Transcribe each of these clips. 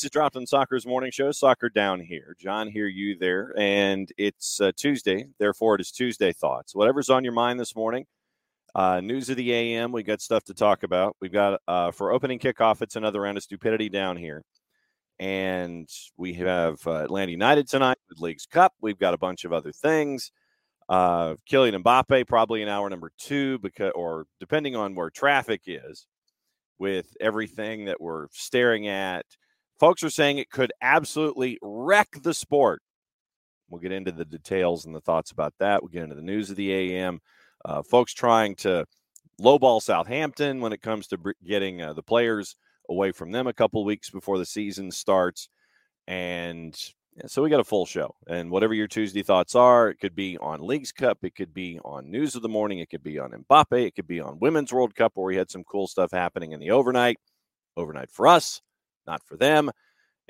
This is Dropped on Soccer's morning show, Soccer Down Here. John here, you there. And it's uh, Tuesday. Therefore, it is Tuesday Thoughts. Whatever's on your mind this morning, uh, news of the AM, we got stuff to talk about. We've got, uh, for opening kickoff, it's another round of stupidity down here. And we have uh, Atlanta United tonight with Leagues Cup. We've got a bunch of other things. Uh, Kylian Mbappe, probably in hour number two, because, or depending on where traffic is, with everything that we're staring at folks are saying it could absolutely wreck the sport. We'll get into the details and the thoughts about that. We'll get into the news of the AM. Uh, folks trying to lowball Southampton when it comes to getting uh, the players away from them a couple weeks before the season starts. And so we got a full show. And whatever your Tuesday thoughts are, it could be on Leagues Cup, it could be on News of the Morning, it could be on Mbappe, it could be on Women's World Cup, where we had some cool stuff happening in the overnight. Overnight for us not for them.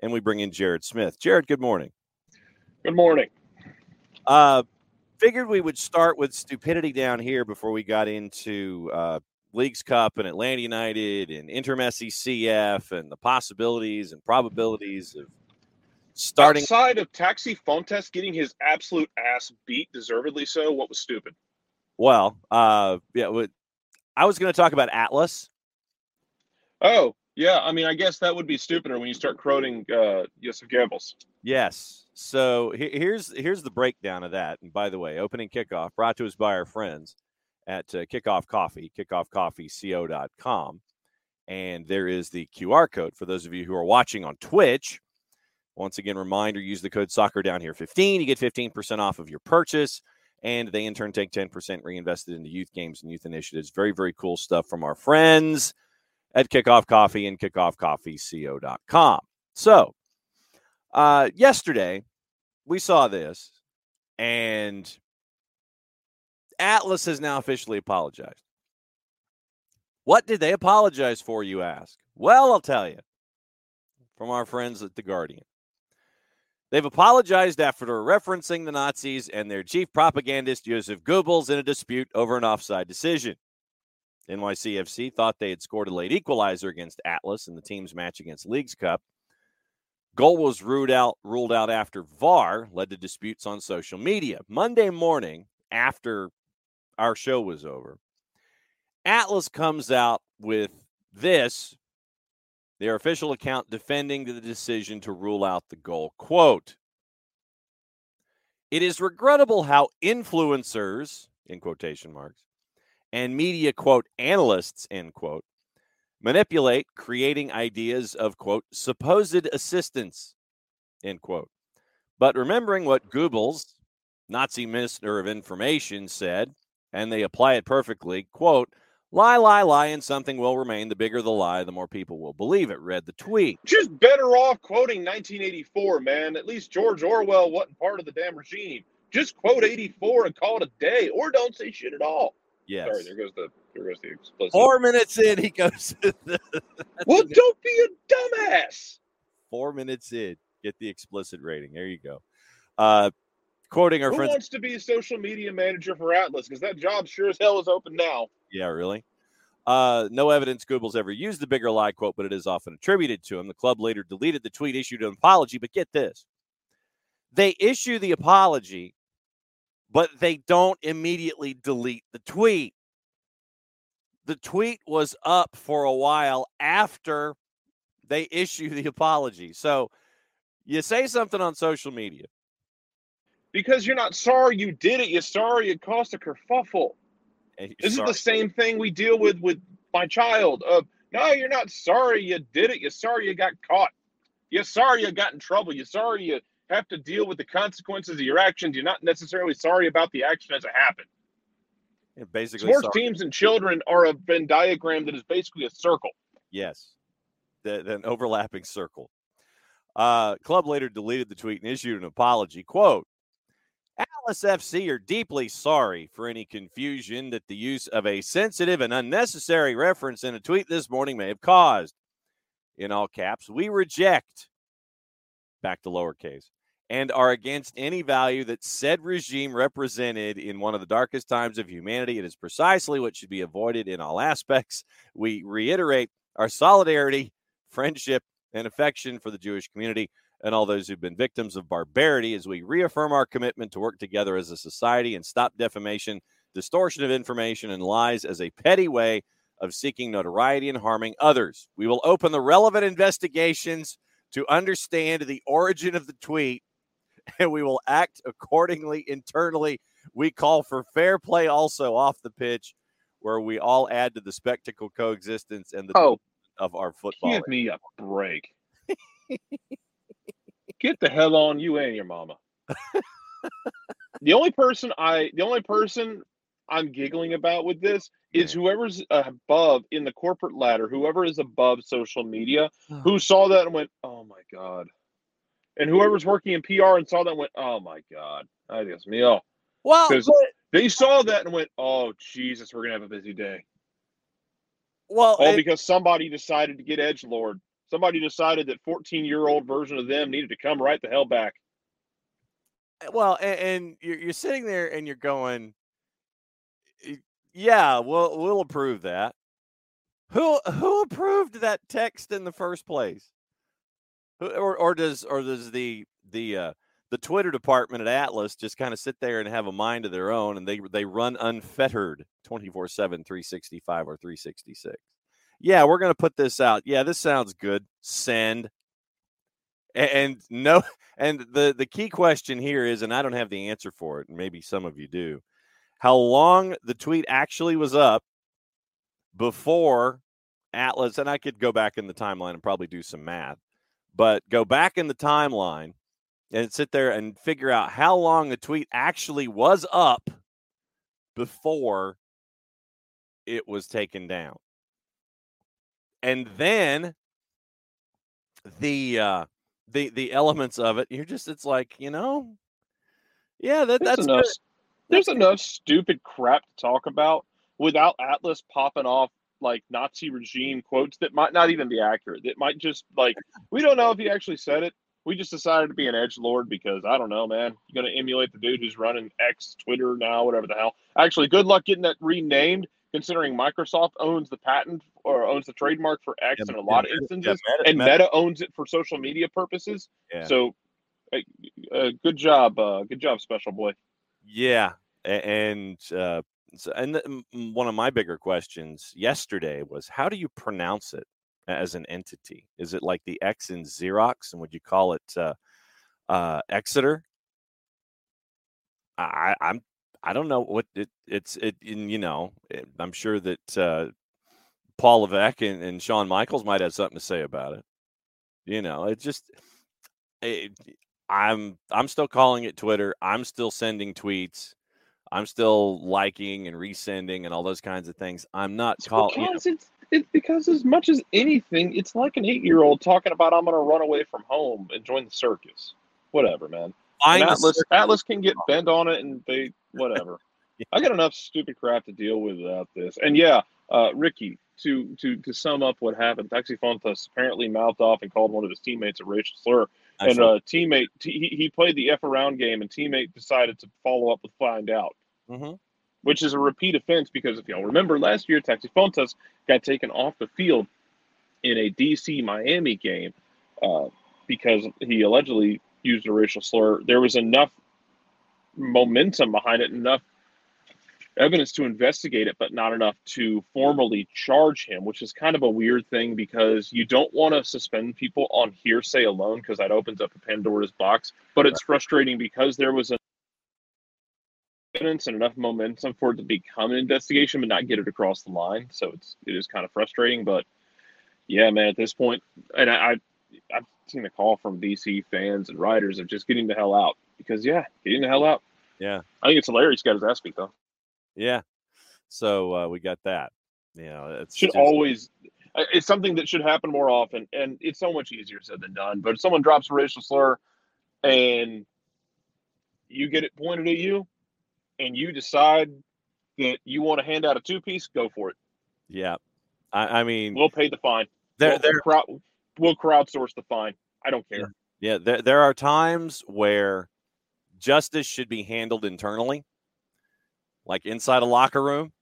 And we bring in Jared Smith. Jared, good morning. Good morning. Uh, figured we would start with stupidity down here before we got into uh, Leagues Cup and Atlanta United and Intermessi CF and the possibilities and probabilities of starting. Outside of Taxi Fountas getting his absolute ass beat, deservedly so, what was stupid? Well, uh, yeah, I was going to talk about Atlas. Oh, yeah, I mean, I guess that would be stupider when you start quoting uh, Joseph Goebbels. Yes. So here's here's the breakdown of that. And by the way, opening kickoff brought to us by our friends at uh, Kickoff Coffee, kickoffcoffeeco.com. And there is the QR code for those of you who are watching on Twitch. Once again, reminder use the code soccer down here 15. You get 15% off of your purchase. And they in turn take 10% reinvested into youth games and youth initiatives. Very, very cool stuff from our friends at Kickoff Coffee and kickoffcoffeeco.com. So, uh, yesterday we saw this, and Atlas has now officially apologized. What did they apologize for, you ask? Well, I'll tell you from our friends at The Guardian. They've apologized after referencing the Nazis and their chief propagandist, Joseph Goebbels, in a dispute over an offside decision. NYCFC thought they had scored a late equalizer against Atlas in the team's match against Leagues Cup. Goal was ruled out ruled out after VAR led to disputes on social media. Monday morning, after our show was over, Atlas comes out with this their official account defending the decision to rule out the goal. Quote It is regrettable how influencers, in quotation marks, and media quote analysts end quote manipulate creating ideas of quote supposed assistance end quote. But remembering what goebbels nazi minister of information said and they apply it perfectly quote lie lie lie and something will remain. The bigger the lie the more people will believe it read the tweet. Just better off quoting 1984 man. At least george orwell wasn't part of the damn regime. Just quote 84 and call it a day or don't say shit at all Yes. Sorry, there goes the there goes the explicit. Four minutes in, he goes. well, don't be a dumbass. Four minutes in, get the explicit rating. There you go. Uh, quoting our friends. Who friends. wants to be a social media manager for Atlas? Because that job sure as hell is open now. Yeah, really. Uh, no evidence Goebbels ever used the bigger lie quote, but it is often attributed to him. The club later deleted the tweet, issued an apology. But get this they issue the apology, but they don't immediately delete the tweet. The tweet was up for a while after they issue the apology. So you say something on social media. Because you're not sorry you did it. You're sorry it cost a kerfuffle. Eh, and This sorry- is the same thing we deal with with my child. Of no, you're not sorry you did it. You're sorry you got caught. You're sorry you got in trouble. You're sorry you have to deal with the consequences of your actions. You're not necessarily sorry about the action as it happened. Yeah, basically, Sports sorry. teams and children are a Venn diagram that is basically a circle. Yes, the, the- an overlapping circle. Uh, club later deleted the tweet and issued an apology. Quote: Atlas FC are deeply sorry for any confusion that the use of a sensitive and unnecessary reference in a tweet this morning may have caused. In all caps, we reject. Back to lowercase. And are against any value that said regime represented in one of the darkest times of humanity. It is precisely what should be avoided in all aspects. We reiterate our solidarity, friendship, and affection for the Jewish community and all those who've been victims of barbarity as we reaffirm our commitment to work together as a society and stop defamation, distortion of information, and lies as a petty way of seeking notoriety and harming others. We will open the relevant investigations to understand the origin of the tweet and we will act accordingly internally. We call for fair play also off the pitch, where we all add to the spectacle coexistence and the Oh, of our football. give me a break. Get the hell on you and your mama. the only person I, the only person I'm giggling about with this is whoever's above in the corporate ladder, whoever is above social media, who saw that and went, "Oh my god," and whoever's working in PR and saw that went, "Oh my god, I guess me oh." Well, but- they saw that and went, "Oh Jesus, we're gonna have a busy day." well, All and- because somebody decided to get edge lord. Somebody decided that 14 year old version of them needed to come right the hell back. well, and, and you're, you're sitting there and you're going, "Yeah, we'll we'll approve that." Who who approved that text in the first place? Or or does or does the the uh, the Twitter department at Atlas just kind of sit there and have a mind of their own and they they run unfettered 24/7 365 or 366. Yeah, we're going to put this out. Yeah, this sounds good. Send. A- And no and the the key question here is and I don't have the answer for it and maybe some of you do. How long the tweet actually was up before Atlas and I could go back in the timeline and probably do some math. But go back in the timeline and sit there and figure out how long the tweet actually was up before it was taken down. And then the uh the the elements of it, you're just it's like, you know, yeah, that, that's enough. good. There's enough stupid crap to talk about without Atlas popping off like Nazi regime quotes that might not even be accurate. That might just like we don't know if he actually said it. We just decided to be an edge lord because I don't know, man. You're gonna emulate the dude who's running X Twitter now, whatever the hell. Actually, good luck getting that renamed, considering Microsoft owns the patent or owns the trademark for X Yeah, in a lot of yeah, instances, Meta- and Meta- Meta owns it for social media purposes. Yeah. So, uh, uh, good job, uh, good job, special boy. Yeah, and uh, so, and one of my bigger questions yesterday was how do you pronounce it as an entity? Is it like the X in Xerox, and would you call it uh, uh, Exeter? I, I'm I don't know what it, it's it you know it, I'm sure that uh, Paul Levesque and, and Shawn Michaels might have something to say about it. You know, it just it, I'm I'm still calling it Twitter. I'm still sending tweets. I'm still liking and resending and all those kinds of things. I'm not calling. You know, Because it's it's because as much as anything, it's like an eight year old talking about I'm gonna run away from home and join the circus. Whatever, man. Atlas circus- Atlas can get bent on it and they whatever. I got enough stupid crap to deal with without this. And yeah, uh, Ricky, to to to sum up what happened, Taxi Fountas apparently mouthed off and called one of his teammates a racial slur. And a uh, teammate he, he played the f around game, and teammate decided to follow up with find out, Mhm. which is a repeat offense because if y'all remember last year, Taxi Fountas got taken off the field in a DC Miami game uh, because he allegedly used a racial slur. There was enough momentum behind it, enough evidence to investigate it, but not enough to formally charge him, which is kind of a weird thing because you don't want to suspend people on hearsay alone because that opens up a Pandora's box. But it's frustrating because there was evidence and enough momentum for it to become an investigation, but not get it across the line. So it's it is kind of frustrating. But yeah, man, at this point, and I, I I've seen a call from DC fans and writers of just getting the hell out because yeah, getting the hell out. Yeah. I think it's hilarious. Got his ass beat though. Yeah. So uh, we got that. You know, it's should just- always uh, it's something that should happen more often and it's so much easier said than done but if someone drops a racial slur and you get it pointed at you and you decide that you want to hand out a two piece go for it Yeah. I, I mean, we'll pay the fine there, we'll, there, crowd, we'll crowdsource the fine i don't care yeah, there, there are times where justice should be handled internally, like inside a locker room,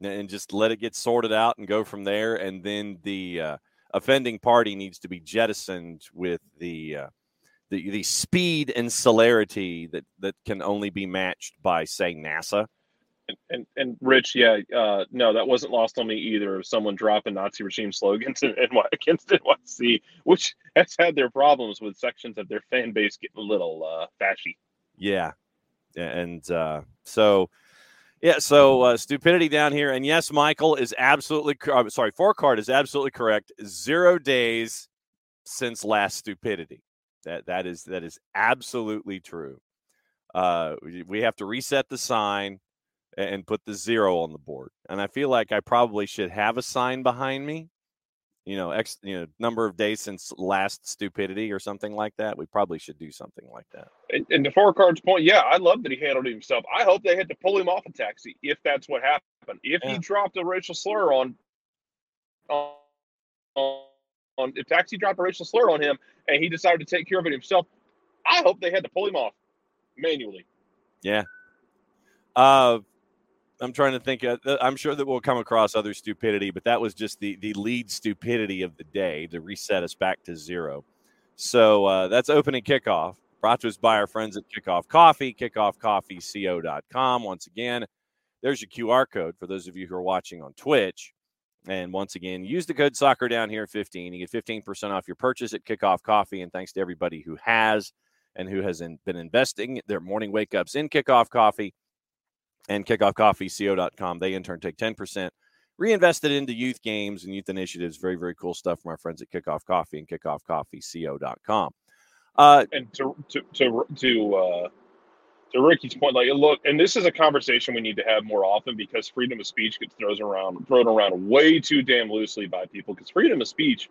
and just let it get sorted out and go from there. And then the uh, offending party needs to be jettisoned with the uh, the, the speed and celerity that, that can only be matched by, say, NASA. and, and, and rich yeah uh, no that wasn't lost on me either of someone dropping nazi regime slogans in, NY, against nyc which has had their problems with sections of their fan base getting a little uh, fashy Yeah. And uh, so, yeah, so uh, stupidity down here. And yes, Michael is absolutely, uh, sorry, four card is absolutely correct. Zero days since last stupidity. That That is, that is absolutely true. Uh, we- have to reset the sign and put the zero on the board. And I feel like I probably should have a sign behind me. You know, X, you know, number of days since last stupidity or something like that. We probably should do something like that. And, and to four cards point, yeah, I love that he handled it himself. I hope they had to pull him off a taxi if that's what happened. If Yeah. he dropped a racial slur on, on, on, if taxi dropped a racial slur on him and he decided to take care of it himself, I hope they had to pull him off manually. Yeah. Uh, I'm trying to think. Uh, I'm sure that we'll come across other stupidity, but that was just the the lead stupidity of the day to reset us back to zero. So uh, that's opening kickoff. Brought to us by our friends at Kickoff Coffee, kickoffcoffeeco.com. Once again, there's your QR code for those of you who are watching on Twitch. And once again, use the code soccer down here 15. You get 15% off your purchase at Kickoff Coffee. And thanks to everybody who has and who has in, been investing their morning wake ups in Kickoff Coffee and kickoffcoffeeco.com. They in turn take 10%, reinvested into youth games and youth initiatives. Very, very cool stuff from our friends at Kickoff Coffee and kickoffcoffeeco.com. Uh, and to to to to uh, to Ricky's point, like look, and this is a conversation we need to have more often because freedom of speech gets thrown around thrown around way too damn loosely by people. Because freedom of speech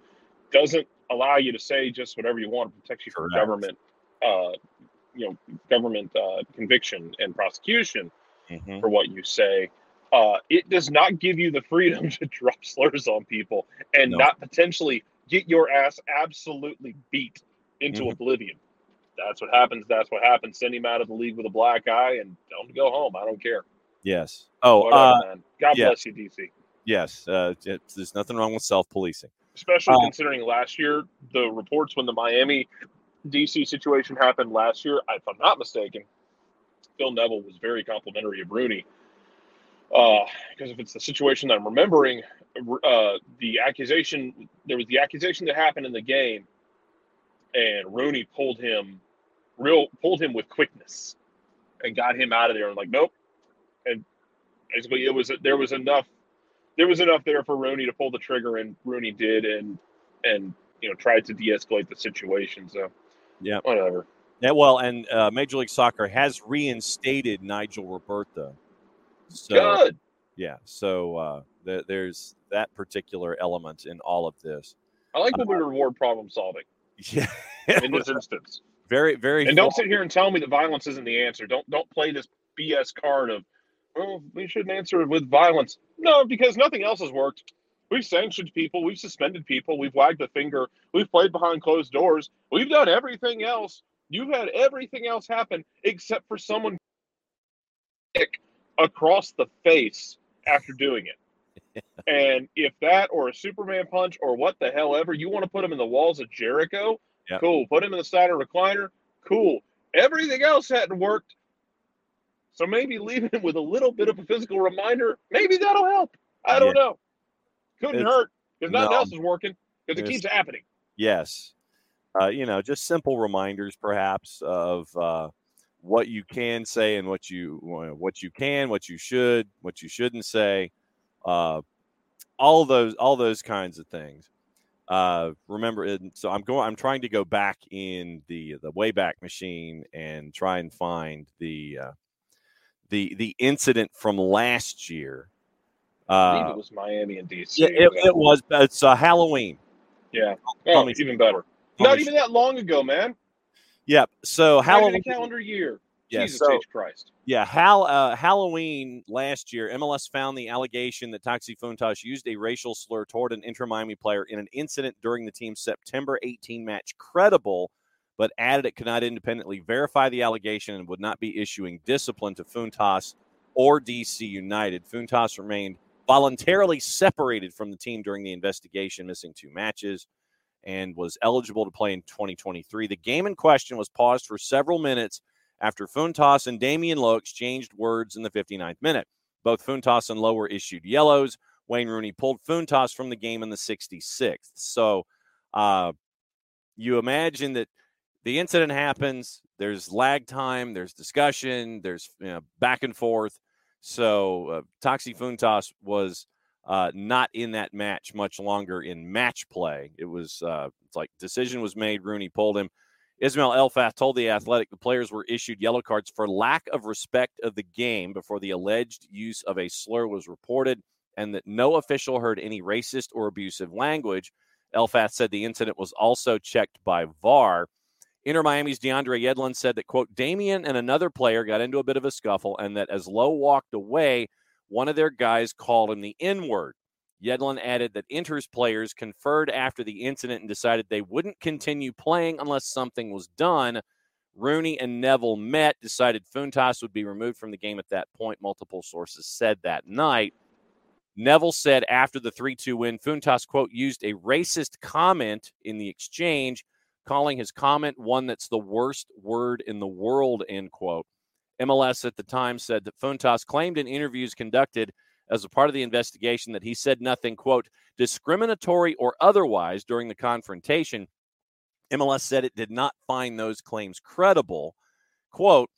doesn't allow you to say just whatever you want. It protects you from Correct. government, uh, you know, government uh, conviction and prosecution mhm. for what you say. Uh, it does not give you the freedom to drop slurs on people and No. not potentially get your ass absolutely beat into Mhm. oblivion. That's what happens. That's what happens. Send him out of the league with a black eye and tell him to go home. I don't care. Yes. Oh, uh, man. God yeah. bless you, DC. yes. Uh, there's nothing wrong with self policing. Especially Uh, considering last year, the reports when the Miami DC situation happened last year, if I'm not mistaken, Phil Neville was very complimentary of Rooney. Because if it's the situation that I'm remembering, uh, the accusation, there was the accusation that happened in the game, and Rooney pulled him, real pulled him with quickness, and got him out of there. And like, nope. And basically, it was there was enough, there was enough there for Rooney to pull the trigger, and Rooney did, and and you know tried to de-escalate the situation. So Yeah. whatever. Yeah, well, and uh, Major League Soccer has reinstated Nigel Robertha. So, Good. yeah, so uh, th- there's that particular element in all of this. I like when we reward problem solving Yeah, in this instance. Very, very. And don't sit here and tell me that violence isn't the answer. Don't don't play this BS card of, oh, we shouldn't answer it with violence. No, because nothing else has worked. We've sanctioned people. We've suspended people. We've wagged a finger. We've played behind closed doors. We've done everything else. You've had everything else happen except for someone across the face after doing it. and if that or a Superman punch or what the hell ever, you want to put them in the walls of Jericho, Yep. cool. Put him in the side of recliner, cool. Everything else hadn't worked. So maybe leaving him with a little bit of a physical reminder, maybe that'll help. I don't Yeah. know. Couldn't It's- hurt because nothing no. else is working because it keeps happening. Yes. Uh, you know, just simple reminders, perhaps, of uh, what you can say and what you what you can, what you should, what you shouldn't say. Uh, all those, all those kinds of things. Uh, remember, so I'm going. I'm trying to go back in the the Wayback Machine and try and find the uh, the the incident from last year. Uh, it was Miami and DC. yeah, it, it was. It's uh, Halloween. Yeah. Oh, even better. Not even that long ago, man. Yep. So Halloween. calendar year. Yeah, Jesus so- H. Christ. Yeah, Hal, uh, Halloween last year, MLS found the allegation that Taxi Fountas used a racial slur toward an Inter Miami player in an incident during the team's September 18 match credible, but added it could not independently verify the allegation and would not be issuing discipline to Fountas or DC United. Fountas remained voluntarily separated from the team during the investigation, missing two matches, and was eligible to play in 2023. The game in question was paused for several minutes after Fountas and Damion Lowe exchanged words in the 59th minute. Both Fountas and Lowe were issued yellows. Wayne Rooney pulled Fountas from the game in the 66th. So uh, you imagine that the incident happens. There's lag time. There's discussion. There's you know, back and forth. So uh, Taxi Fountas was uh, not in that match much longer in match play. It was uh, it's like decision was made. Rooney pulled him. Ismail Elfath told the Athletic the players were issued yellow cards for lack of respect of the game before the alleged use of a slur was reported, and that no official heard any racist or abusive language. Elfath said the incident was also checked by VAR. Inter Miami's DeAndre Yedlin said that, quote, Damion and another player got into a bit of a scuffle, and that as Lowe walked away, one of their guys called him the N word. Yedlin added that Inter's players conferred after the incident and decided they wouldn't continue playing unless something was done. Rooney and Neville met, decided Fountas would be removed from the game at that point. Multiple sources said that night. Neville said after the 3 2 win, Fountas, quote, used a racist comment in the exchange, calling his comment one that's the worst word in the world, end quote. MLS at the time said that Fountas claimed in interviews conducted as a part of the investigation that he said nothing, quote, discriminatory or otherwise during the confrontation. MLS said it did not find those claims credible. Quote,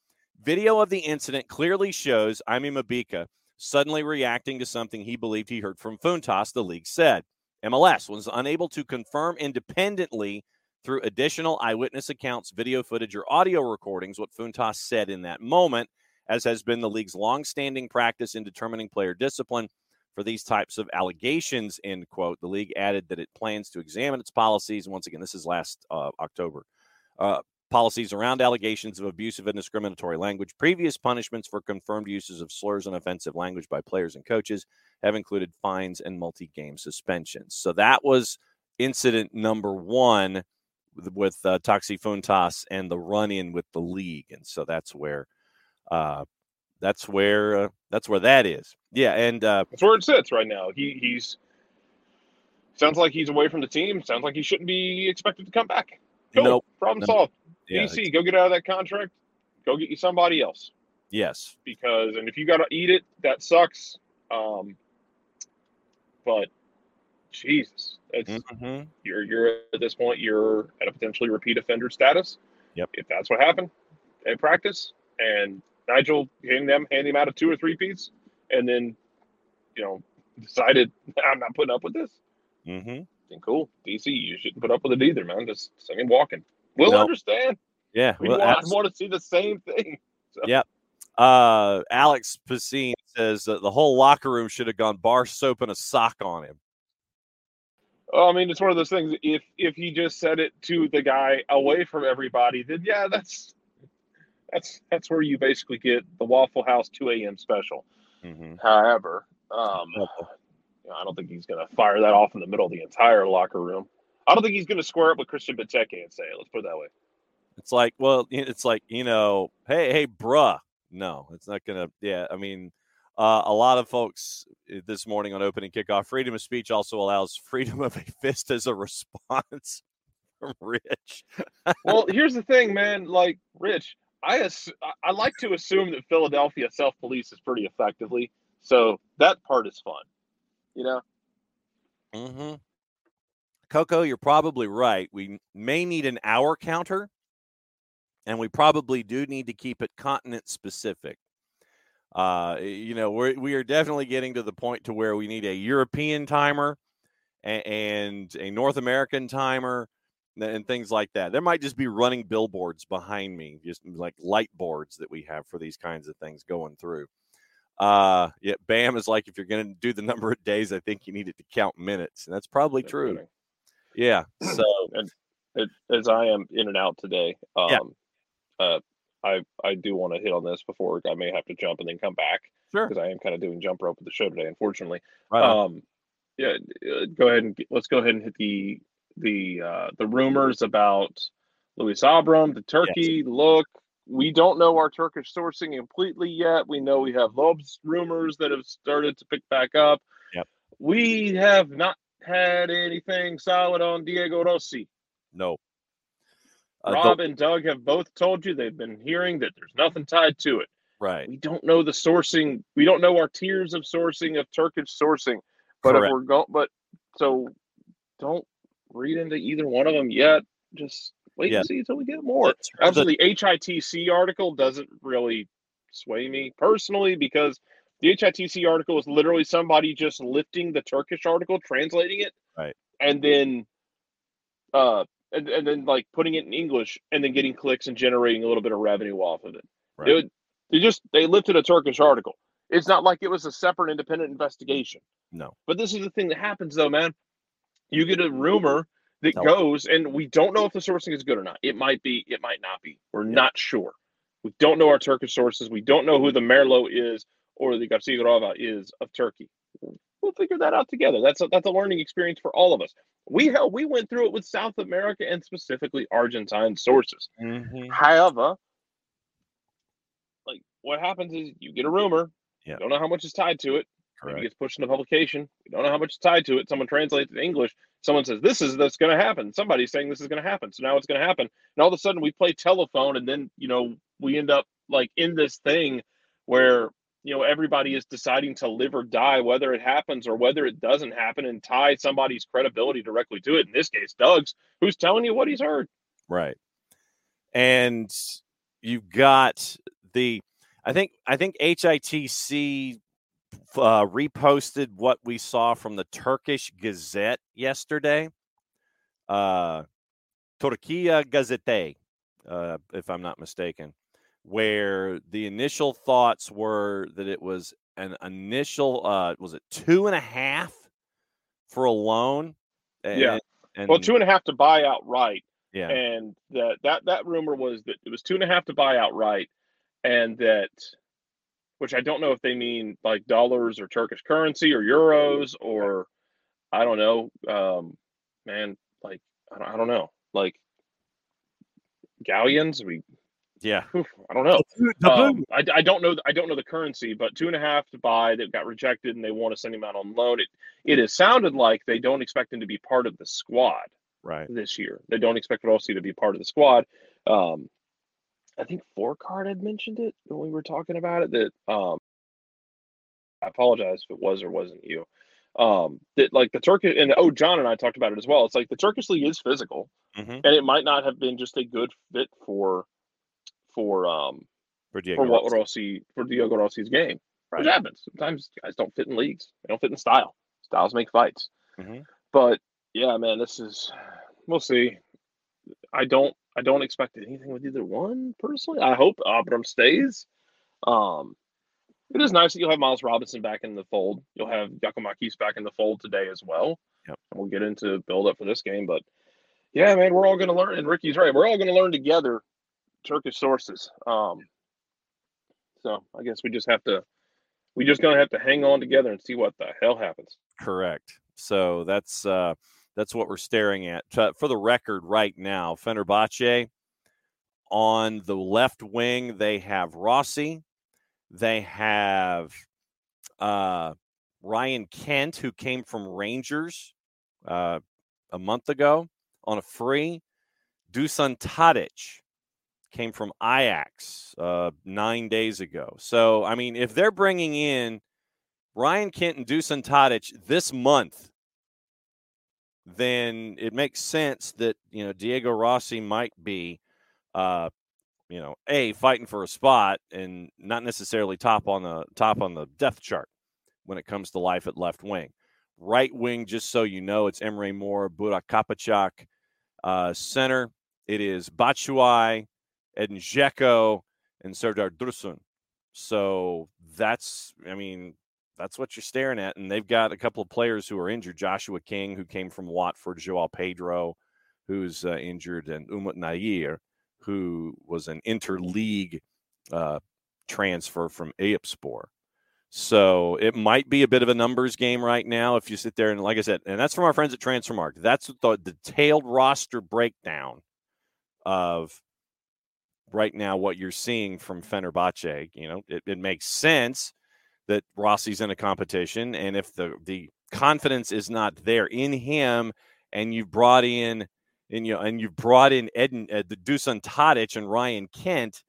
video of the incident clearly shows Aimé Mabika suddenly reacting to something he believed he heard from Fountas, the league said. MLS was unable to confirm independently through additional eyewitness accounts, video footage, or audio recordings what Fountas said in that moment, as has been the league's longstanding practice in determining player discipline for these types of allegations, end quote. The league added that it plans to examine its policies. Once again, this is last uh, October. Uh, policies around allegations of abusive and discriminatory language. Previous punishments for confirmed uses of slurs and offensive language by players and coaches have included fines and multi game suspensions. So that was incident number one with, with uh, Taxi Fountas and the run in with the league. And so that's where. Uh, that's where uh, that's where that is. Yeah, and uh, That's where it sits right now. He he's sounds like he's away from the team. Sounds like he shouldn't be expected to come back. Cool. Nope. Problem No. solved. yeah, DC, go get out of that contract. Go get you somebody else. yes, Because and if you got to eat it, that sucks. Um, but Jesus, it's hmm you're you're at this point you're at a potentially repeat offender status. Yep. If that's what happened in practice, and Nigel handing them handing him out a two or three piece, and then you know decided I'm not putting up with this. Mm-hmm. Then cool, DC, you shouldn't put up with it either, man. Just send him walking. We'll No. understand. yeah. We well, want, want to see the same thing. uh, Alex Pacine says that the whole locker room should have gone bar soap and a sock on him. Oh, I mean, it's one of those things. If if he just said it to the guy away from everybody, then yeah, that's that's that's where you basically get the Waffle House 2 a.m. special. hmm However, um, you know, I don't think he's going to fire that off in the middle of the entire locker room. I don't think he's going to square up with Christian Benteke and say it. Let's put it that way. It's like, well, it's like you know, hey, hey, bruh. No, it's not gonna. Yeah, I mean, uh, a lot of folks uh, this morning on opening kickoff, freedom of speech also allows freedom of a fist as a response from Rich. well, here's the thing, man. Like Rich, I ass- I like to assume that Philadelphia self polices pretty effectively, so that part is fun. You know. Mm-hmm. Coco, you're probably right. We may need an hour counter, and we probably do need to keep it continent specific. Uh, you know, we're, we are definitely getting to the point to where we need a European timer and, and a North American timer and things like that. There might just be running billboards behind me, just like light boards that we have for these kinds of things going through. Uh, yeah, BAM is like if you're going to do the number of days, I think you need it to count minutes, and that's probably that's true. Funny. Yeah. So, and, and, as I am in and out today, um, yeah. uh, I I do want to hit on this before I may have to jump and then come back. Sure. Because I am kind of doing jump rope with the show today, unfortunately. Right um, yeah. Uh, go ahead and let's go ahead and hit the the uh, the rumors about Luis Abram, the Turkey. Yes. Look, we don't know our Turkish sourcing completely yet. We know we have Lobes rumors that have started to pick back up. Yep. We have not had anything solid on Diego Rossi. No. Uh, Rob and Doug have both told you they've been hearing that there's nothing tied to it. Right. We don't know the sourcing. We don't know our tiers of sourcing of Turkish sourcing. But Correct. if we're going, but so don't read into either one of them yet. Just wait yeah. and see until we get more. Absolutely, the HITC article doesn't really sway me personally because the HITC article is literally somebody just lifting the Turkish article, translating it, right, and then, uh, and, and then like putting it in English and then getting clicks and generating a little bit of revenue off of it. Right. It, they just they lifted a Turkish article. It's not like it was a separate independent investigation. No. But this is the thing that happens though, man. You get a rumor that no. goes, and we don't know if the sourcing is good or not. It might be, it might not be. We're yeah. not sure. We don't know our Turkish sources. We don't know who the Merlo is or the Garcia Grova is of Turkey. We'll figure that out together. That's a, that's a learning experience for all of us. We held, we went through it with South America and specifically Argentine sources. Mm-hmm. However, like what happens is you get a rumor. Yeah. Don't know how much is tied to it. Correct. It gets pushed into publication. We don't know how much is tied to it. Someone translates it to English. Someone says this is that's going to happen. Somebody's saying this is going to happen. So now it's going to happen. And all of a sudden we play telephone, and then you know we end up like in this thing where you know everybody is deciding to live or die whether it happens or whether it doesn't happen and tie somebody's credibility directly to it in this case doug's who's telling you what he's heard right and you've got the i think i think hitc uh, reposted what we saw from the turkish gazette yesterday uh turkiya gazete uh, if i'm not mistaken where the initial thoughts were that it was an initial uh was it two and a half for a loan? And, yeah. And, well two and a half to buy outright yeah. and that that that rumor was that it was two and a half to buy outright and that which i don't know if they mean like dollars or turkish currency or euros or i don't know um man like i don't, I don't know like galleons we yeah, I don't know. Um, I, I don't know. I don't know the currency, but two and a half to buy that got rejected, and they want to send him out on loan. It it has sounded like they don't expect him to be part of the squad right this year. They don't expect Rossi to be part of the squad. Um, I think Four Card had mentioned it when we were talking about it. That um, I apologize if it was or wasn't you. Um, that like the Turkish and oh, John and I talked about it as well. It's like the Turkish league is physical, mm-hmm. and it might not have been just a good fit for for um for Diego for what Rossi for Diego Rossi's game. Right. Which happens. Sometimes guys don't fit in leagues. They don't fit in style. Styles make fights. Mm-hmm. But yeah, man, this is we'll see. I don't I don't expect anything with either one personally. I hope Abram stays. Um it is nice that you'll have Miles Robinson back in the fold. You'll have Giakoumakis back in the fold today as well. Yep. And we'll get into build up for this game. But yeah, man, we're all gonna learn and Ricky's right. We're all gonna learn together Turkish sources. Um, so I guess we just have to We just gonna have to hang on together and see what the hell happens. Correct. So that's uh, that's what we're staring at. For the record, right now, Fenerbahce on the left wing, they have Rossi, they have uh, Ryan Kent, who came from Rangers uh, a month ago on a free. Dusan Tadic came from Ajax uh, nine days ago. So, I mean, if they're bringing in Ryan Kent and Dusan Tadic this month, then it makes sense that, you know, Diego Rossi might be, uh, you know, a fighting for a spot and not necessarily top on the top on the depth chart when it comes to life at left wing. Right wing, just so you know, it's Emre Mor, Burak Kapacak. Uh, center, it is Batshuayi, Edin and Serdar Dursun. So that's, I mean, that's what you're staring at. And they've got a couple of players who are injured. Joshua King, who came from Watford, Joao Pedro, who's uh, injured, and Umut Nayir, who was an interleague uh, transfer from Eyüpspor. So it might be a bit of a numbers game right now if you sit there and, like I said, and that's from our friends at Transfermarkt. That's the detailed roster breakdown of right now what you're seeing from Fenerbahce. You know, it, it makes sense that Rossi's in a competition, and if the the confidence is not there in him, and you've brought in and you and you've brought in Eden, uh, the Dusan Tadic and Ryan Kent,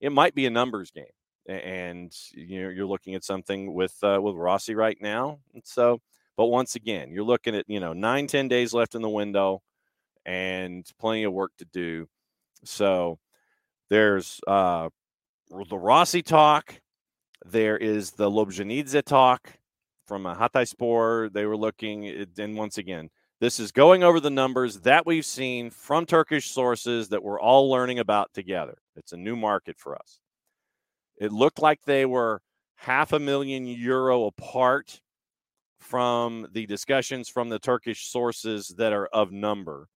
it might be a numbers game and you know you're looking at something with uh, with Rossi right now. And so, but once again, you're looking at you know nine ten days left in the window, and plenty of work to do. So there's uh, the Rossi talk. There is the Lobjanidze talk from a Hatayspor. They were looking, eh, and once again, this is going over the numbers that we've seen from Turkish sources that we're all learning about together. It's a new market for us. It looked like they were half a million euro apart from the discussions from the Turkish sources that are of number.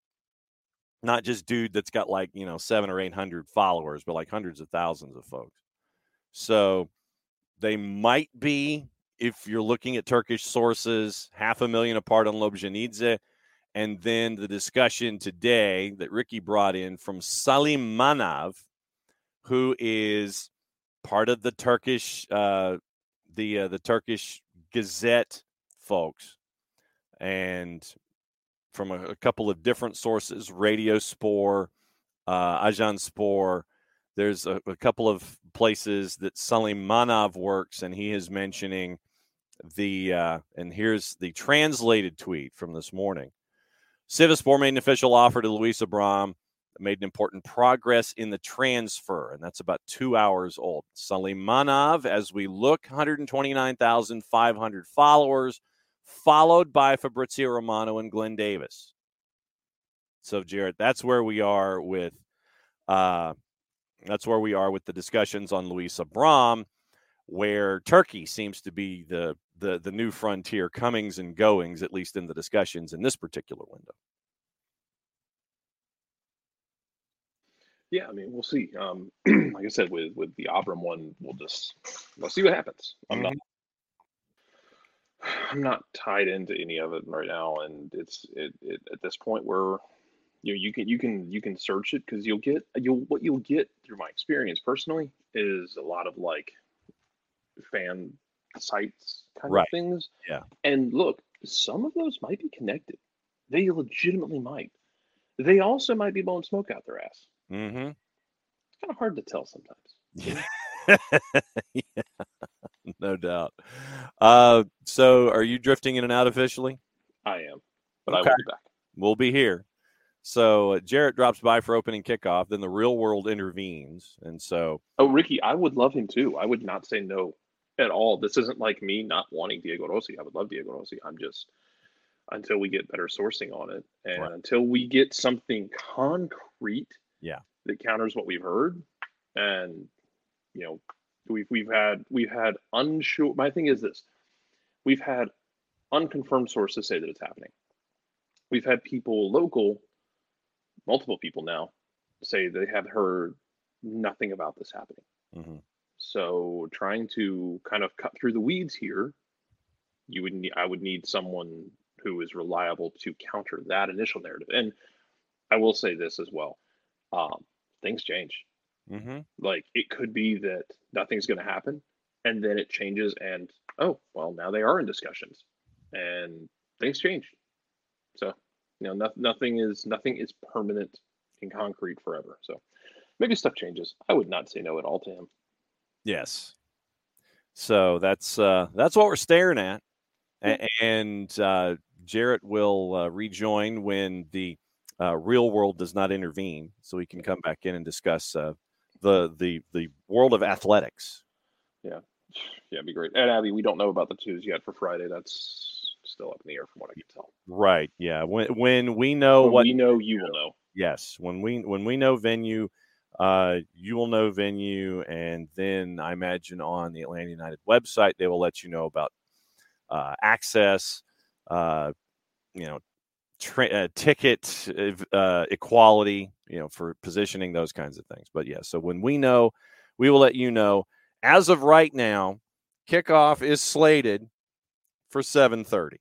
Not just dude that's got like, you know, seven or 800 followers, but like hundreds of thousands of folks. So they might be, if you're looking at Turkish sources, half a million apart on Lobjanidze. And then the discussion today that Ricky brought in from Salim Manav, who is part of the Turkish uh, the uh, the Turkish Gazette folks, and from a, a couple of different sources, Radio Spor, uh, Ajan Spor. There's a, a, couple of places that Salim Manav works, and he is mentioning the uh, and here's the translated tweet from this morning. Sivasspor made an official offer to Luis Abram made an important progress in the transfer, and that's about two hours old. Salimanov, as we look, 129,500 followers, followed by Fabrizio Romano and Glenn Davis. So, Jared, that's where we are with uh, that's where we are with the discussions on Luis Abram, where Turkey seems to be the the the new frontier, comings and goings, at least in the discussions in this particular window. Yeah, I mean, we'll see. Um, like I said, with with the Abram one, we'll just we'll see what happens. I'm not I'm not tied into any of it right now, and it's it, it at this point where you know you can you can you can search it because you'll get you'll what you'll get through my experience personally is a lot of like fan sites kind right. of things. Yeah. And look, some of those might be connected. They legitimately might. They also might be blowing smoke out their ass. Mm-hmm. It's kind of hard to tell sometimes. Yeah. yeah, no doubt. Uh, so, are you drifting in and out officially? I am, but okay. I will be back. We'll be here. So uh, Jarrett drops by for opening kickoff. Then the real world intervenes, and so. Oh, Ricky, I would love him too. I would not say no at all. This isn't like me not wanting Diego Rossi. I would love Diego Rossi. I'm just until we get better sourcing on it, and right. until we get something concrete yeah that counters what we've heard and you know we've we've had we've had unsure my thing is this we've had unconfirmed sources say that it's happening we've had people local multiple people now say they have heard nothing about this happening mm-hmm. So trying to kind of cut through the weeds here, you would need I would need someone who is reliable to counter that initial narrative. And I will say this as well: um, things change. Mm-hmm. Like it could be that nothing's going to happen, and then it changes, and oh well, now they are in discussions, and things change. So you know, no, nothing is nothing is permanent in concrete forever. So maybe stuff changes. I would not say no at all to him. Yes. So that's uh, that's what we're staring at, A- and uh, Jarrett will uh, rejoin when the uh, real world does not intervene, so we can come back in and discuss uh, the the the world of athletics. Yeah, yeah, it'd be great. And Abby, we don't know about the twos yet for Friday. That's still up in the air from what I can tell. Right. Yeah. When when we know When what we know, you will know. Yes, when we when we know venue, uh, you will know venue, and then I imagine on the Atlanta United website they will let you know about uh, access, uh, you know, tra- uh, ticket uh, equality, you know, for positioning those kinds of things. But yeah, so when we know, we will let you know. As of right now, kickoff is slated for seven thirty.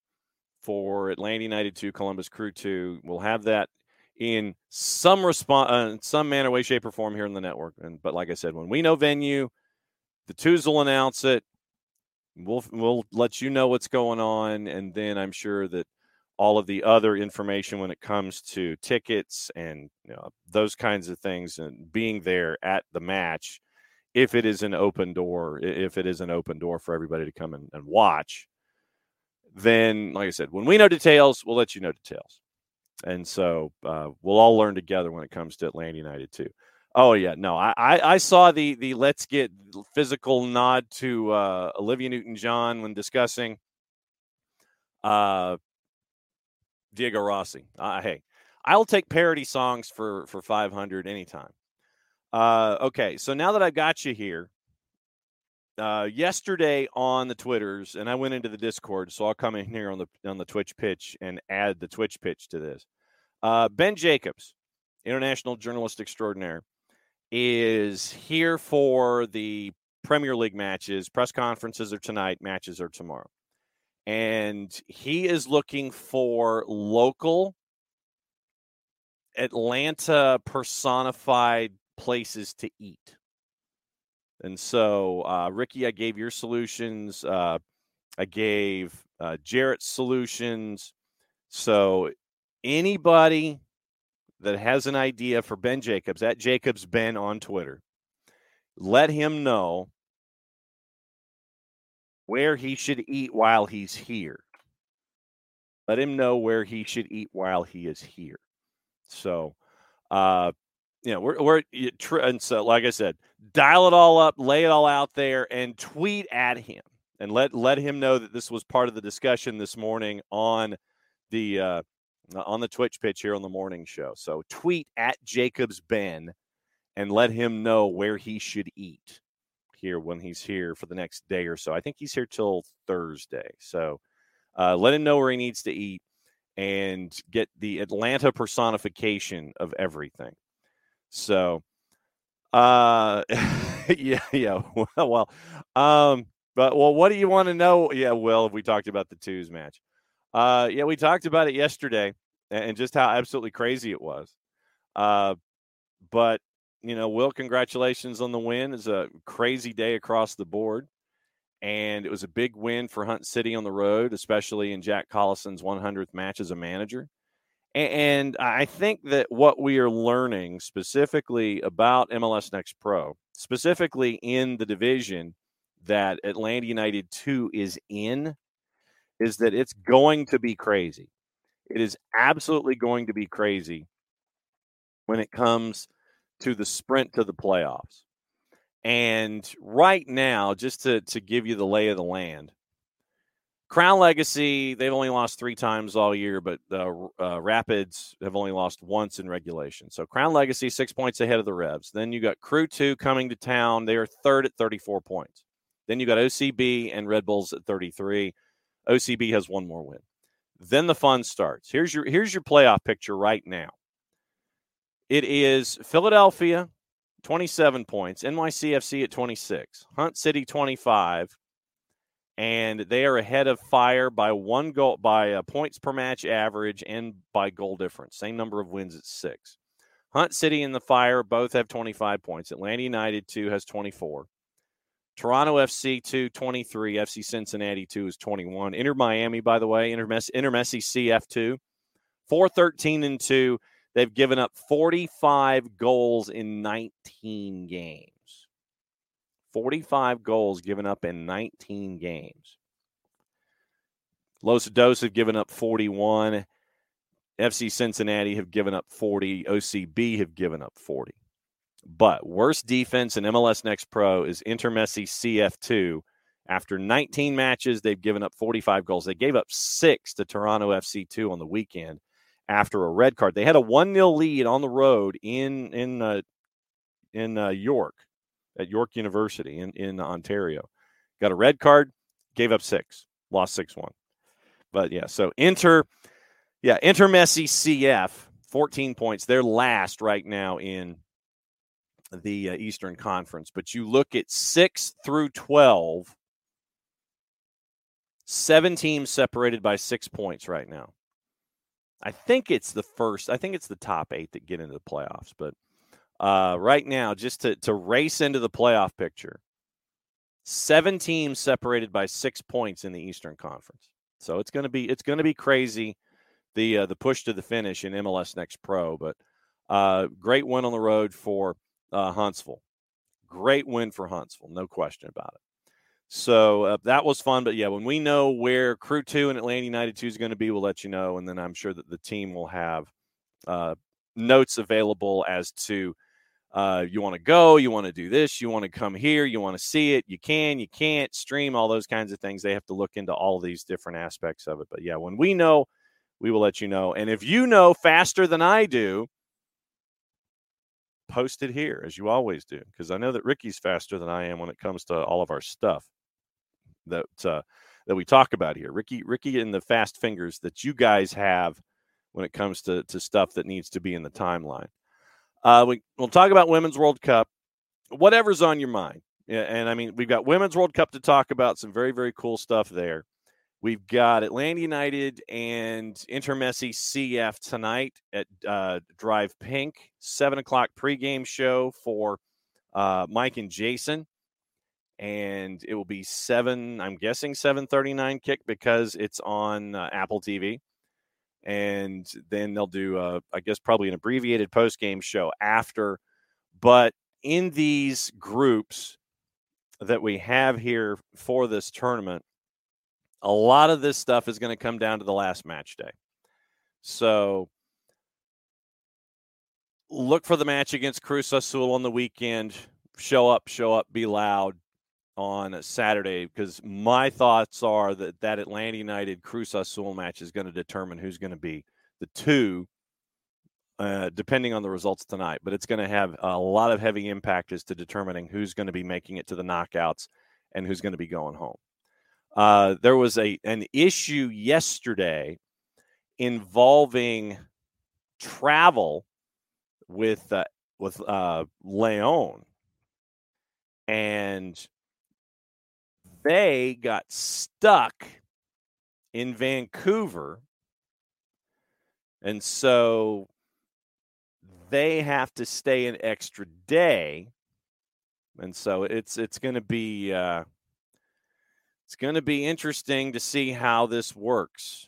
for Atlanta United 2, Columbus Crew 2. We'll have that in some response, uh, some manner, way, shape, or form here in the network. And but like I said, when we know venue, the twos will announce it. We'll we'll let you know what's going on, and then I'm sure that all of the other information when it comes to tickets and you know, those kinds of things and being there at the match if it is an open door if it is an open door for everybody to come and, and watch then like i said when we know details we'll let you know details. And so uh, we'll all learn together when it comes to atlanta united too. Oh yeah no i i, saw the the let's get physical nod to uh, olivia newton john when discussing uh diego rossi. Uh, hey i'll take parody songs for for 500 anytime. Uh, okay, so now that I've got you here, uh, yesterday on the Twitters, and I went into the Discord, so I'll come in here on the on the Twitch pitch and add the Twitch pitch to this. Uh, ben Jacobs, international journalist extraordinaire, is here for the Premier League matches. Press conferences are tonight, matches are tomorrow, and he is looking for local Atlanta personified places to eat. And so, uh, Ricky, I gave your solutions. Uh, I gave uh, Jarrett's solutions. So, anybody that has an idea for Ben Jacobs at Jacobs Ben on Twitter, let him know where he should eat while he's here. Let him know where he should eat while he is here. So, uh, you know, we're we're and so like I said, dial it all up, lay it all out there, and tweet at him and let let him know that this was part of the discussion this morning on the uh, on the Twitch pitch here on the morning show. So tweet at Jacobs Ben and let him know where he should eat here when he's here for the next day or so. I think he's here till Thursday. So uh, let him know where he needs to eat and get the Atlanta personification of everything. So, uh, yeah, yeah. Well, um, but well, what do you want to know? Yeah, well, we talked about the twos match. Uh, yeah, we talked about it yesterday. and just how absolutely crazy it was. Uh, but you know, Will, congratulations on the win. It's a crazy day across the board, and it was a big win for Hunt City on the road, especially in Jack Collison's 100th match as a manager. And I think that what we are learning specifically about MLS Next Pro, specifically in the division that Atlanta United 2 is in, is that it's going to be crazy. It is absolutely going to be crazy when it comes to the sprint to the playoffs. And right now, just to, to give you the lay of the land, Crown Legacy, they've only lost three times all year, but the uh, Rapids have only lost once in regulation. So Crown Legacy, six points ahead of the Revs. Then you got Crew 2 coming to town. They are third at 34 points. Then you got OCB and Red Bulls at 33. OCB has one more win. Then the fun starts. Here's your here's your playoff picture right now. It is Philadelphia 27 points, NYCFC at 26, Hunt City 25, and they are ahead of Fire by one goal by points per match average and by goal difference. Same number of wins at 6. Hunt City and the Fire both have 25 points. Atlanta United 2 has 24. Toronto FC 2, 23. FC Cincinnati 2 is 21. Inter Miami, by the way, Inter, Messi, CF 2, 4 13 and 2. They've given up 45 goals in 19 games. 45 goals given up in 19 games. Los Dos have given up 41. FC Cincinnati have given up 40. OCB have given up 40. But worst defense in MLS Next Pro is Intermessi CF2. After 19 matches, they've given up 45 goals. They gave up six to Toronto FC2 on the weekend after a red card. They had a 1 0 lead on the road in, in, uh, in uh, York, at York University in, in Ontario. Got a red card, gave up six, lost 6 1. But yeah, so Inter, yeah, Intermessi CF, 14 points. They're last right now in the uh, Eastern Conference. But you look at 6 through 12, seven teams separated by six points right now. I think it's the first, I think it's the top eight that get into the playoffs. But uh, right now, just to, to race into the playoff picture, seven teams separated by six points in the Eastern Conference. So it's going to be it's going to be crazy the uh, the push to the finish in MLS Next Pro. But uh, great win on the road for uh, Huntsville. Great win for Huntsville, no question about it. So uh, that was fun. But yeah, when we know where Crew 2 and Atlanta United 2 is going to be, we'll let you know. And then I'm sure that the team will have uh, notes available as to uh, you want to go, you want to do this, you want to come here, you want to see it, you can, you can't stream, all those kinds of things. They have to look into all these different aspects of it. But yeah, when we know, we will let you know. And if you know faster than I do, post it here as you always do because I know that Ricky's faster than I am when it comes to all of our stuff that uh, that we talk about here. Ricky, Ricky, and the fast fingers that you guys have when it comes to to stuff that needs to be in the timeline. Uh, we, we'll talk about Women's World Cup, whatever's on your mind. And I mean, we've got Women's World Cup to talk about. Some very very cool stuff there. We've got Atlanta United and Intermessi CF tonight at uh, DRV PNK, seven o'clock pregame show for uh, Mike and Jason, and it will be seven. I'm guessing seven thirty nine kick because it's on uh, Apple TV, and then they'll do, uh, I guess, probably an abbreviated post game show after. But in these groups that we have here for this tournament a lot of this stuff is going to come down to the last match day. So look for the match against Cruz Azul on the weekend. Show up, show up, be loud on Saturday because my thoughts are that that Atlanta United Cruz Azul match is going to determine who's going to be the two, uh, depending on the results tonight. But it's going to have a lot of heavy impact as to determining who's going to be making it to the knockouts and who's going to be going home. Uh, there was a an issue yesterday involving travel with uh, with uh, Leon, and they got stuck in Vancouver And so they have to stay an extra day. And so it's it's going to be uh, it's going to be interesting to see how this works.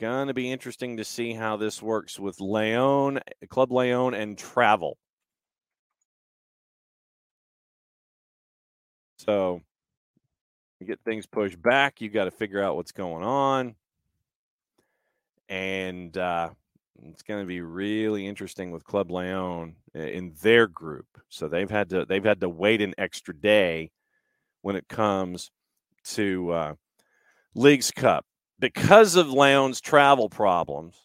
Going to be interesting to see how this works with Leon, Club Leon, and travel. So you get things pushed back. You got to figure out what's going on. And uh, it's going to be really interesting with Club Leon in their group. So they've had to they've had to wait an extra day when it comes to uh, Leagues Cup because of Leon's travel problems.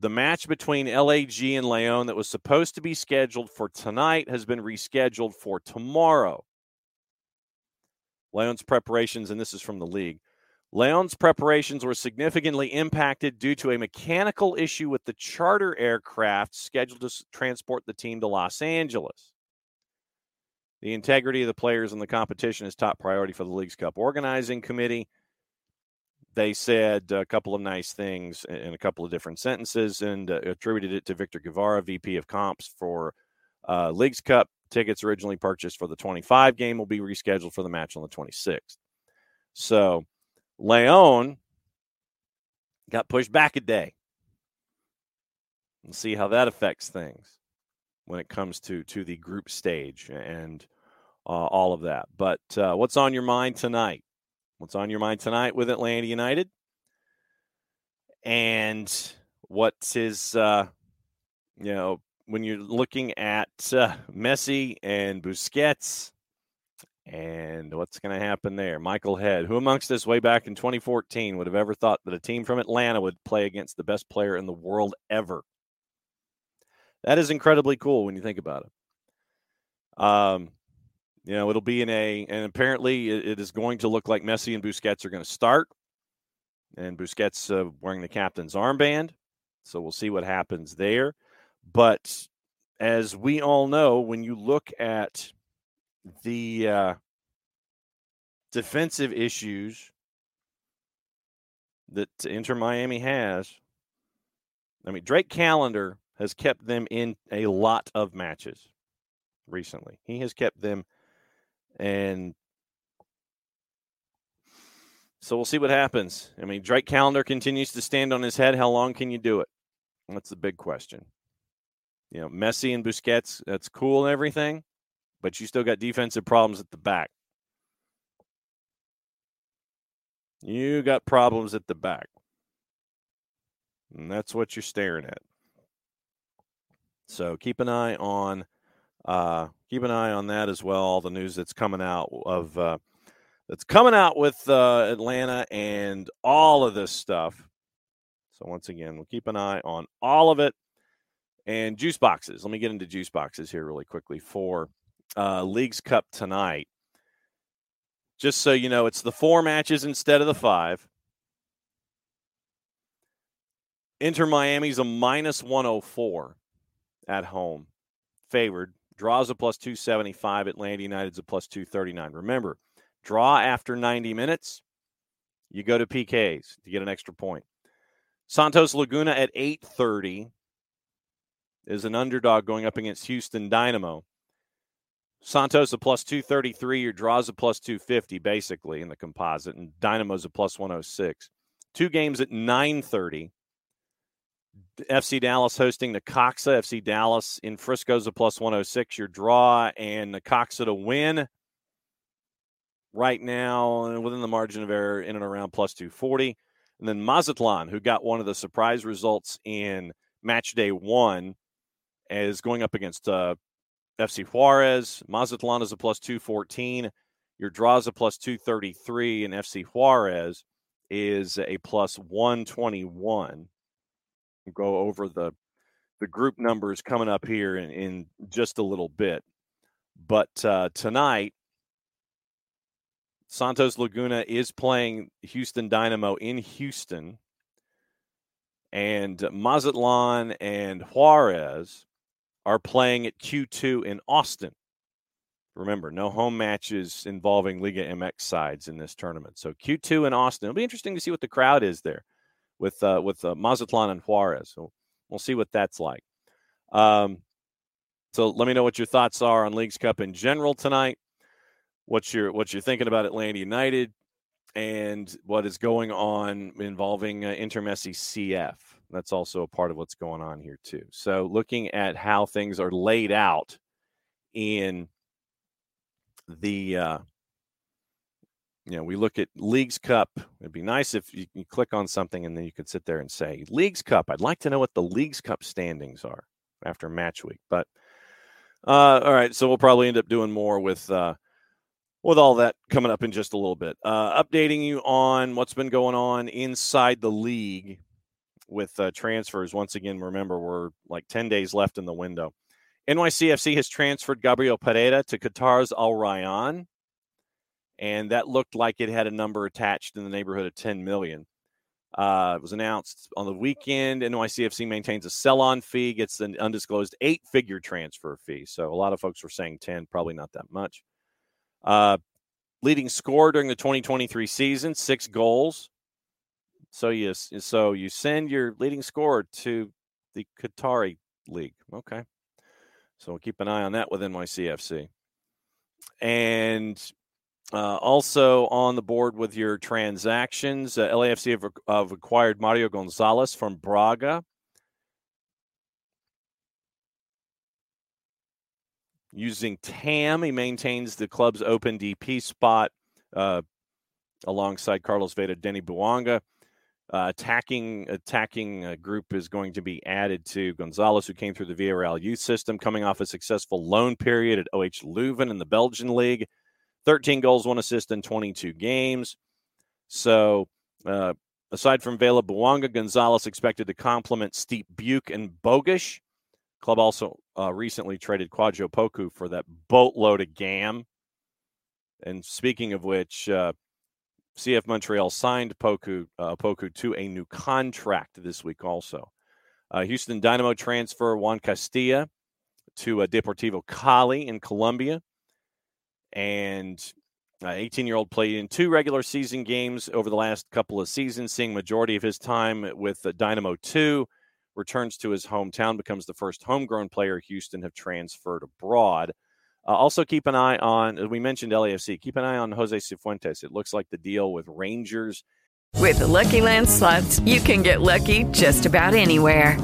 The match between LAG and Leon that was supposed to be scheduled for tonight has been rescheduled for tomorrow. Leon's preparations, and this is from the league, Leon's preparations were significantly impacted due to a mechanical issue with the charter aircraft scheduled to transport the team to Los Angeles. The integrity of the players in the competition is top priority for the League's Cup organizing committee. They said a couple of nice things in a couple of different sentences and uh, attributed it to Victor Guevara, VP of Comps for uh, League's Cup. Tickets originally purchased for the 25 game will be rescheduled for the match on the 26th. So, Leon got pushed back a day. We'll see how that affects things when it comes to to the group stage and uh, all of that. But uh, what's on your mind tonight? What's on your mind tonight with Atlanta United? And what is uh, you know when you're looking at uh, Messi and Busquets and what's going to happen there? Michael Head, who amongst us way back in 2014 would have ever thought that a team from Atlanta would play against the best player in the world ever? That is incredibly cool when you think about it. Um, you know, it'll be in a, and apparently it is going to look like Messi and Busquets are going to start, and Busquets uh, wearing the captain's armband. So we'll see what happens there. But as we all know, when you look at the uh, defensive issues that Inter Miami has, I mean, Drake Callender has kept them in a lot of matches recently. He has kept them, and so we'll see what happens. I mean, Drake Callender continues to stand on his head. How long can you do it? That's the big question. You know, Messi and Busquets, that's cool and everything but you still got defensive problems at the back. You got problems at the back. And that's what you're staring at. So keep an eye on uh, keep an eye on that as well. All the news that's coming out of uh, that's coming out with uh, Atlanta and all of this stuff. So once again, we'll keep an eye on all of it. And juice boxes. Let me get into juice boxes here really quickly for uh, Leagues Cup tonight. Just so you know, it's the four matches instead of the five. Inter Miami's a minus 104 at home, favored. Draws a plus 275. Atlanta United's a plus 239. Remember, draw after 90 minutes, you go to PKs to get an extra point. Santos Laguna at 830 is an underdog going up against Houston Dynamo. Santos a plus 233, your draws a plus 250 basically in the composite, and Dynamo's a plus 106. Two games at 930. FC Dallas hosting Necaxa. FC Dallas in Frisco's a plus 106, your draw, and Necaxa to win right now within the margin of error in and around plus 240. And then Mazatlan, who got one of the surprise results in match day one, is going up against uh, FC Juarez. Mazatlan is a plus 214. Your draw is a plus 233, and FC Juarez is a plus 121. We'll go over the the group numbers coming up here in, in just a little bit. But uh, tonight, Santos Laguna is playing Houston Dynamo in Houston. And Mazatlan and Juarez are playing at Q2 in Austin. Remember, no home matches involving Liga MX sides in this tournament. So Q2 in Austin. It'll be interesting to see what the crowd is there. with uh, with uh, Mazatlan and Juarez. So we'll see what that's like. Um, so let me know what your thoughts are on Leagues Cup in general tonight. What's your what you're thinking about Atlanta United and what is going on involving uh, Intermessi CF. That's also a part of what's going on here too. So looking at how things are laid out in the uh, you know, we look at Leagues Cup. It'd be nice if you can click on something and then you could sit there and say, Leagues Cup. I'd like to know what the Leagues Cup standings are after match week. But uh, all right, so we'll probably end up doing more with uh, with all that coming up in just a little bit. Uh, updating you on what's been going on inside the league with uh, transfers. Once again, remember we're like ten days left in the window. NYCFC has transferred Gabriel Pereira to Qatar's Al Rayyan and that looked like it had a number attached in the neighborhood of 10 million. Uh, it was announced on the weekend. NYCFC maintains a sell-on fee, gets an undisclosed eight-figure transfer fee. So a lot of folks were saying 10, probably not that much. Uh, leading score during the 2023 season, six goals. So you so you send your leading scorer to the Qatari league. Okay. So we'll keep an eye on that with NYCFC. And uh, also on the board with your transactions, uh, LAFC have, have, acquired Mario Gonzalez from Braga. Using TAM, he maintains the club's open DP spot uh, alongside Carlos Vela, Denis Bouanga. Uh, attacking attacking uh, group is going to be added to Gonzalez, who came through the VRL youth system, coming off a successful loan period at OH Leuven in the Belgian league. 13 goals, one assist in 22 games. So, uh, aside from Vela Bouanga, Gonzalez expected to complement Stipe Biuk and Bogusz. Club also uh, recently traded Kwadwo Poku for that boatload of GAM. And speaking of which, uh, CF Montreal signed Poku, uh, Poku to a new contract this week also. Uh, Houston Dynamo transfer Juan Castilla to uh, Deportivo Cali in Colombia and 18 year old played in two regular season games over the last couple of seasons, seeing majority of his time with Dynamo 2. Returns to his hometown, becomes the first homegrown player Houston have transferred abroad. Uh, also, keep an eye on, we mentioned LAFC, keep an eye on Jose Cifuentes. It looks like the deal with Rangers. With the Lucky Land slots, you can get lucky just about anywhere.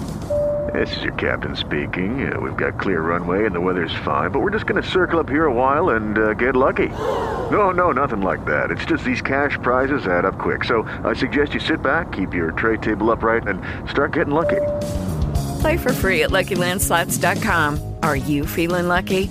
This is your captain speaking. Uh, we've got clear runway and the weather's fine, but we're just going to circle up here a while and uh, get lucky. No, no, nothing like that. It's just these cash prizes add up quick. So I suggest you sit back, keep your tray table upright, and start getting lucky. Play for free at LuckyLandSlots.com. Are you feeling lucky?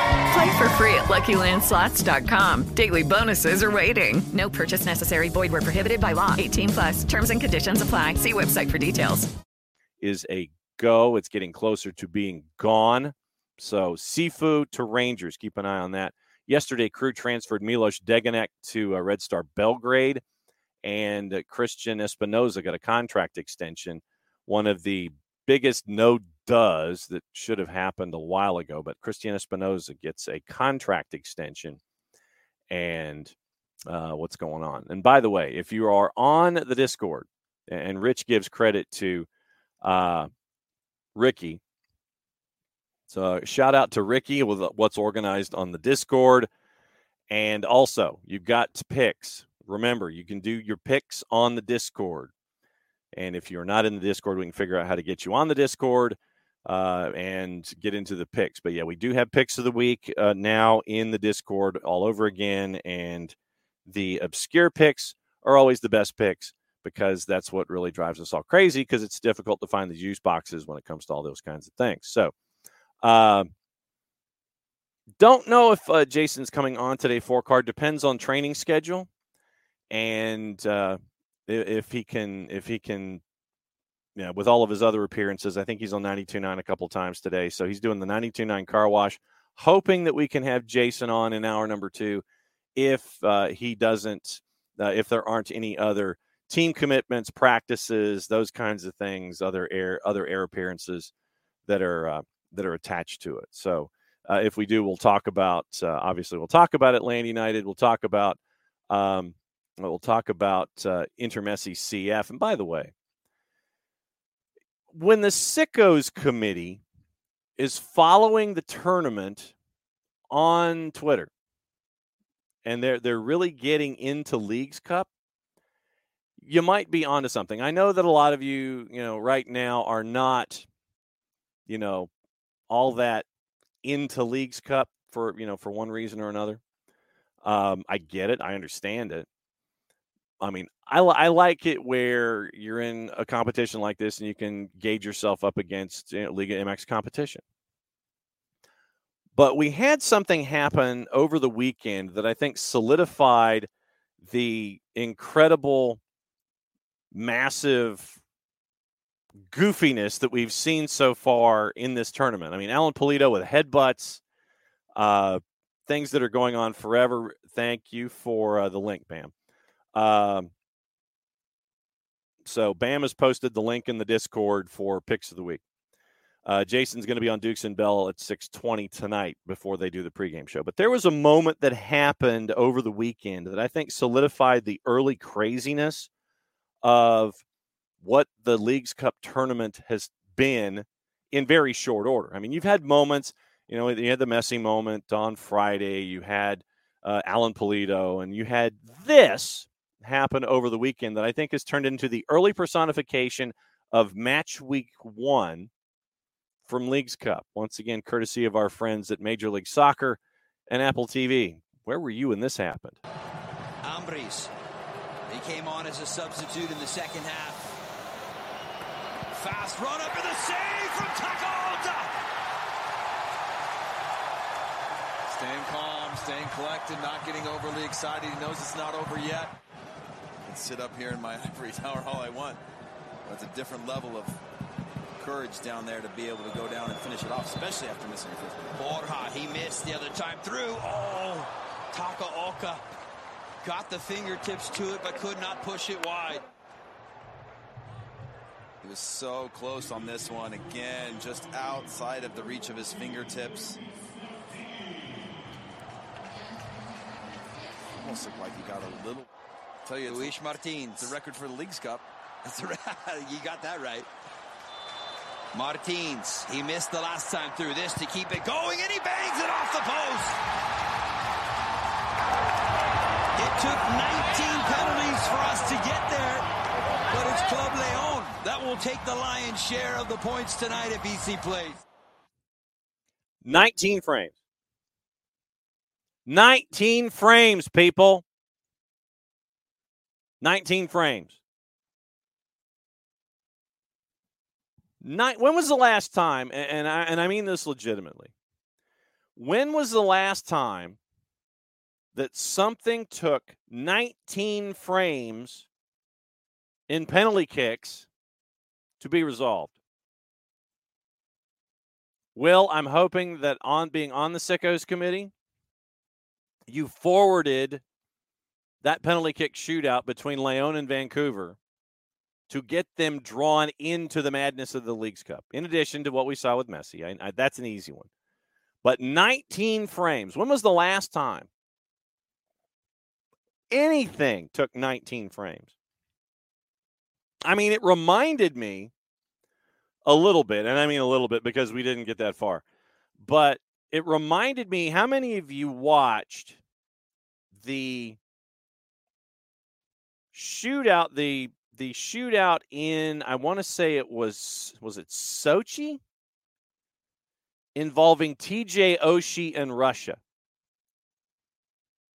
Play for free at LuckyLandSlots.com. Daily bonuses are waiting. No purchase necessary. Void where prohibited by law. 18 plus. Terms and conditions apply. See website for details. Is a go. It's getting closer to being gone. So Cifu to Rangers. Keep an eye on that. Yesterday, crew transferred Milos Degenek to uh, Red Star Belgrade, and uh, Christian Espinoza got a contract extension. One of the biggest no does that should have happened a while ago, but Christian Espinoza gets a contract extension. And uh, what's going on? And by the way, if you are on the Discord, and Rich gives credit to uh, Ricky. So shout out to Ricky with what's organized on the Discord. And also, you've got picks. Remember, you can do your picks on the Discord. And if you're not in the Discord, we can figure out how to get you on the Discord uh, and get into the picks. But yeah, we do have picks of the week uh, now in the Discord all over again. And the obscure picks are always the best picks because that's what really drives us all crazy because it's difficult to find the juice boxes when it comes to all those kinds of things. So, uh, don't know if uh, Jason's coming on today for card. Depends on training schedule, and uh, if he can if he can yeah, with all of his other appearances, I think he's on 92.9 a couple times today. So he's doing the 92.9 car wash, hoping that we can have Jason on in hour number two if uh, he doesn't, uh, if there aren't any other team commitments, practices, those kinds of things, other air, other air appearances that are uh, that are attached to it. So uh, if we do, we'll talk about. Uh, obviously, we'll talk about Atlanta United. We'll talk about. Um, we'll talk about uh, Intermessi CF. And by the way, when the Sickos Committee is following the tournament on Twitter, and they're they're really getting into Leagues Cup, you might be onto something. I know that a lot of you, you know, right now are not, you know, all that into Leagues Cup for you know for one reason or another. Um, I get it. I understand it. I mean, I, I like it where you're in a competition like this and you can gauge yourself up against you know, Liga MX competition. But we had something happen over the weekend that I think solidified the incredible, massive goofiness that we've seen so far in this tournament. I mean, Alan Pulido with headbutts, uh, things that are going on forever. Thank you for uh, the link, Bam. Um, so Bam has posted the link in the Discord for picks of the week. Uh, Jason's going to be on Dukes and Bell at 6:20 tonight before they do the pregame show. But there was a moment that happened over the weekend that I think solidified the early craziness of what the Leagues Cup tournament has been in very short order. I mean, you've had moments, you know, you had the messy moment on Friday, you had uh, Alan Pulido, and you had this happen over the weekend that I think has turned into the early personification of match week one from Leagues Cup. Once again, courtesy of our friends at Major League Soccer and Apple TV. Where were you when this happened? Ambriz. He came on as a substitute in the second half. Fast run up in the save from Takaoka. Staying calm, staying collected, not getting overly excited. He knows it's not over yet can sit up here in my ivory tower all I want. It's a different level of courage down there to be able to go down and finish it off, especially after missing a fifth. Borja, he missed the other time through. Oh, Takaoka got the fingertips to it, but could not push it wide. He was so close on this one. Again, just outside of the reach of his fingertips. Almost looked like he got a little tell you, Luis Martins. The record for the Leagues Cup. That's right. you got that right. Martins, he missed the last time through this to keep it going, and he bangs it off the post. It took 19 penalties for us to get there, but it's Club Leon that will take the lion's share of the points tonight at BC Place. 19 frames. 19 frames, people. 19 frames. Nine, when was the last time, and I, and I mean this legitimately, when was the last time that something took 19 frames in penalty kicks to be resolved? Will, I'm hoping that on being on the Sickos committee, you forwarded that penalty kick shootout between Leon and Vancouver to get them drawn into the madness of the Leagues Cup. In addition to what we saw with Messi, I, I, that's an easy one. But 19 frames. When was the last time anything took 19 frames? I mean, it reminded me a little bit, and I mean a little bit because we didn't get that far, but it reminded me how many of you watched the shootout the the shootout in I want to say it was was it Sochi? Involving TJ Oshie and Russia.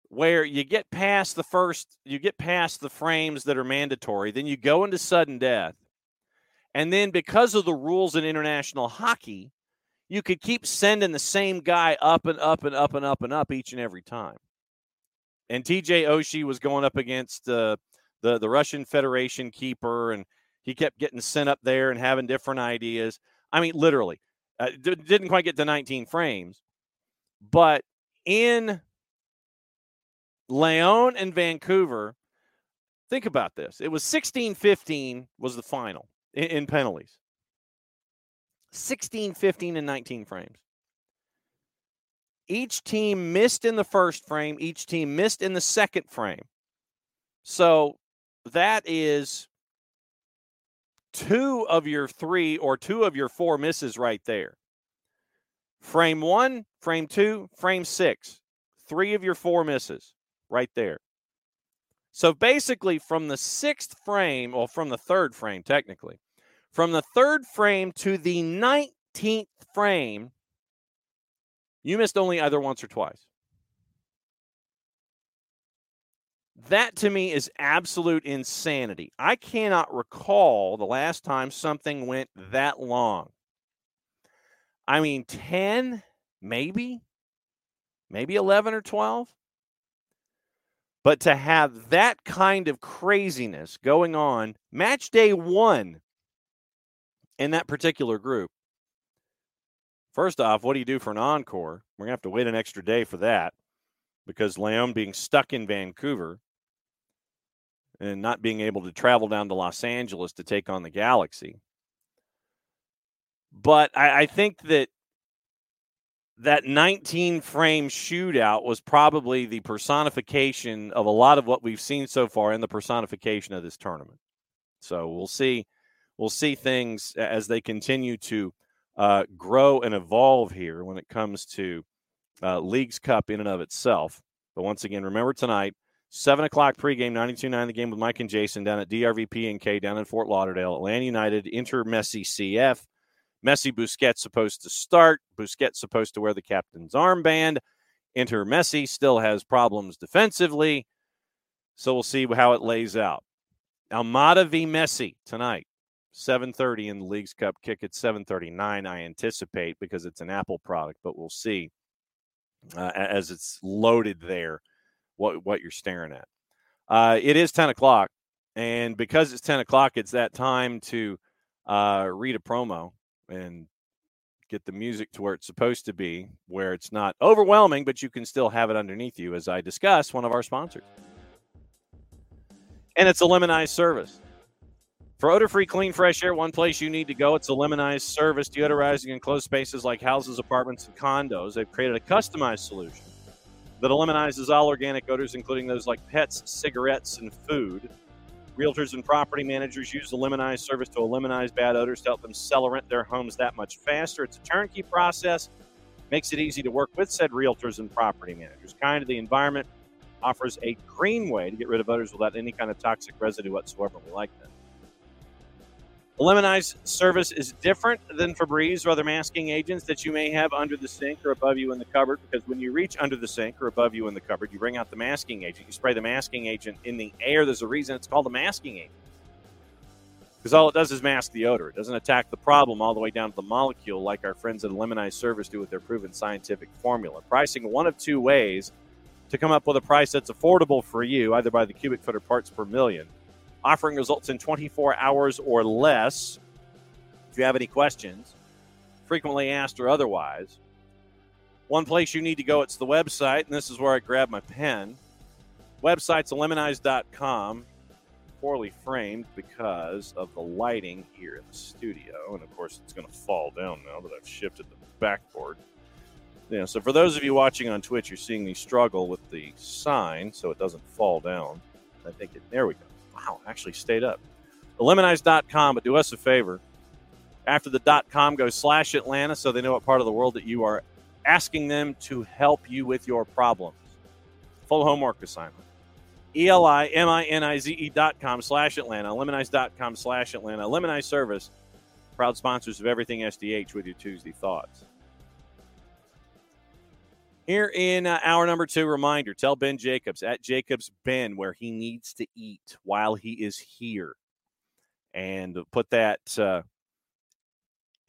Where you get past the first you get past the frames that are mandatory then you go into sudden death. And then because of the rules in international hockey you could keep sending the same guy up and up and up and up and up each and every time. And TJ Oshie was going up against uh, the the Russian Federation keeper, and He kept getting sent up there and having different ideas. I mean, literally, uh, d- didn't quite get to 19 frames, but in Leon and Vancouver, think about this. It was 16 15 was the final in, in penalties. 16 15 and 19 frames. Each team missed in the first frame, each team missed in the second frame. So that is two of your three or two of your four misses right there. Frame one, frame two, frame six. Three of your four misses right there. So basically, from the sixth frame, or from the third frame, technically, from the third frame to the 19th frame, you missed only either once or twice. That to me is absolute insanity. I cannot recall the last time something went that long. I mean, 10, maybe, maybe 11 or 12. But to have that kind of craziness going on, match day one in that particular group. First off, what do you do for an encore? We're going to have to wait an extra day for that because Leon being stuck in Vancouver and not being able to travel down to Los Angeles to take on the Galaxy. But I, I think that that 19 frame shootout was probably the personification of a lot of what we've seen so far in the personification of this tournament. So we'll see, we'll see things as they continue to uh, grow and evolve here when it comes to uh, Leagues Cup in and of itself. But once again, remember tonight, 7 o'clock pregame, 92.9 the game with Mike and Jason down at DRV PNK down in Fort Lauderdale. Atlanta United, Inter Messi CF. Messi Busquets supposed to start. Busquets supposed to wear the captain's armband. Inter Messi still has problems defensively. So we'll see how it lays out. Almada v Messi tonight, 7:30 in the Leagues Cup. Kick at 7:39. I anticipate because it's an Apple product, but we'll see uh, as it's loaded there what what you're staring at. Uh, it is 10 o'clock, and because it's 10 o'clock, it's that time to uh, read a promo and get the music to where it's supposed to be, where it's not overwhelming, but you can still have it underneath you as I discuss one of our sponsors. And it's Eliminize service. For odor free, clean, fresh air, one place you need to go. It's Eliminize service, deodorizing enclosed spaces like houses, apartments, and condos. They've created a customized solution that eliminizes all organic odors, including those like pets, cigarettes, and food. Realtors and property managers use the Eliminize service to eliminate bad odors to help them sell or rent their homes that much faster. It's a turnkey process, makes it easy to work with said realtors and property managers. Kind to the environment, offers a green way to get rid of odors without any kind of toxic residue whatsoever. We like that. Eliminize service is different than Febreze or other masking agents that you may have under the sink or above you in the cupboard because when you reach under the sink or above you in the cupboard, you bring out the masking agent. You spray the masking agent in the air. There's a reason it's called a masking agent because all it does is mask the odor. It doesn't attack the problem all the way down to the molecule like our friends at Eliminize Service do with their proven scientific formula. Pricing one of two ways to come up with a price that's affordable for you, either by the cubic foot or parts per million offering results in 24 hours or less. If you have any questions, frequently asked or otherwise, one place you need to go, it's the website, and this is where I grab my pen. Website's eliminize.com, poorly framed because of the lighting here in the studio. And of course, it's going to fall down now that I've shifted the backboard. Yeah, so for those of you watching on Twitch, you're seeing me struggle with the sign so it doesn't fall down. I think it, there we go. Wow, actually stayed up. Eliminize.com, but do us a favor. After the dot com, go slash Atlanta so they know what part of the world that you are asking them to help you with your problems. Full homework assignment. E-L-I-M-I-N-I-Z-E dot com slash Atlanta. Eliminize.com slash Atlanta. Eliminize Service, proud sponsors of Everything SDH with your Tuesday thoughts. Here in uh, hour number two, reminder tell Ben Jacobs at Jacobs Ben where he needs to eat while he is here. And put that uh,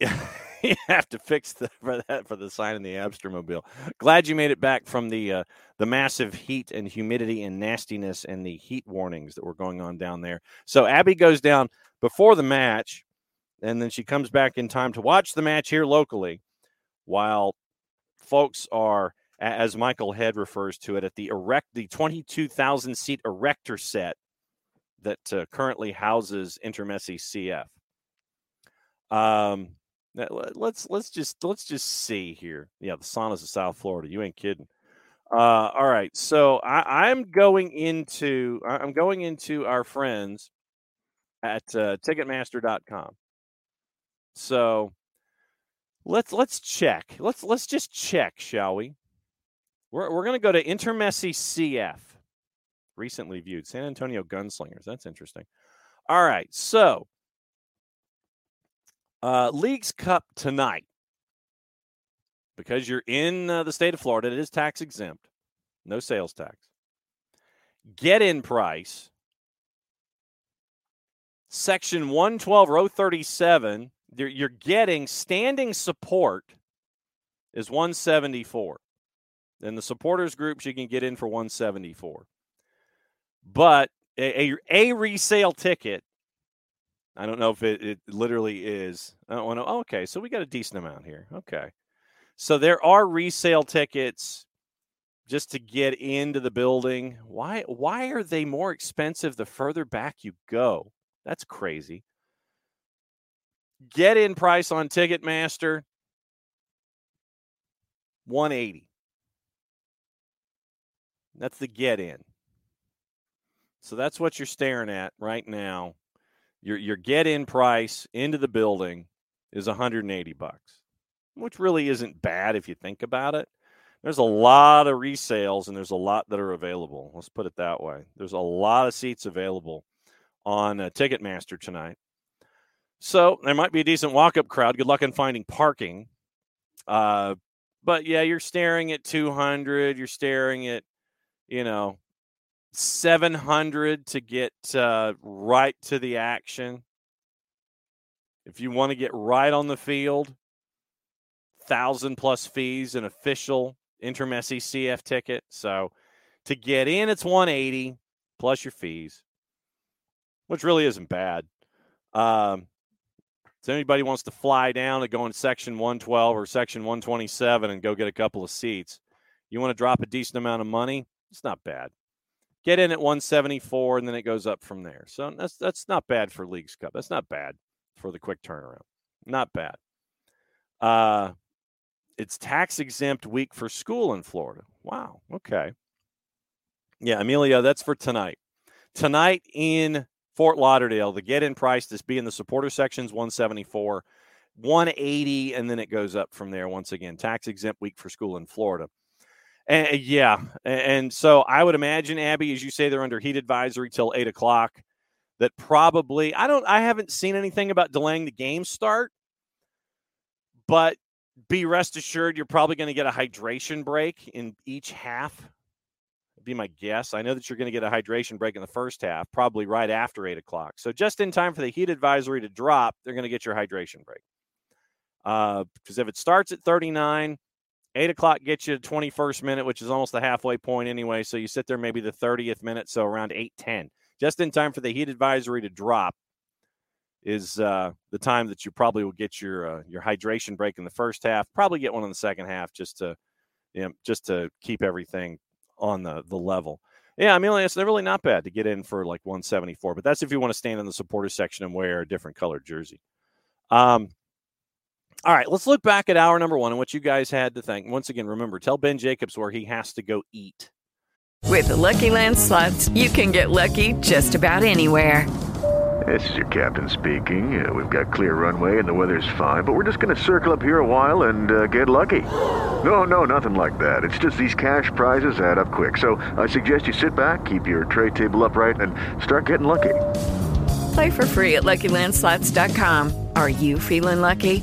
you have to fix the, for that for the sign in the Abstermobile. Glad you made it back from the uh, the massive heat and humidity and nastiness and the heat warnings that were going on down there. So Abby goes down before the match, and then she comes back in time to watch the match here locally, while folks are, as Michael Head refers to it, at the erect the twenty two thousand seat erector set that uh, currently houses Intermessi CF. Um, let's let's just let's just see here. Yeah, the saunas of South Florida. You ain't kidding. Uh, all right, so I, I'm going into I'm going into our friends at uh, Ticketmaster.com. So let's let's check. Let's let's just check, shall we? We're we're gonna go to Intermessi CF. Recently viewed San Antonio Gunslingers. That's interesting. All right, so uh, Leagues Cup tonight. Because you're in uh, the state of Florida, it is tax exempt, no sales tax. Get in price, section 112, row 37, you're, you're getting standing support is 174. And the supporters groups you can get in for 174. But a, a, a resale ticket I don't know if it, it literally is. I don't want to. Oh, okay, so we got a decent amount here. Okay, so there are resale tickets just to get into the building. Why? Why are they more expensive the further back you go? That's crazy. Get in price on Ticketmaster 180. That's the get in. So that's what you're staring at right now your your get in price into the building is 180 bucks, which really isn't bad if you think about it. There's a lot of resales and there's a lot that are available. Let's put it that way. There's a lot of seats available on uh, Ticketmaster tonight. So there might be a decent walk up crowd. Good luck in finding parking. Uh, but yeah, you're staring at 200. You're staring at, you know, 700 to get uh, right to the action. If you want to get right on the field, thousand plus fees, an official Intermessi CF ticket. So to get in, it's 180 plus your fees, which really isn't bad. Um, if anybody wants to fly down and go in section 112 or section 127 and go get a couple of seats, you want to drop a decent amount of money, it's not bad get in at 174 and then it goes up from there. So that's that's not bad for Leagues Cup. That's not bad for the quick turnaround. Not bad. Uh it's tax exempt week for school in Florida. Wow. Okay. Yeah, Amelia, that's for tonight. Tonight in Fort Lauderdale, the get in price to be in the supporter sections 174, 180, and then it goes up from there once again. Tax exempt week for school in Florida. And, yeah, and so I would imagine Abby, as you say, they're under heat advisory till eight o'clock. That probably I don't I haven't seen anything about delaying the game start, but be rest assured you're probably going to get a hydration break in each half. Be my guess. I know that you're going to get a hydration break in the first half, probably right after eight o'clock. So just in time for the heat advisory to drop, they're going to get your hydration break. Because uh, if it starts at 39, Eight o'clock gets you to 21st minute, which is almost the halfway point anyway. So you sit there maybe the 30th minute, so around 8:10, just in time for the heat advisory to drop. Is uh, the time that you probably will get your uh, your hydration break in the first half. Probably get one in the second half, just to you know, just to keep everything on the the level. Yeah, I mean, it's really not bad to get in for like 174, but that's if you want to stand in the supporter section and wear a different colored jersey. Um, all right, let's look back at hour number one and what you guys had to think. Once again, remember, tell Ben Jacobs where he has to go eat. With the Lucky Land slots, you can get lucky just about anywhere. This is your captain speaking. Uh, we've got clear runway and the weather's fine, but we're just going to circle up here a while and uh, get lucky. No, no, nothing like that. It's just these cash prizes add up quick. So I suggest you sit back, keep your tray table upright, and start getting lucky. Play for free at LuckyLandSlots.com. Are you feeling lucky?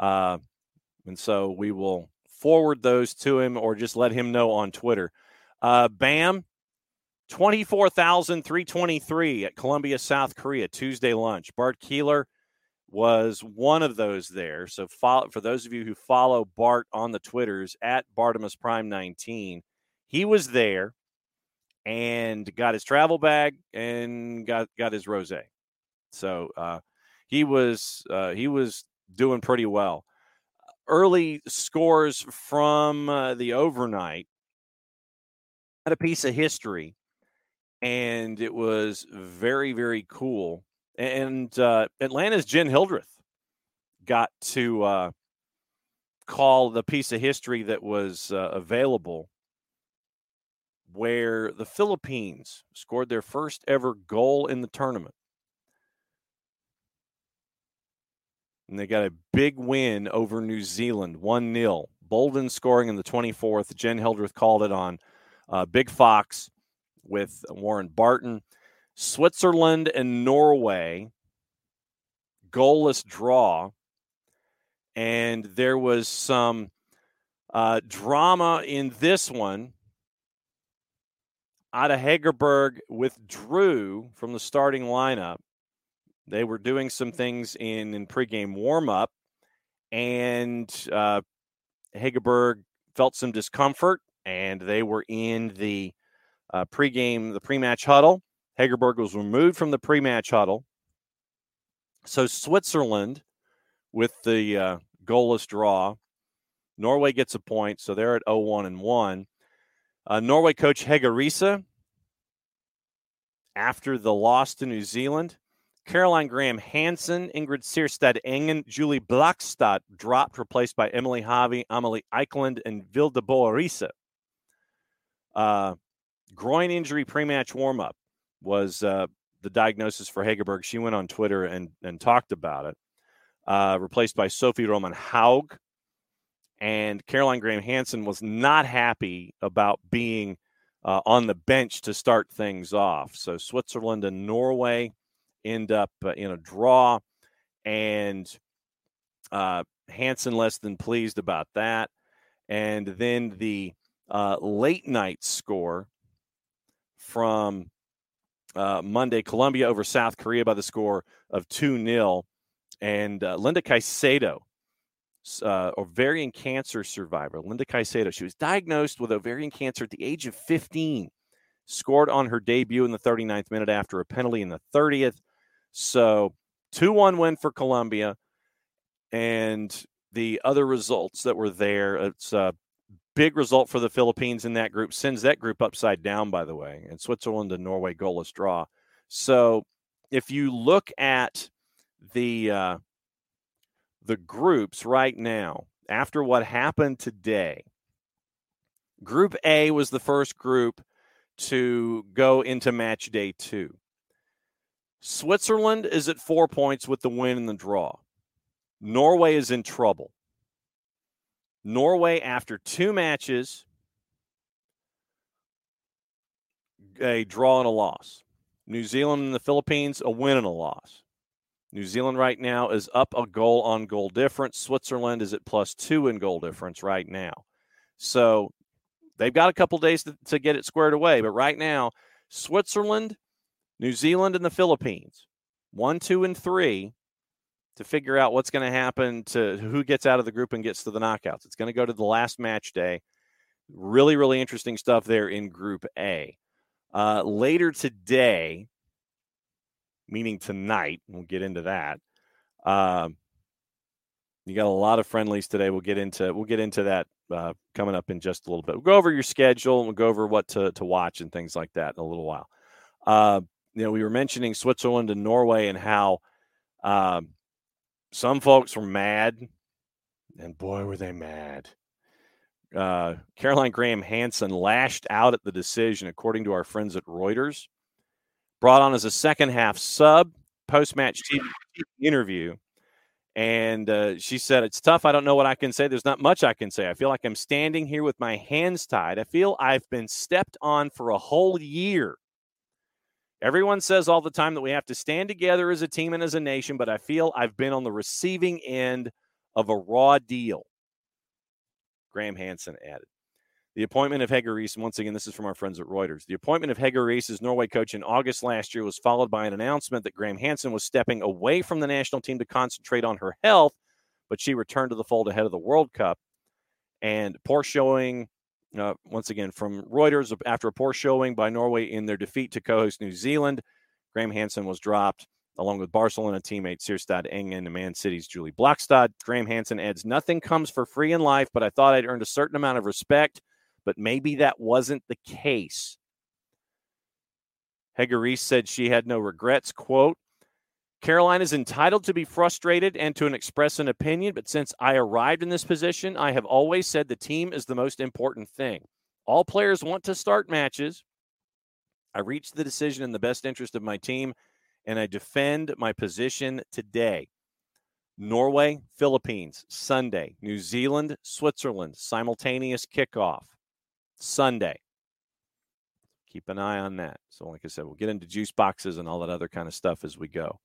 Uh, and so we will forward those to him or just let him know on Twitter. Uh, Bam, 24,323 at Colombia, South Korea, Tuesday lunch. Bart Keeler was one of those there. So follow, for those of you who follow Bart on the Twitters at Bartimus Prime 19, he was there and got his travel bag and got got his rosé. So uh, he was uh, he was doing pretty well. Early scores from uh, the overnight had a piece of history, and it was very, very cool. And uh, Atlanta's Jen Hildreth got to uh, call the piece of history that was uh, available where the Philippines scored their first ever goal in the tournament. And they got a big win over New Zealand, 1 0. Bolden scoring in the 24th. Jen Hildreth called it on uh, Big Fox with Warren Barton. Switzerland and Norway, goalless draw. And there was some uh, drama in this one. Ada Hegerberg withdrew from the starting lineup they were doing some things in, in pregame warmup, and uh, felt some discomfort, and they were in the uh, pregame, the pre-match huddle. Hegerberg was removed from the pre-match huddle. So Switzerland, with the uh, goalless draw, Norway gets a point, so they're at 0-1 and 1. Uh, Norway coach Hege Riise, after the loss to New Zealand, Caroline Graham Hansen, Ingrid Syrstad Engen, Julie Blakstad dropped, replaced by Emilie Haavi, Amalie Eikeland, and Vilde Bøe Risa. Uh, groin injury pre-match warm-up was uh, the diagnosis for Hegerberg. She went on Twitter and, and talked about it. Uh, replaced by Sophie Roman Haug. And Caroline Graham Hansen was not happy about being uh, on the bench to start things off. So Switzerland and Norway end up uh, in a draw, and uh, Hansen less than pleased about that. And then the uh, late night score from uh, Monday, Colombia over South Korea by the score of 2 0. And uh, Linda Caicedo, uh, ovarian cancer survivor, Linda Caicedo, she was diagnosed with ovarian cancer at the age of 15, scored on her debut in the 39th minute after a penalty in the 30th. So 2 1 win for Colombia. And the other results that were there, it's a big result for the Philippines in that group, sends that group upside down, by the way, and Switzerland and Norway goalless draw. So if you look at the uh, the groups right now, after what happened today, Group A was the first group to go into match day two. Switzerland is at four points with the win and the draw. Norway is in trouble. Norway, after two matches, a draw and a loss. New Zealand and the Philippines, a win and a loss. New Zealand right now is up a goal on goal difference. Switzerland is at plus two in goal difference right now. So they've got a couple days to, to get it squared away. But right now, Switzerland New Zealand and the Philippines, one, two, and three, to figure out what's going to happen to who gets out of the group and gets to the knockouts. It's going to go to the last match day. Really, really interesting stuff there in Group A. Uh, later today, meaning tonight, we'll get into that. Uh, you got a lot of friendlies today. We'll get into we'll get into that uh, coming up in just a little bit. We'll go over your schedule and we'll go over what to to watch and things like that in a little while. Uh, you know, we were mentioning Switzerland and Norway and how um, some folks were mad, and boy, were they mad. Uh, Caroline Graham Hansen lashed out at the decision, according to our friends at Reuters. Brought on as a second half sub, post match interview. And uh, she said, It's tough. I don't know what I can say. There's not much I can say. I feel like I'm standing here with my hands tied. I feel I've been stepped on for a whole year. Everyone says all the time that we have to stand together as a team and as a nation, but I feel I've been on the receiving end of a raw deal. Graham Hansen added. The appointment of Hege Riise, once again, this is from our friends at Reuters. The appointment of Hege Riise as Norway coach in August last year was followed by an announcement that Graham Hansen was stepping away from the national team to concentrate on her health, but she returned to the fold ahead of the World Cup. And poor showing, uh, once again, from Reuters after a poor showing by Norway in their defeat to co host New Zealand, Graham Hansen was dropped along with Barcelona teammate Syrstad Engen and Man City's Julie Blakstad. Graham Hansen adds, Nothing comes for free in life, but I thought I'd earned a certain amount of respect but maybe that wasn't the case. Hege said she had no regrets. Quote, Caroline is entitled to be frustrated and to express an opinion, but since I arrived in this position, I have always said the team is the most important thing. All players want to start matches. I reached the decision in the best interest of my team, and I defend my position today. Norway, Philippines, Sunday. New Zealand, Switzerland, simultaneous kickoff. Sunday. Keep an eye on that. So, like I said, we'll get into juice boxes and all that other kind of stuff as we go.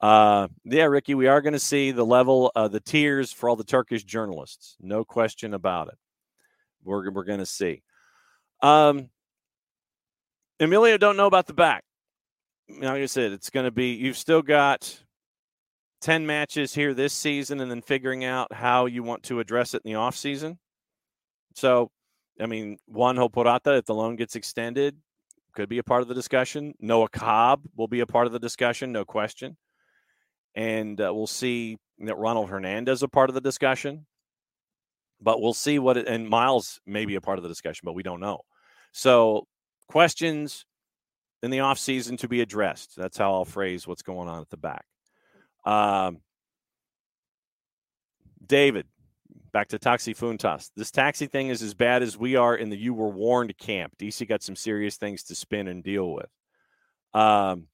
Uh, yeah, Ricky, we are going to see the level, uh, the tiers for all the Turkish journalists. No question about it. We're, we're going to see. Um, Emilio, don't know about the back. Like I said, it's going to be, you've still got 10 matches here this season and then figuring out how you want to address it in the offseason. So I mean, Juan Hoporata, if the loan gets extended, could be a part of the discussion. Noah Cobb will be a part of the discussion, no question. And uh, we'll see that Ronald Hernandez a part of the discussion. But we'll see what it, and Miles may be a part of the discussion, but we don't know. So questions in the offseason to be addressed. That's how I'll phrase what's going on at the back. Um, David, back to Taxi Fountas. This taxi thing is as bad as we are in the you were warned camp. DC got some serious things to spin and deal with. Um,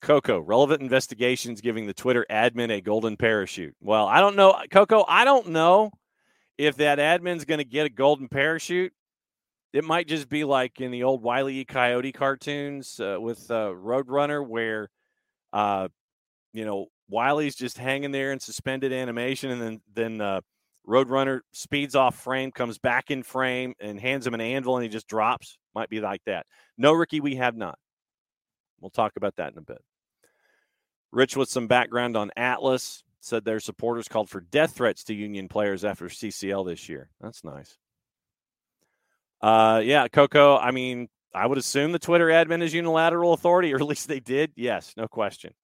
Coco, relevant investigations giving the Twitter admin a golden parachute. Well, I don't know, Coco. I don't know if that admin's going to get a golden parachute. It might just be like in the old Wiley e. Coyote cartoons uh, with uh, Roadrunner, where uh, you know Wile's just hanging there in suspended animation, and then then uh, Roadrunner speeds off frame, comes back in frame, and hands him an anvil, and he just drops. Might be like that. No, Ricky, we have not. We'll talk about that in a bit. Rich, with some background on Atlas, said their supporters called for death threats to union players after CCL this year. That's nice. Uh, yeah, Coco. I mean, I would assume the Twitter admin is unilateral authority, or at least they did. Yes, no question.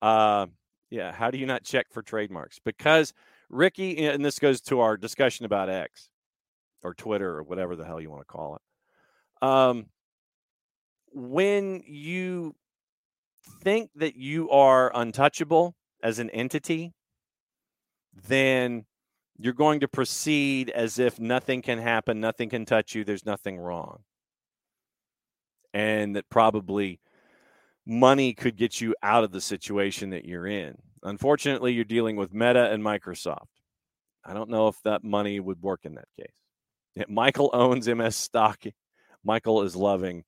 Uh, yeah. How do you not check for trademarks? Because Ricky, and this goes to our discussion about X or Twitter or whatever the hell you want to call it. Um, when you think that you are untouchable as an entity, then you're going to proceed as if nothing can happen, nothing can touch you, there's nothing wrong. And that probably money could get you out of the situation that you're in. Unfortunately, you're dealing with Meta and Microsoft. I don't know if that money would work in that case. Yeah, Michael owns MS stock. Michael is loving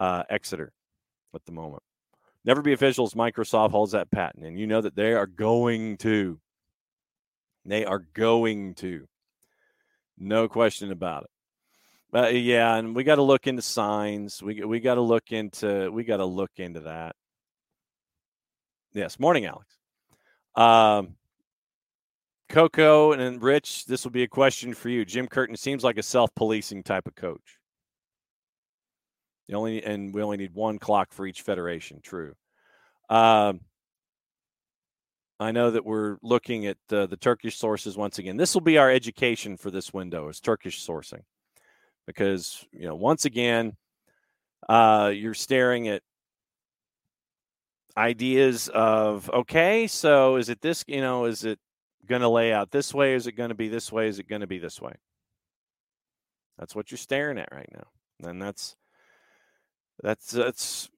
uh, Exeter at the moment. Never be officials. Microsoft holds that patent, and you know that they are going to. They are going to. No question about it. Uh, yeah, and we got to look into signs. We we got to look into we got to look into that. Yes, morning, Alex. Um, Coco and Rich, this will be a question for you. Jim Curtin seems like a self-policing type of coach. Only and we only need one clock for each federation. True. Um, I know that we're looking at uh, the Turkish sources once again. This will be our education for this window is Turkish sourcing because you know once again uh, you're staring at ideas of okay, so is it this? You know, is it going to lay out this way? Is it going to be this way? Is it going to be this way? That's what you're staring at right now, and that's that's that's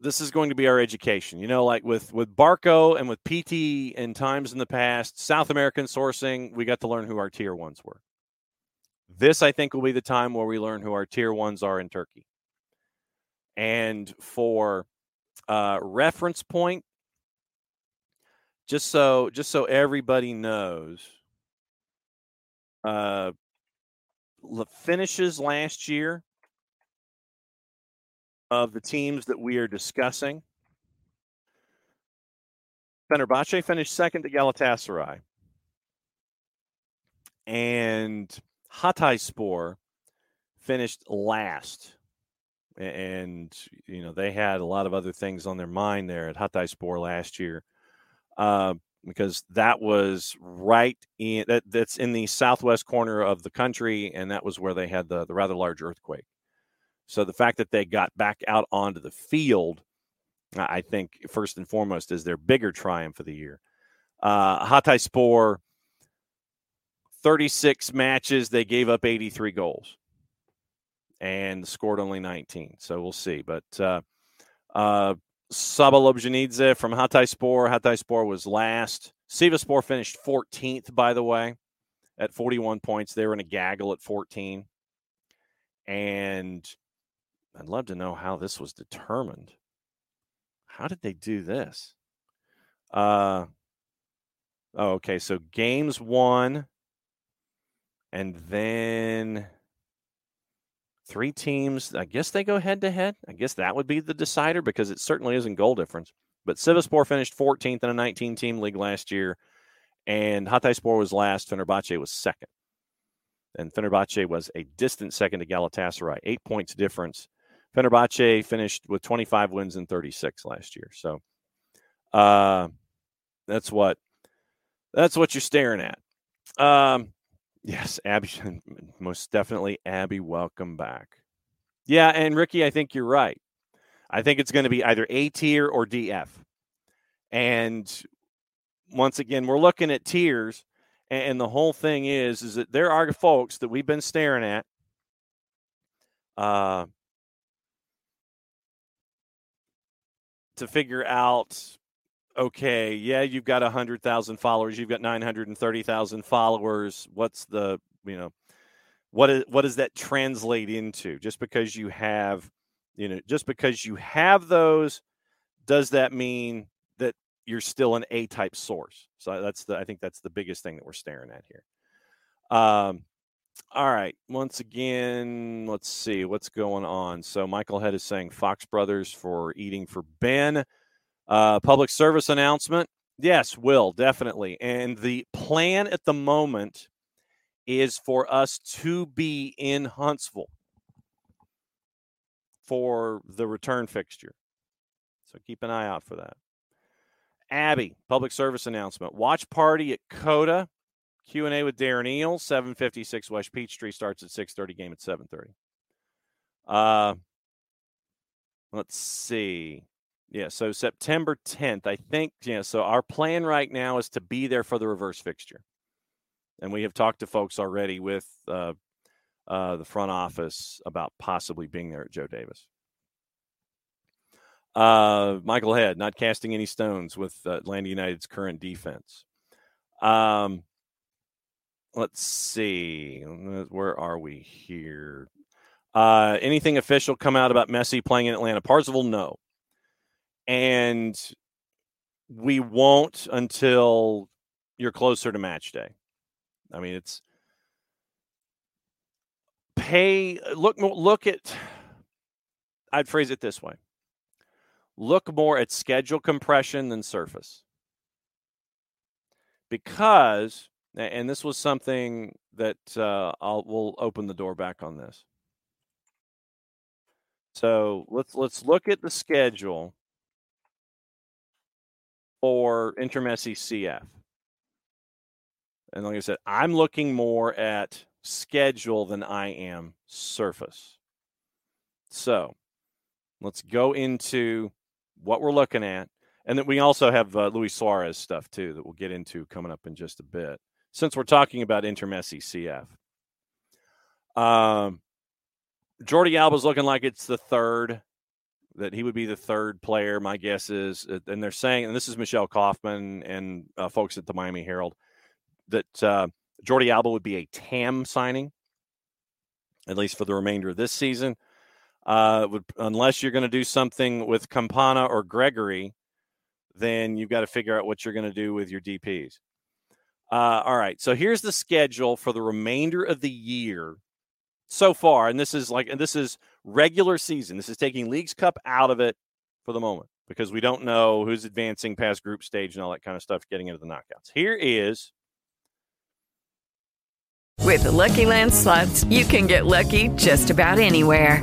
this is going to be our education. You know, like with with Barco and with PT in times in the past, South American sourcing, we got to learn who our tier ones were. This, I think, will be the time where we learn who our tier ones are in Turkey. And for uh, reference point, just so just so everybody knows, uh, finishes last year of the teams that we are discussing. Fenerbahce finished second to Galatasaray. And Hatayspor finished last. And, you know, they had a lot of other things on their mind there at Hatayspor last year. Uh, because that was right in that that's in the southwest corner of the country, and that was where they had the, the rather large earthquake. So the fact that they got back out onto the field, I think first and foremost is their bigger triumph of the year. Uh, Hatayspor, 36 matches, they gave up 83 goals and scored only 19. So we'll see. But uh, uh, Saba Lobjanidze from Hatayspor. Hatayspor was last. Sivasspor finished 14th, by the way, at 41 points. They were in a gaggle at 14. And I'd love to know how this was determined. How did they do this? Uh, oh, okay. So games won, and then three teams. I guess they go head to head. I guess that would be the decider because it certainly isn't goal difference. But Sivasspor finished 14th in a 19 team league last year, and Hatayspor was last. Fenerbahce was second. And Fenerbahce was a distant second to Galatasaray, eight points difference Fenerbahce finished with 25 wins and 36 last year. So uh, that's what that's what you're staring at. Um, yes, Abby, most definitely, Abby. Welcome back. Yeah, and Ricky, I think you're right. I think it's going to be either A tier or DF. And once again, we're looking at tiers, and the whole thing is is that there are folks that we've been staring at. Uh, to figure out okay, yeah, you've got 100,000 followers, you've got 930,000 followers. What's the, you know, what is what does that translate into? Just because you have, you know, just because you have those does that mean that you're still an A-type source? So that's the I think that's the biggest thing that we're staring at here. Um all right. Once again, let's see what's going on. So Michael Head is saying Fox Brothers for eating for Ben. Uh, public service announcement. Yes, will definitely. And the plan at the moment is for us to be in Huntsville for the return fixture. So keep an eye out for that. Abby, public service announcement. Watch party at Coda Q&A with Darren Eales, 756 West Peachtree starts at 6:30 game at 7:30. Uh let's see. Yeah, so September 10th, I think, yeah, so our plan right now is to be there for the reverse fixture. And we have talked to folks already with uh, uh, the front office about possibly being there at Joe Davis. Uh, Michael Head, not casting any stones with Atlanta United's current defense. Um, let's see. Where are we here? Uh, anything official come out about Messi playing in Atlanta? Parzival, no. And we won't until you're closer to match day. I mean, it's pay. Look, look at. I'd phrase it this way: look more at schedule compression than surface, because and this was something that uh, I'll we'll open the door back on this. So let's let's look at the schedule for Intermessi CF. And like I said, I'm looking more at schedule than I am surface. So let's go into what we're looking at. And then we also have uh, Luis Suarez stuff too that we'll get into coming up in just a bit. Since we're talking about Intermessi CF, um, Jordy Alba's looking like it's the third that he would be the third player. My guess is, uh, and they're saying, and this is Michelle Kaufman and uh, folks at the Miami Herald, that uh, Jordy Alba would be a TAM signing, at least for the remainder of this season. Uh, would, unless you're going to do something with Campana or Gregore, then you've got to figure out what you're going to do with your DPs. Uh, all right, so here's the schedule for the remainder of the year so far, and this is like, and this is regular season. This is taking Leagues Cup out of it for the moment because we don't know who's advancing past group stage and all that kind of stuff, getting into the knockouts. Here is With the Lucky Land slots, you can get lucky just about anywhere.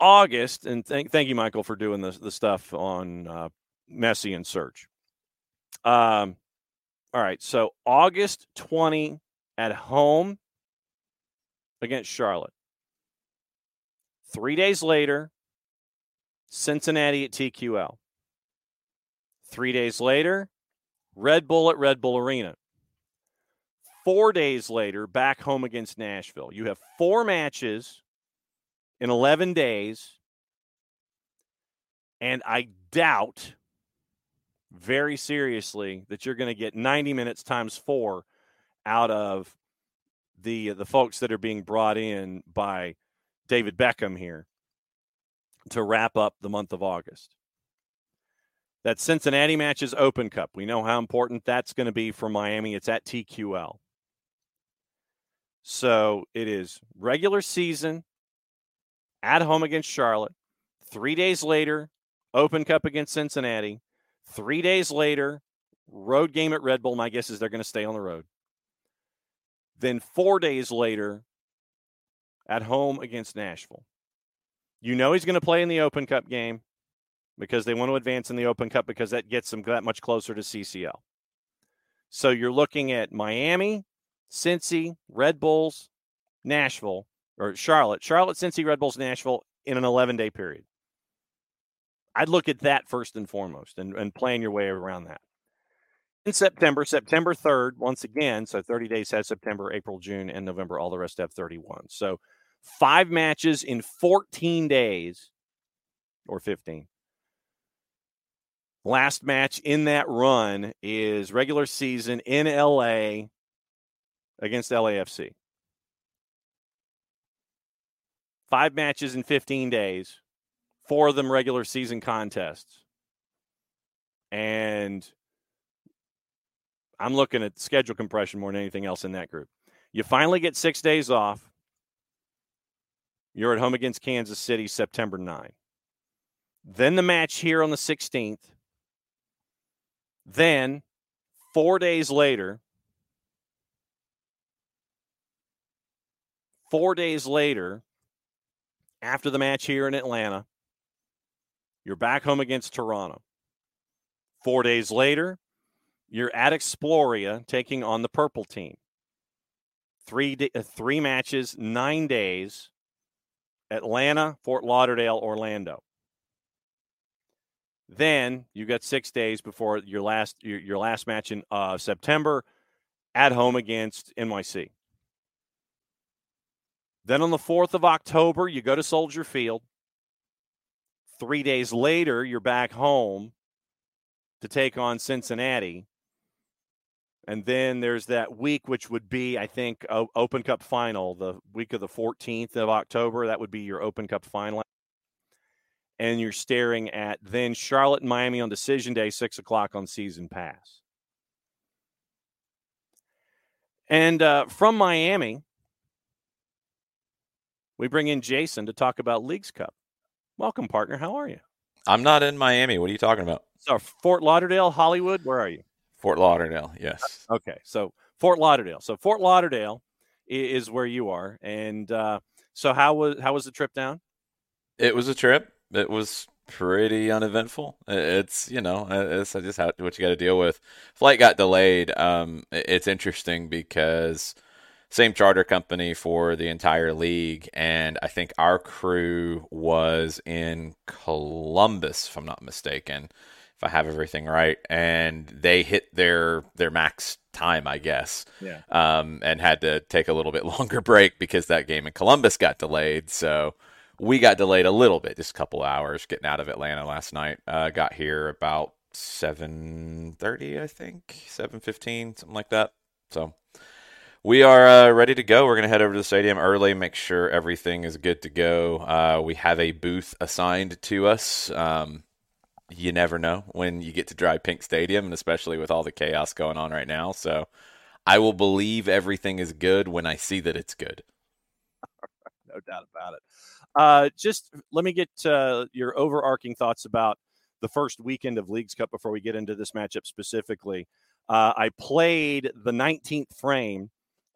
August, and thank thank you, Michael, for doing the the stuff on uh, Messi and Search. Um, all right, so August twenty at home against Charlotte. Three days later, Cincinnati at TQL. Three days later, Red Bull at Red Bull Arena. Four days later, back home against Nashville. You have four matches in 11 days. And I doubt very seriously that you're going to get 90 minutes times four out of the uh, the folks that are being brought in by David Beckham here to wrap up the month of August. That Cincinnati match is Open Cup. We know how important that's going to be for Miami. It's at TQL. So it is regular season at home against Charlotte. Three days later, Open Cup against Cincinnati. Three days later, road game at Red Bull. My guess is they're going to stay on the road. Then four days later, at home against Nashville. You know he's going to play in the Open Cup game because they want to advance in the Open Cup because that gets them that much closer to CCL. So you're looking at Miami, Cincy, Red Bulls, Nashville, or Charlotte, Charlotte, Cincy, Red Bulls, Nashville in an 11 day period. I'd look at that first and foremost and, and plan your way around that. In September, September 3rd, once again, so 30 days has September, April, June, and November. All the rest have 31. So five matches in 14 days or 15. Last match in that run is regular season in LA against LAFC. Five matches in 15 days, four of them regular season contests. And I'm looking at schedule compression more than anything else in that group. You finally get six days off. You're at home against Kansas City September 9. Then the match here on the 16th. Then, four days later, four days later, after the match here in Atlanta, you're back home against Toronto. Four days later, you're at Exploria taking on the purple team. Three, uh, three matches, nine days. Atlanta, Fort Lauderdale, Orlando. Then you've got six days before your last your, your last match in uh, September at home against NYC. Then on the 4th of October, you go to Soldier Field. Three days later, you're back home to take on Cincinnati. And then there's that week, which would be, I think, Open Cup final, the week of the 14th of October. That would be your Open Cup final. And you're staring at then Charlotte and Miami on decision day, six o'clock on season pass. And uh, from Miami, we bring in Jason to talk about Leagues Cup. Welcome, partner. How are you? I'm not in Miami. What are you talking about? So Fort Lauderdale, Hollywood. Where are you? Fort Lauderdale. Yes. Okay, so Fort Lauderdale. So Fort Lauderdale is where you are, and uh, so how was how was the trip down? It was a trip. It was pretty uneventful. It's you know it's just how, what you got to deal with. Flight got delayed. Um, it's interesting because same charter company for the entire league, and I think our crew was in Columbus, if I'm not mistaken, if I have everything right, and they hit their their max time, I guess. Yeah. Um, and had to take a little bit longer break because that game in Columbus got delayed. So we got delayed a little bit, just a couple hours getting out of Atlanta last night. Uh, got here about seven thirty, I think, seven fifteen, something like that. So we are uh, ready to go. We're going to head over to the stadium early, make sure everything is good to go. Uh, we have a booth assigned to us. Um, you never know when you get to DRV PNK Stadium, and especially with all the chaos going on right now. So I will believe everything is good when I see that it's good. no doubt about it. Uh, just let me get uh, your overarching thoughts about the first weekend of Leagues Cup before we get into this matchup specifically. Uh, I played the 19th frame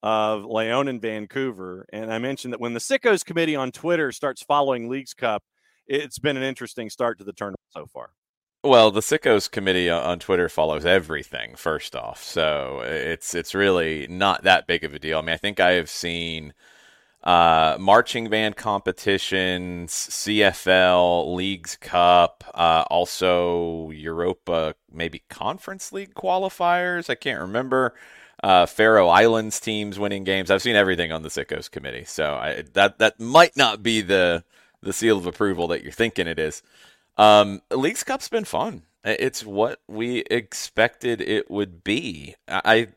of Leon in Vancouver, and I mentioned that when the Sickos Committee on Twitter starts following Leagues Cup, it's been an interesting start to the tournament so far. Well, the Sickos committee on Twitter follows everything. First off, so it's it's really not that big of a deal. I mean, I think I have seen uh, marching band competitions, CFL, Leagues Cup, uh, also Europa, maybe Conference League qualifiers. I can't remember. Uh, Faroe Islands teams winning games. I've seen everything on the Sickos committee, so I, that that might not be the the seal of approval that you're thinking it is. Um, Leagues Cup's been fun. It's what we expected it would be. I,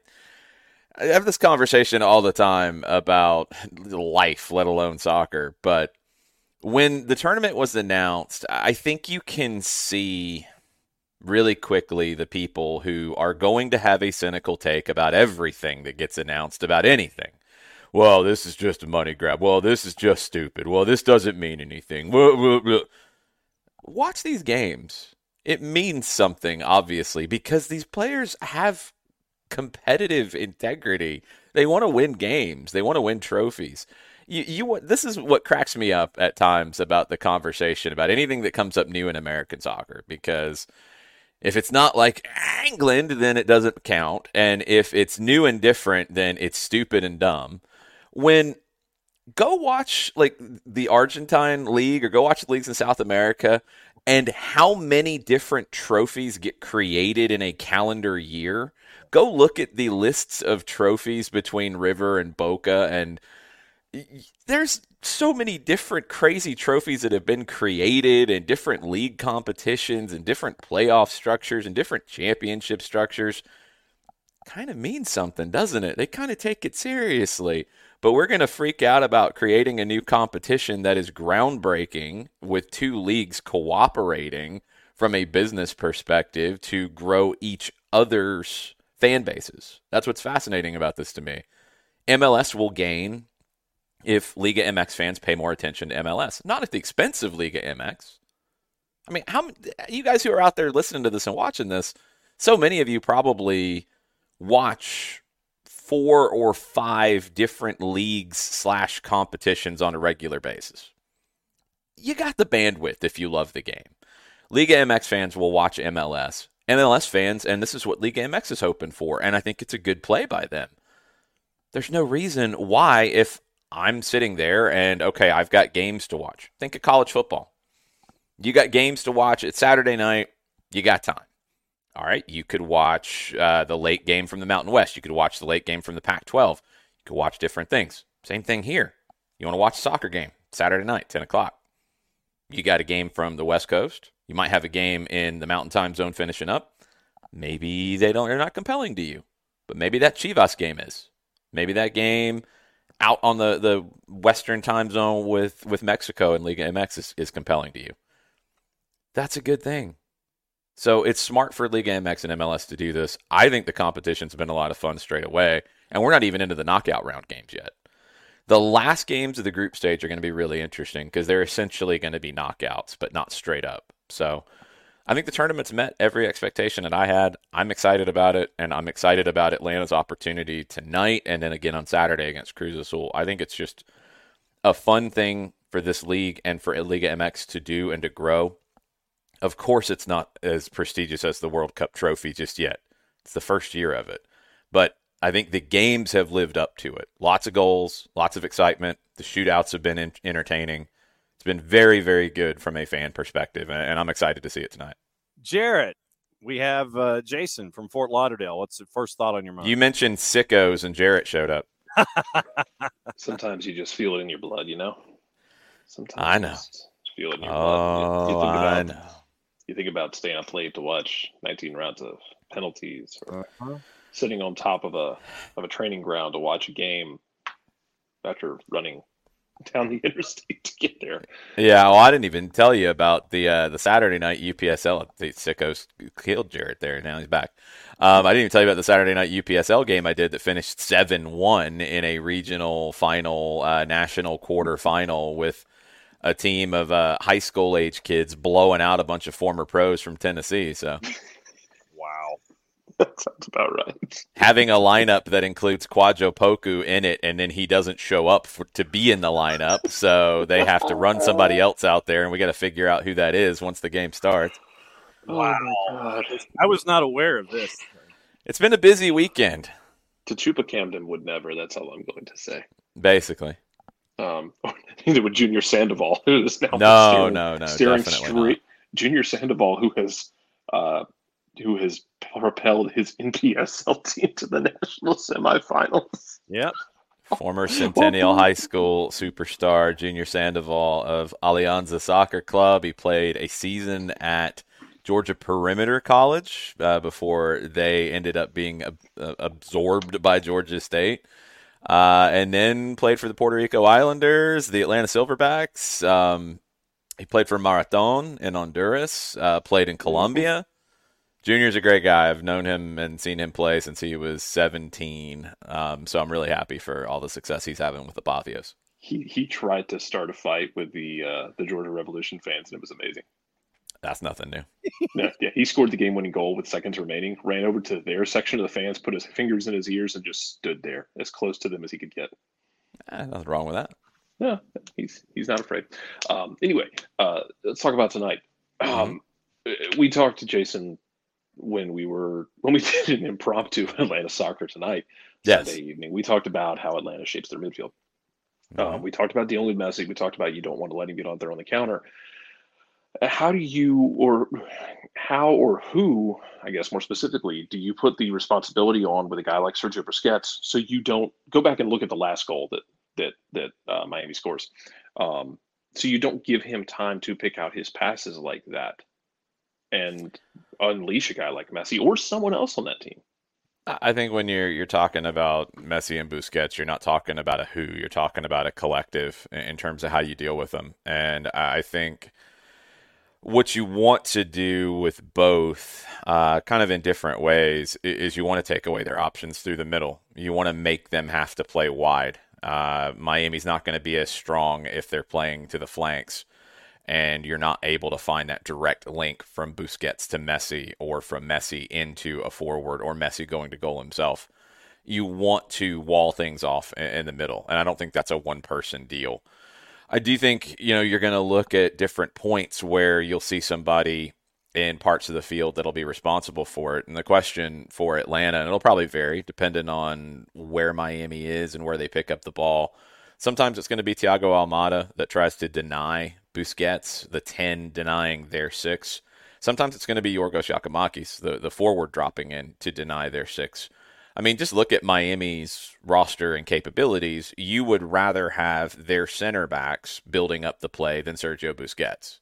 I have this conversation all the time about life, let alone soccer. But when the tournament was announced, I think you can see really quickly the people who are going to have a cynical take about everything that gets announced about anything. Well, this is just a money grab. Well, this is just stupid. Well, this doesn't mean anything watch these games. It means something, obviously, because these players have competitive integrity. They want to win games. They want to win trophies. You, you, this is what cracks me up at times about the conversation about anything that comes up new in American soccer. Because if it's not like England, then it doesn't count, and if it's new and different, then it's stupid and dumb. When go watch like the Argentine league or go watch the leagues in South America and how many different trophies get created in a calendar year. Go look at the lists of trophies between River and Boca and there's so many different crazy trophies that have been created and different league competitions and different playoff structures and different championship structures kind of means something, doesn't it? They kind of take it seriously. But we're going to freak out about creating a new competition that is groundbreaking with two leagues cooperating from a business perspective to grow each other's fan bases. That's what's fascinating about this to me. MLS will gain if Liga MX fans pay more attention to MLS, not at the expense of Liga MX. I mean, how you guys who are out there listening to this and watching this, so many of you probably watch four or five different leagues slash competitions on a regular basis. You got the bandwidth if you love the game. Liga MX fans will watch MLS. MLS fans, and this is what Liga MX is hoping for, and I think it's a good play by them. There's no reason why, if I'm sitting there and okay, I've got games to watch. Think of college football. You got games to watch. It's Saturday night. You got time. All right, you could watch uh, the late game from the Mountain West. You could watch the late game from the Pac 12. You could watch different things. Same thing here. You want to watch a soccer game Saturday night, 10 o'clock. You got a game from the West Coast. You might have a game in the Mountain Time Zone finishing up. Maybe they don't. They're not compelling to you, but maybe that Chivas game is. Maybe that game out on the, the Western Time Zone with with Mexico and Liga MX is, is compelling to you. That's a good thing. So it's smart for Liga MX and MLS to do this. I think the competition's been a lot of fun straight away, and we're not even into the knockout round games yet. The last games of the group stage are going to be really interesting because they're essentially going to be knockouts, but not straight up. So I think the tournament's met every expectation that I had. I'm excited about it, and I'm excited about Atlanta's opportunity tonight and then again on Saturday against Cruz Azul. I think it's just a fun thing for this league and for Liga MX to do and to grow. Of course, it's not as prestigious as the World Cup trophy just yet. It's the first year of it. But I think the games have lived up to it. Lots of goals, lots of excitement. The shootouts have been in- entertaining. It's been very, very good from a fan perspective, and, and I'm excited to see it tonight. Jarrett, we have uh, Jason from Fort Lauderdale. What's the first thought on your mind? You mentioned sickos, and Jarrett showed up. Sometimes you just feel it in your blood, you know. Sometimes I know. just feel it in your Oh, blood. You, you think about, I know. You think about staying up late to watch 19 rounds of penalties, or Uh-huh. sitting on top of a of a training ground to watch a game after running down the interstate to get there. Yeah, well, I didn't even tell you about the uh, the Saturday night UPSL. The sickos killed Jarrett there. Now he's back. Um, I didn't even tell you about the Saturday night UPSL game I did that finished seven one in a regional final, uh, national quarter final with a team of uh, high school age kids blowing out a bunch of former pros from Tennessee. So that sounds about right. having a lineup that includes Kwadwo Poku in it, and then he doesn't show up for, to be in the lineup, so they have to run somebody else out there, and we got to figure out who that is once the game starts. Wow. I was not aware of this. It's been a busy weekend, Tachupa Camden would never. That's all I'm going to say. basically. Um, neither would Junior Sandoval, who is now No, steering, no, no, steering definitely straight. Junior Sandoval, who has uh, who has propelled his NPSL team to the national semifinals. Yep. Former Centennial High School superstar Junior Sandoval of Alianza Soccer Club. He played a season at Georgia Perimeter College uh, before they ended up being ab- uh, absorbed by Georgia State. Uh, and then played for the Puerto Rico Islanders, the Atlanta Silverbacks. Um, he played for Marathon in Honduras, uh, played in Colombia. Junior's a great guy. I've known him and seen him play since he was 17. Um, so I'm really happy for all the success he's having with the Pavios. He he tried to start a fight with the uh, the Georgia Revolution fans, and it was amazing. That's nothing new. yeah, yeah, he scored the game-winning goal with seconds remaining. Ran over to their section of the fans, put his fingers in his ears, and just stood there as close to them as he could get. Eh, nothing wrong with that. Yeah, he's he's not afraid. Um, anyway, uh, let's talk about tonight. Um, we talked to Jason when we were when we did an impromptu Atlanta soccer tonight Yes. Sunday evening. We talked about how Atlanta shapes their midfield. Um, we talked about the only Messi. We talked about you don't want to let him get out there on the counter. Uh, How do you, or how or who, I guess more specifically, do you put the responsibility on with a guy like Sergio Busquets so you don't go back and look at the last goal that that that uh, Miami scores, um, so you don't give him time to pick out his passes like that, and unleash a guy like Messi or someone else on that team. I think when you're you're talking about Messi and Busquets, you're not talking about a who. You're talking about a collective in- terms of how you deal with them. And I think what you want to do with both, uh, kind of in different ways, is you want to take away their options through the middle. You want to make them have to play wide. Uh, Miami's not going to be as strong if they're playing to the flanks and you're not able to find that direct link from Busquets to Messi or from Messi into a forward or Messi going to goal himself. You want to wall things off in, the middle, and I don't think that's a one person deal. I do think you know you're going to look at different points where you'll see somebody in parts of the field that'll be responsible for it. And the question for Atlanta, and it'll probably vary depending on where Miami is and where they pick up the ball. Sometimes it's going to be Thiago Almada that tries to deny Busquets, the 10 denying their six. Sometimes it's going to be Yorgos Giakoumakis, the, the forward dropping in to deny their six. I mean, just look at Miami's roster and capabilities. You would rather have their center backs building up the play than Sergio Busquets.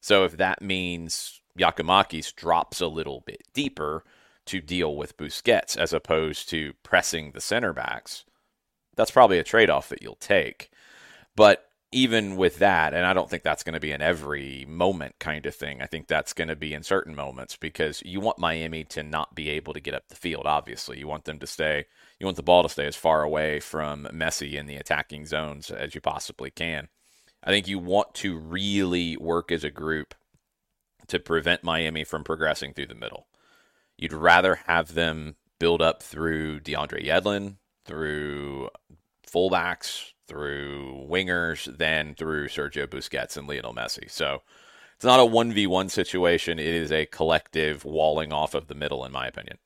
So if that means Giakoumakis drops a little bit deeper to deal with Busquets as opposed to pressing the center backs, that's probably a trade off that you'll take. But even with that, and I don't think that's going to be an every moment kind of thing. I think that's going to be in certain moments because you want Miami to not be able to get up the field, obviously. You want them to stay, you want the ball to stay as far away from Messi in the attacking zones as you possibly can. I think you want to really work as a group to prevent Miami from progressing through the middle. You'd rather have them build up through DeAndre Yedlin, through fullbacks, through wingers, than through Sergio Busquets and Lionel Messi. So it's not a 1v1 situation. It is a collective walling off of the middle, in my opinion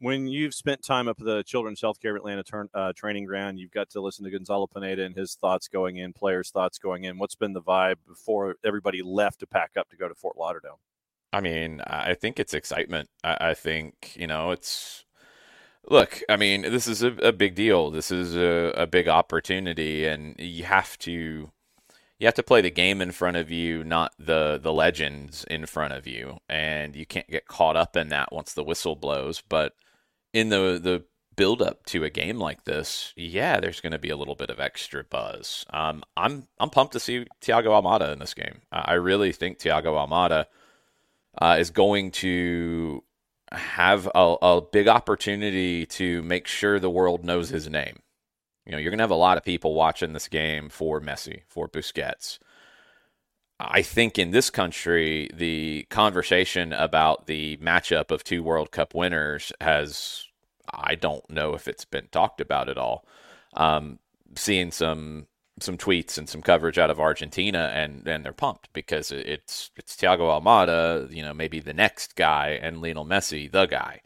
when you've spent time up at the Children's Healthcare Atlanta turn, uh, training ground, you've got to listen to Gonzalo Pineda and his thoughts going in, players' thoughts going in. What's been the vibe before everybody left to pack up to go to Fort Lauderdale? I mean, I think it's excitement. I, I think you know it's. Look, I mean, this is a, a big deal. This is a, a big opportunity, and you have to you have to play the game in front of you, not the the legends in front of you, and you can't get caught up in that once the whistle blows. But in the the build up to a game like this, yeah, there's going to be a little bit of extra buzz. Um, I'm I'm pumped to see Thiago Almada in this game. I really think Thiago Almada uh, is going to have a, a big opportunity to make sure the world knows his name. You know, you're going to have a lot of people watching this game for Messi, for Busquets. I think in this country, the conversation about the matchup of two World Cup winners has, I don't know if it's been talked about at all. Um, seeing some some tweets and some coverage out of Argentina, and and they're pumped because it's it's Thiago Almada, you know, maybe the next guy, and Lionel Messi, the guy,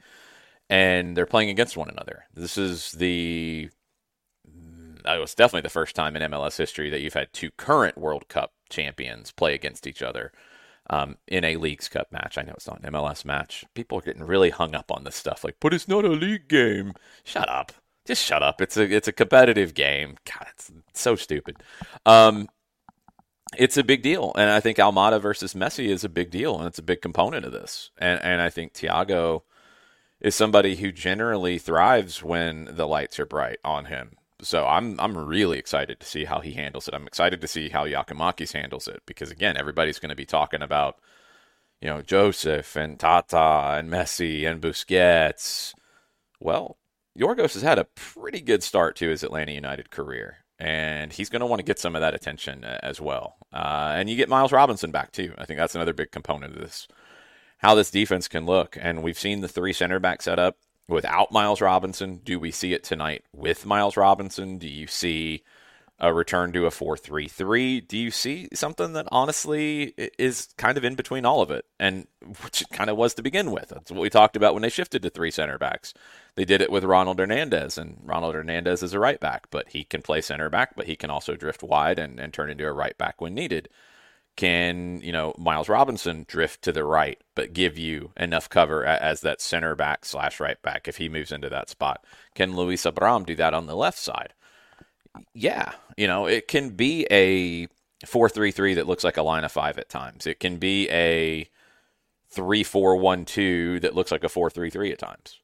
and they're playing against one another. This is the it was definitely the first time in MLS history that you've had two current World Cup champions play against each other um, in a Leagues Cup match. I know it's not an MLS match. People are getting really hung up on this stuff, like, but it's not a league game. Shut up. Just shut up. It's a it's a competitive game. God, it's so stupid. Um, it's a big deal, and I think Almada versus Messi is a big deal, and it's a big component of this. And and I think Thiago is somebody who generally thrives when the lights are bright on him. So I'm I'm really excited to see how he handles it. I'm excited to see how Giakoumakis handles it because again, everybody's going to be talking about you know Josef and Tata and Messi and Busquets. Well, Yorgos has had a pretty good start to his Atlanta United career, and he's going to want to get some of that attention uh, as well. Uh, and you get Miles Robinson back too. I think that's another big component of this. How this defense can look, and we've seen the three center back set up without Miles Robinson? Do we see it tonight with Miles Robinson? Do you see a return to a 4-3-3? Do you see something that honestly is kind of in between all of it and which it kind of was to begin with? That's what we talked about when they shifted to three center backs. They did it with Ronald Hernandez, and Ronald Hernandez is a right back, but he can play center back, but he can also drift wide and, and turn into a right back when needed. Can, you know, Miles Robinson drift to the right, but give you enough cover as that center back slash right back if he moves into that spot? Can Luis Abram do that on the left side? Yeah, you know, it can be a 4 3 3 that looks like a line of five at times. It can be a 3 4 1 2 that looks like a 4 3 3 at times.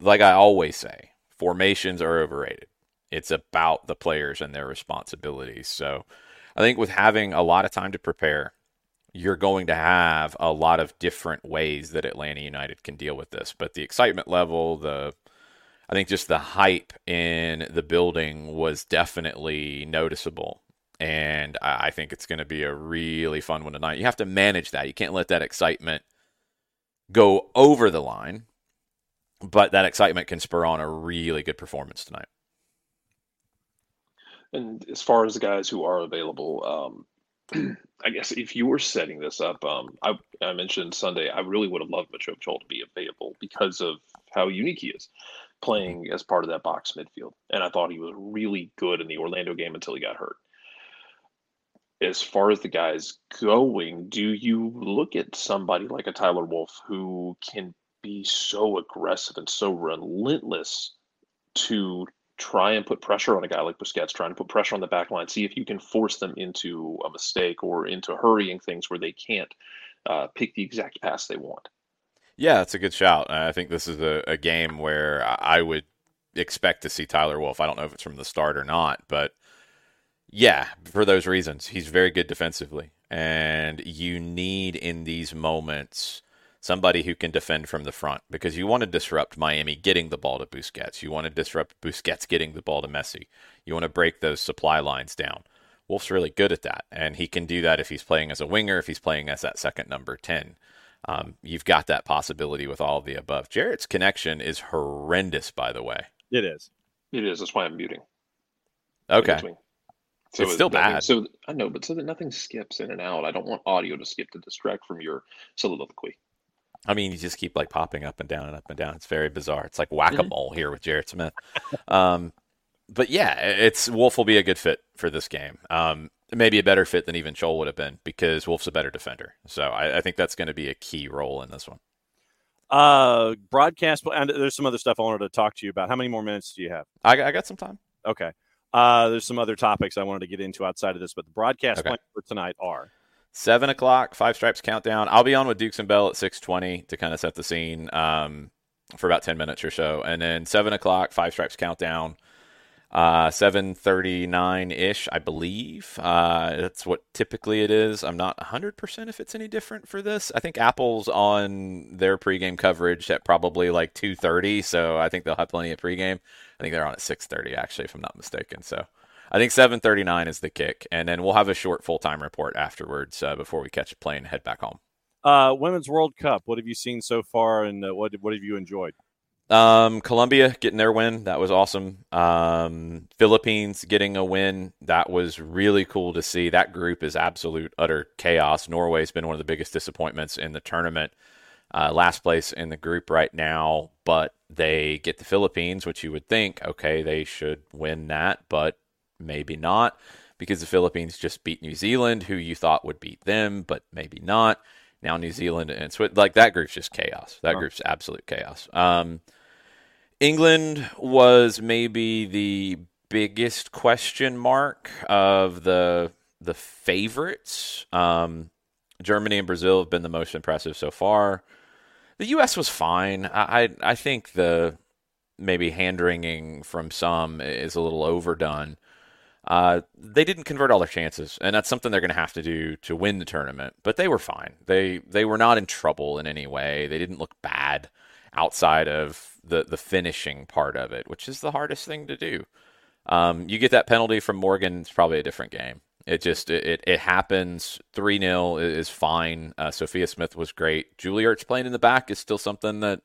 Like I always say, formations are overrated. It's about the players and their responsibilities. So, I think with having a lot of time to prepare, you're going to have a lot of different ways that Atlanta United can deal with this. But the excitement level, the I think just the hype in the building was definitely noticeable. And I think it's going to be a really fun one tonight. You have to manage that. You can't let that excitement go over the line, but that excitement can spur on a really good performance tonight. And as far as the guys who are available, um, I guess if you were setting this up, um, I, I, mentioned Sunday, I really would have loved Machop Chol to be available because of how unique he is playing as part of that box midfield. And I thought he was really good in the Orlando game until he got hurt. As far as the guys going, do you look at somebody like a Tyler Wolff who can be so aggressive and so relentless to try and put pressure on a guy like Busquets, trying to put pressure on the back line, see if you can force them into a mistake or into hurrying things where they can't uh, pick the exact pass they want. Yeah, it's a good shout. I think this is a, a game where I would expect to see Tyler Wolff. I don't know if it's from the start or not, but yeah, for those reasons, he's very good defensively. And you need in these moments somebody who can defend from the front because you want to disrupt Miami getting the ball to Busquets. You want to disrupt Busquets getting the ball to Messi. You want to break those supply lines down. Wolff's really good at that, and he can do that if he's playing as a winger, if he's playing as that second number 10. Um, you've got that possibility with all of the above. Jarrett's connection is horrendous, by the way. It is. It is. That's why I'm muting. Okay. So it's still nothing- bad. So I know, but so that nothing skips in and out. I don't want audio to skip to distract from your soliloquy. I mean, you just keep like popping up and down and up and down. It's very bizarre. It's like whack a mole here with Jarrett Smith. um, but yeah, it's Wolff will be a good fit for this game. Um, maybe a better fit than even Chol would have been because Wolff's a better defender. So I, I think that's going to be a key role in this one. Uh, broadcast. And there's some other stuff I wanted to talk to you about. How many more minutes do you have? I, I got some time. Okay. Uh, there's some other topics I wanted to get into outside of this, but the broadcast Okay. plans for tonight are Seven o'clock, Five Stripes countdown. I'll be on with Dukes and Bell at six twenty to kind of set the scene um, for about ten minutes or so, and then seven o'clock, Five Stripes countdown. Uh, seven thirty nine ish, I believe. Uh, that's what typically it is. I'm not hundred percent if it's any different for this. I think Apple's on their pregame coverage at probably like two thirty, so I think they'll have plenty of pregame. I think they're on at six thirty actually, if I'm not mistaken. So. I think 7:39 is the kick, and then we'll have a short full-time report afterwards uh, before we catch a plane and head back home. uh, Women's World Cup. What have you seen so far, and uh, what what have you enjoyed? Um, Colombia getting their win, that was awesome. Um, Philippines getting a win, that was really cool to see. That group is absolute utter chaos. Norway's been one of the biggest disappointments in the tournament. Uh, last place in the group right now, but they get the Philippines, which you would think, okay, they should win that, but maybe not because the Philippines just beat New Zealand, who you thought would beat them, but maybe not. Now New Zealand and Switzerland, like that group's just chaos. That group's absolute chaos. Um, England was maybe the biggest question mark of the the favorites. Um, Germany and Brazil have been the most impressive so far. The U.S. was fine. I I, think the maybe hand wringing from some is a little overdone. Uh, they didn't convert all their chances, and that's something they're going to have to do to win the tournament. But they were fine. They they were not in trouble in any way. They didn't look bad outside of the the finishing part of it, which is the hardest thing to do. Um, you get that penalty from Morgan, it's probably a different game. It just it it, happens. Three 0 is fine. Uh, Sophia Smith was great. Julie Ertz playing in the back is still something that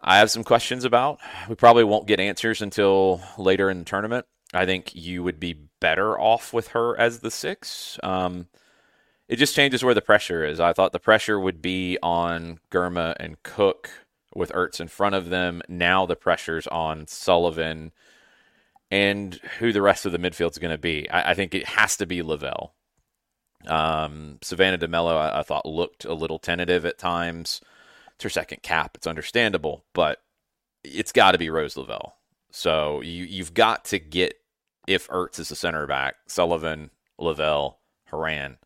I have some questions about. We probably won't get answers until later in the tournament. I think you would be better off with her as the six. Um, it just changes where the pressure is. I thought the pressure would be on Girma and Cook with Ertz in front of them. Now the pressure's on Sullivan and who the rest of the midfield's going to be. I, I think it has to be Lavelle. Um, Savannah DeMelo, I, I thought looked a little tentative at times. It's her second cap. It's understandable, but it's got to be Rose Lavelle. So you you've got to get if Ertz is the center back, Sullivan, Lavelle, Horan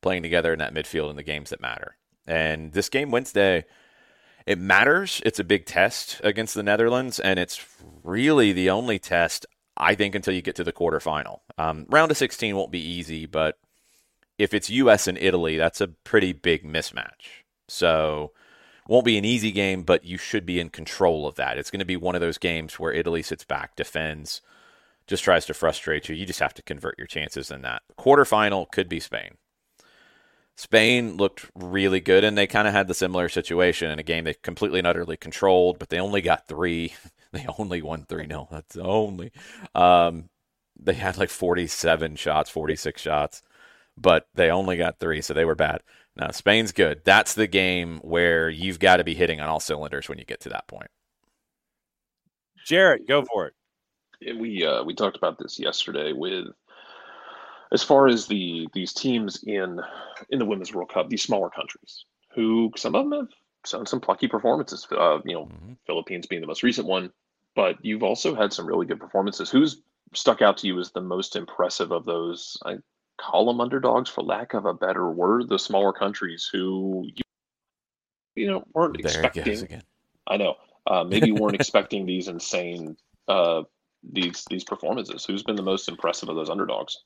playing together in that midfield in the games that matter. And this game Wednesday, it matters. It's a big test against the Netherlands, and it's really the only test I think until you get to the quarterfinal. Um, round of 16 won't be easy, but if it's U.S. and Italy, that's a pretty big mismatch. So won't be an easy game, but you should be in control of that. It's going to be one of those games where Italy sits back, defends, just tries to frustrate you. You just have to convert your chances in that. Quarterfinal could be Spain. Spain looked really good, and they kind of had the similar situation in a game they completely and utterly controlled, but they only got three. They only won 3 0. That's only. Um, they had like 47 shots, 46 shots, but they only got three, so they were bad. Now, Spain's good. That's the game where you've got to be hitting on all cylinders when you get to that point. Jarrett, go for it. We uh, we talked about this yesterday with as far as the these teams in in the women's World Cup, these smaller countries who some of them have shown some plucky performances. Uh, you know, Philippines being the most recent one, but you've also had some really good performances. Who's stuck out to you as the most impressive of those? I call them underdogs for lack of a better word. The smaller countries who you, you know weren't There expecting. again. I know. Uh, maybe weren't expecting these insane uh, these these performances. Who's been the most impressive of those underdogs?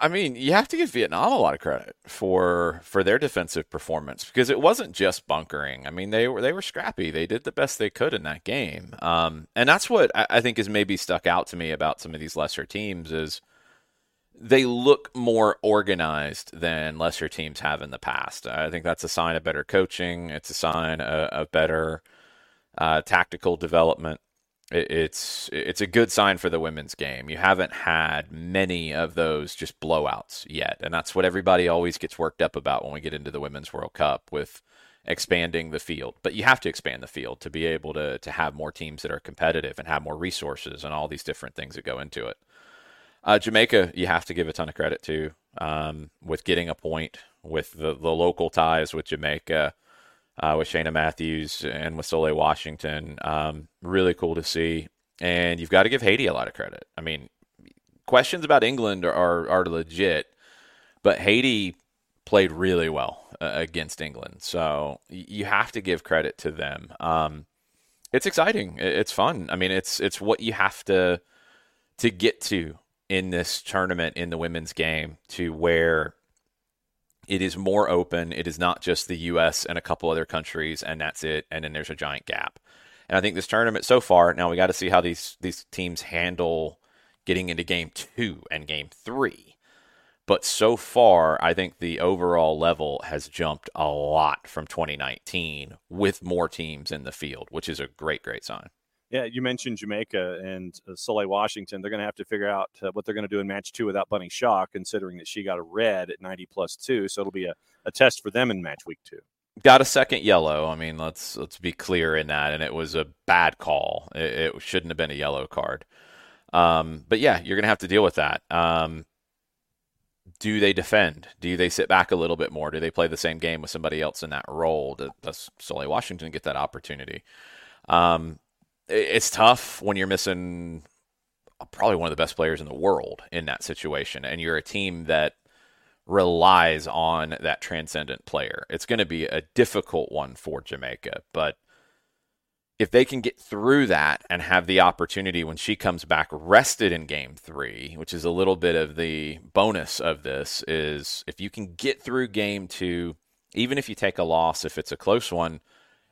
I mean, you have to give Vietnam a lot of credit for for their defensive performance because it wasn't just bunkering. I mean, they were they were scrappy. They did the best they could in that game, um, and that's what I, I think has maybe stuck out to me about some of these lesser teams is they look more organized than lesser teams have in the past. I think that's a sign of better coaching. It's a sign of, of better uh, tactical development. It, it's it's a good sign for the women's game. You haven't had many of those just blowouts yet, and that's what everybody always gets worked up about when we get into the Women's World Cup with expanding the field. But you have to expand the field to be able to to have more teams that are competitive and have more resources and all these different things that go into it. Uh, Jamaica, you have to give a ton of credit to um, with getting a point with the, the local ties with Jamaica, uh, with Shayna Matthews and with Solai Washington. Um, really cool to see. And you've got to give Haiti a lot of credit. I mean, questions about England are, are, are legit, but Haiti played really well uh, against England. So you have to give credit to them. Um, it's exciting. It's fun. I mean, it's it's what you have to to get to in this tournament in the women's game to where it is more open. It is not just the U.S. and a couple other countries, and that's it. And then there's a giant gap. And I think this tournament so far, now we got to see how these these teams handle getting into game two and game three. But so far, I think the overall level has jumped a lot from 2019 with more teams in the field, which is a great, great sign. Yeah, you mentioned Jamaica and uh, Solai Washington. They're going to have to figure out uh, what they're going to do in match two without Bunny Shaw, considering that she got a red at 90 plus two. So it'll be a, a test for them in match week two. Got a second yellow. I mean, let's let's be clear in that, and it was a bad call. It, it shouldn't have been a yellow card. Um, but yeah, you're going to have to deal with that. Um, do they defend? Do they sit back a little bit more? Do they play the same game with somebody else in that role? Does Solai Washington get that opportunity? Um, it's tough when you're missing uh, probably one of the best players in the world in that situation, and you're a team that relies on that transcendent player. It's going to be a difficult one for Jamaica, but if they can get through that and have the opportunity when she comes back rested in game three, which is a little bit of the bonus of this, is if you can get through game two, even if you take a loss, if it's a close one,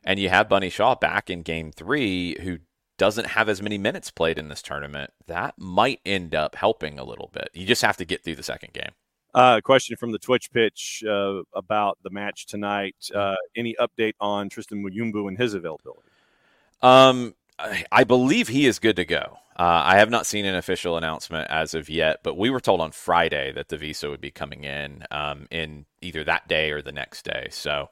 and you have Bunny Shaw back in game three, who doesn't have as many minutes played in this tournament, that might end up helping a little bit. You just have to get through the second game. Uh, question from the Twitch pitch uh, about the match tonight. Uh, any update on Tristan Muyumba and his availability? Um, I believe he is good to go. Uh, I have not seen an official announcement as of yet, but we were told on Friday that the visa would be coming in um, in either that day or the next day. So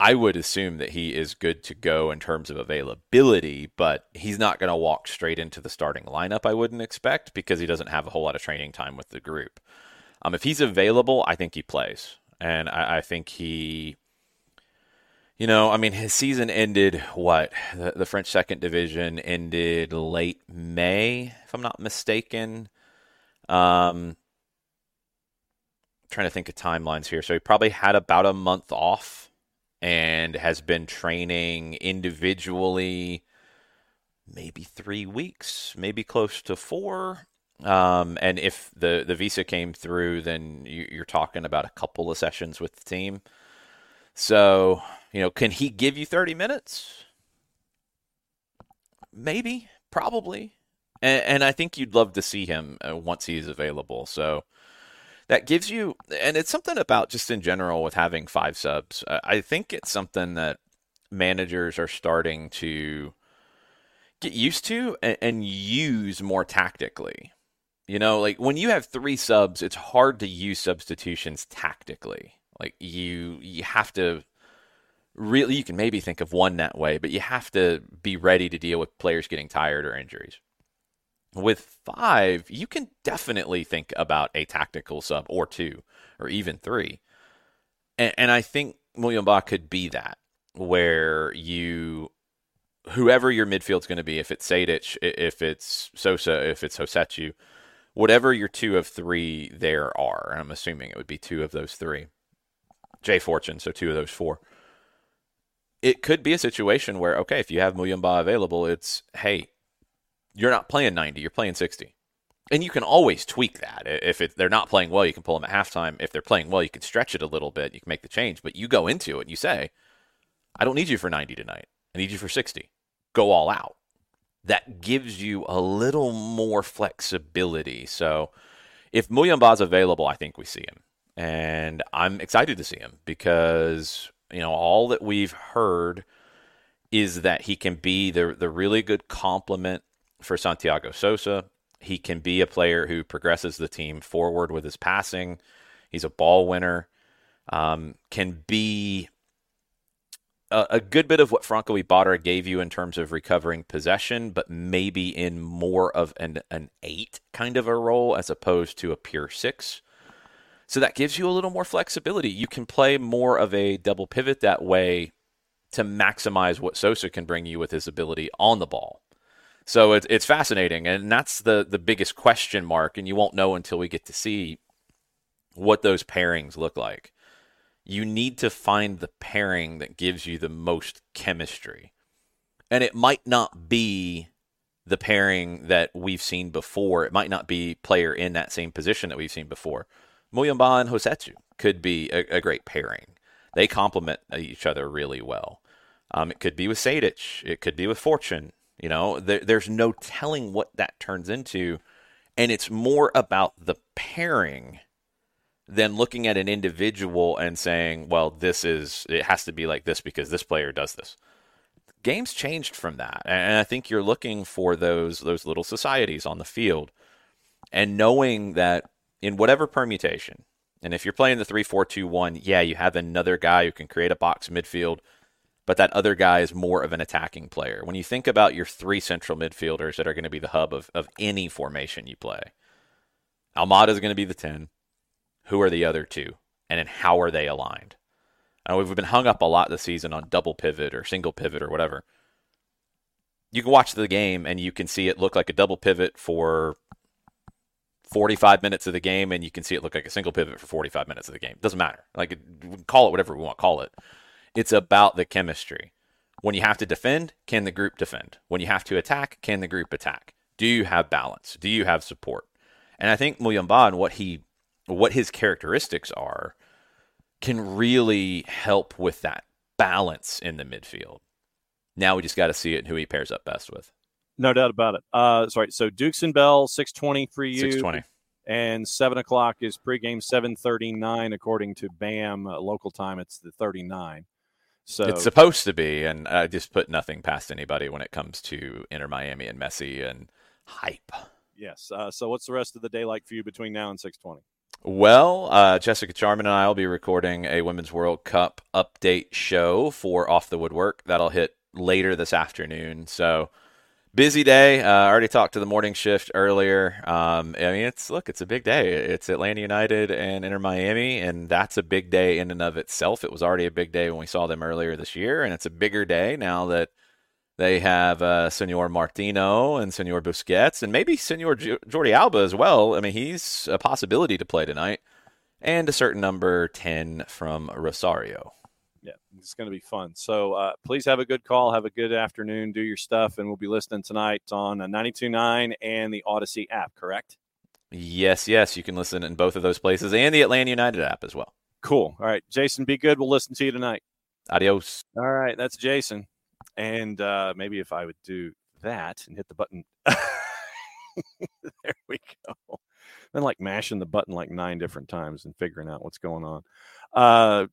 I would assume that he is good to go in terms of availability, but he's not going to walk straight into the starting lineup, I wouldn't expect, because he doesn't have a whole lot of training time with the group. Um, if he's available, I think he plays. And I, I think he, you know, I mean, his season ended what? The, the French second division ended late May, if I'm not mistaken. Um, trying to think of timelines here. So he probably had about a month off and has been training individually maybe three weeks, maybe close to four. Um, and if the, the visa came through, then you, are talking about a couple of sessions with the team. So, you know, can he give you 30 minutes? Maybe, probably. And, and I think you'd love to see him uh, once he's available. So, that gives you, and it's something about just in general with having five subs. Uh, I think it's something that managers are starting to get used to and, and use more tactically. You know, like when you have three subs, it's hard to use substitutions tactically. Like you, you have to really, you can maybe think of one that way, but you have to be ready to deal with players getting tired or injuries. With five, you can definitely think about a tactical sub or two or even three. And, and I think William Muyumba could be that, where you, whoever your midfield's going to be, if it's Sejdic, if it's Sosa, if it's Rossetto, whatever your two of three there are, I'm assuming it would be two of those three. Jay Fortune, so two of those four. It could be a situation where, okay, if you have Muyumba available, it's, hey, you're not playing 90, you're playing 60. And you can always tweak that. If it, they're not playing well, you can pull them at halftime. If they're playing well, you can stretch it a little bit. You can make the change. But you go into it and you say, I don't need you for 90 tonight. I need you for 60. Go all out. That gives you a little more flexibility. So If Muyumba's available, I think we see him. And I'm excited to see him because, you know, all that we've heard is that he can be the the really good complement for Santiago Sosa. He can be a player who progresses the team forward with his passing. He's a ball winner. Um, can be a, a, good bit of what Franco Ibarra gave you in terms of recovering possession, but maybe in more of an, an eight kind of a role as opposed to a pure six. So that gives you a little more flexibility. You can play more of a double pivot that way to maximize what Sosa can bring you with his ability on the ball. So it's it's fascinating, and that's the the biggest question mark, and you won't know until we get to see what those pairings look like. You need to find the pairing that gives you the most chemistry, and it might not be the pairing that we've seen before. It might not be player in that same position that we've seen before. Muyumba and Rossetto could be a, a, great pairing. They complement each other really well. Um, it could be with Sejdic. It could be with Fortune. You know, there, there's no telling what that turns into. And it's more about the pairing than looking at an individual and saying, well, this is, it has to be like this because this player does this. Games changed from that. And I think you're looking for those, those little societies on the field and knowing that in whatever permutation, and if you're playing the 3 4 2 1, yeah, you have another guy who can create a box midfield but that other guy is more of an attacking player. When you think about your three central midfielders that are going to be the hub of, of any formation you play, Almada is going to be the 10. Who are the other two? And then how are they aligned? And we've been hung up a lot this season on double pivot or single pivot or whatever. You can watch the game and you can see it look like a double pivot for 45 minutes of the game, and you can see it look like a single pivot for 45 minutes of the game. Doesn't matter. Like, call it whatever we want call it. It's about the chemistry. When you have to defend, can the group defend? When you have to attack, can the group attack? Do you have balance? Do you have support? And I think Muyumba and what he what his characteristics are can really help with that balance in the midfield. Now we just got to see it and who he pairs up best with. No doubt about it. Uh, sorry. So Dukes and Bell, six twenty for you. Six twenty. And seven o'clock is pregame. Seven thirty nine, according to BAM uh, local time. It's the thirty nine. So it's supposed to be, and I just put nothing past anybody when it comes to Inter Miami and Messi and hype. Yes. Uh, so what's the rest of the day like for you between now and six twenty? Well, uh, Jessica Charman and I will be recording a Women's World Cup update show for Off the Woodwork. That'll hit later this afternoon. So busy day. Uh, I already talked to the morning shift earlier. Um, I mean, it's look, it's a big day. It's Atlanta United and Inter Miami, and that's a big day in and of itself. It was already a big day when we saw them earlier this year, and it's a bigger day now that they have uh, Senor Martino and Senor Busquets, and maybe Senor Jordi Alba as well. I mean, he's a possibility to play tonight, and a certain number ten from Rosario yeah, it's going to be fun. So uh, please have a good call. Have a good afternoon. Do your stuff, and we'll be listening tonight on 92.9 and the Audacy app, correct? Yes, yes. You can listen in both of those places and the Atlanta United app as well. Cool. All right, Jason, be good. We'll listen to you tonight. Adios. All right, that's Jason. And uh, maybe if I would do that and hit the button. there we go. Then like mashing the button like nine different times and figuring out what's going on. Uh,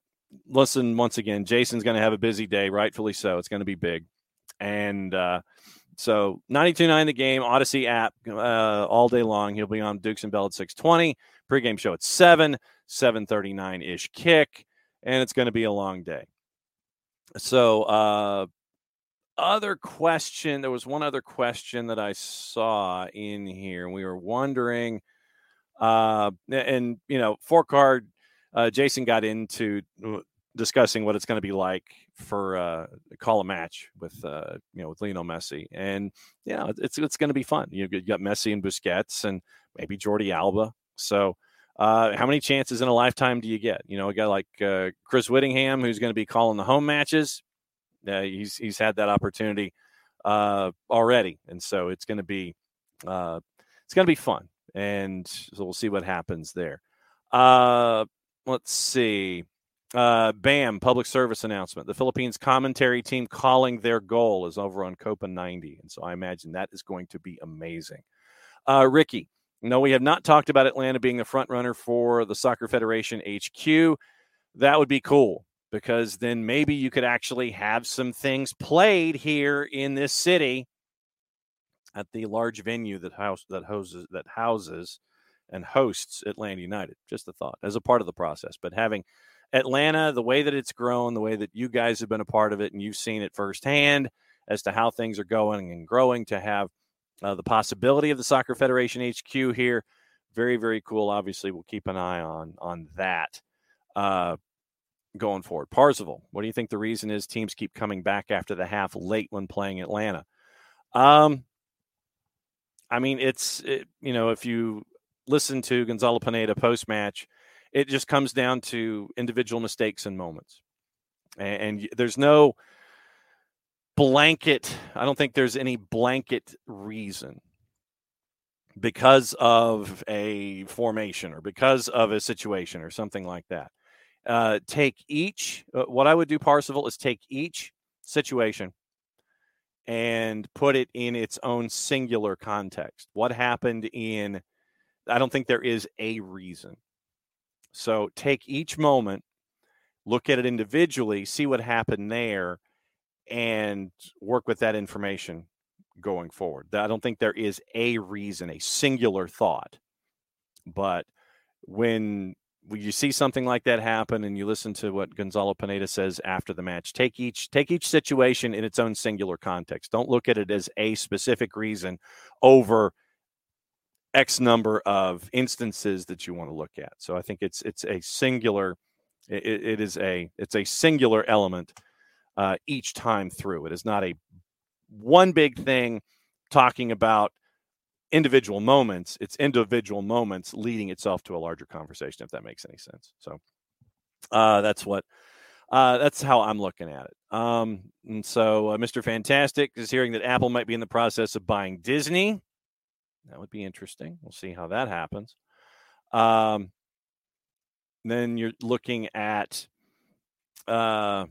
listen, once again, Jason's going to have a busy day, rightfully so. It's going to be big. And uh, so 92.9 the game, Audacy app uh, all day long. He'll be on Dukes and Bell at 620, pregame show at 7, 739-ish kick, and it's going to be a long day. So uh, other question, there was one other question that I saw in here, we were wondering, uh, and, you know, four card uh, Jason got into discussing what it's going to be like for uh, call a match with uh, you know with Lionel Messi, and yeah, it's it's going to be fun. You got Messi and Busquets, and maybe Jordi Alba. So, uh, how many chances in a lifetime do you get? You know, a guy like uh, Chris Whittingham, who's going to be calling the home matches. Uh, he's he's had that opportunity uh, already, and so it's going to be uh, it's going to be fun, and so we'll see what happens there. Uh, let's see. Uh, BAM, public service announcement. The Philippines commentary team calling their goal is over on Copa 90. And so I imagine that is going to be amazing. Uh, Ricky, No, we have not talked about Atlanta being the front runner for the Soccer Federation HQ. That would be cool because then maybe you could actually have some things played here in this city at the large venue that house that houses that houses and hosts Atlanta United. Just a thought as a part of the process. But having Atlanta, the way that it's grown, the way that you guys have been a part of it and you've seen it firsthand as to how things are going and growing, to have uh, the possibility of the Soccer Federation HQ here, very very cool. Obviously, we'll keep an eye on on that. Uh, going forward. Parzival, what do you think the reason is teams keep coming back after the half late when playing Atlanta? Um, I mean, it's, it, you know, if you listen to Gonzalo Pineda post match, it just comes down to individual mistakes and moments. And, and there's no blanket, I don't think there's any blanket reason because of a formation or because of a situation or something like that. Uh, take each, uh, what I would do, Parzival, is take each situation and put it in its own singular context. What happened in, I don't think there is a reason. So take each moment, look at it individually, see what happened there, and work with that information going forward. I don't think there is a reason, a singular thought. But when you see something like that happen and you listen to what Gonzalo Pineda says after the match, take each take each situation in its own singular context. Don't look at it as a specific reason over X number of instances that you want to look at. So I think it's it's a singular it, it is a it's a singular element uh, each time through. It is not a one big thing talking about individual moments, it's individual moments leading itself to a larger conversation, if that makes any sense. So uh, that's what uh, that's how I'm looking at it. Um, and so uh, Mr. Fantastic is hearing that Apple might be in the process of buying Disney. That would be interesting. We'll see how that happens. Um, then you're looking at uh,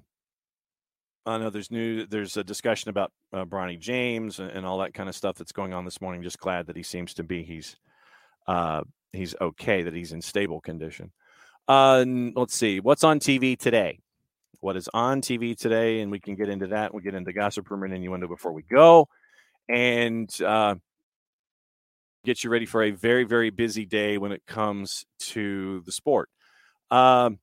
I know there's new there's a discussion about uh, Bronny James and, and, all that kind of stuff that's going on this morning. Just glad that he seems to be he's uh, he's okay that he's in stable condition. Uh, let's see what's on TV today. What is on TV today, and we can get into that. We'll get into gossip rumor and innuendo before we go, and uh, get you ready for a very very busy day when it comes to the sport. Um,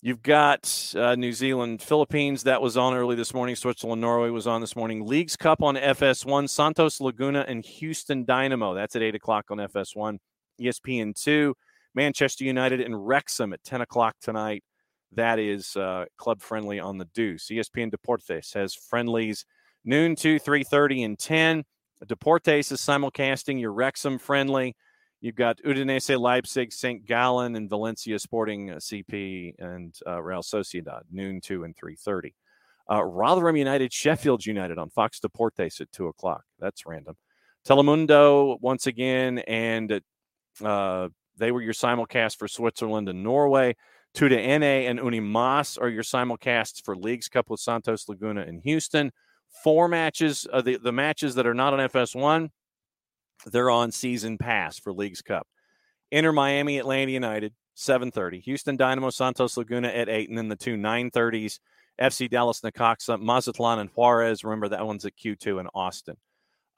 You've got uh, New Zealand, Philippines. That was on early this morning. Switzerland, Norway was on this morning. Leagues Cup on FS1. Santos Laguna and Houston Dynamo. That's at 8 o'clock on FS1. ESPN 2. Manchester United and Wrexham at 10 o'clock tonight. That is uh, club friendly on the Deuce. ESPN Deportes has friendlies noon 2, 3.30, and 10. Deportes is simulcasting your Wrexham friendly. You've got Udinese, Leipzig, St. Gallen, and Valencia Sporting uh, CP and uh, Real Sociedad, noon, 2 and 3.30. Uh, Rotherham United, Sheffield United on Fox Deportes at 2 o'clock. That's random. Telemundo once again, and uh, they were your simulcast for Switzerland and Norway. Tuda NA and Unimas are your simulcasts for Leagues Cup with Santos Laguna and Houston. Four matches, uh, the, the matches that are not on FS1 they're on season pass for Leagues Cup. Inter Miami, Atlanta United, 7:30. Houston Dynamo, Santos Laguna at 8, and then the two 9:30s, FC Dallas Necaxa, Mazatlan and Juarez. Remember that one's at Q2 in Austin.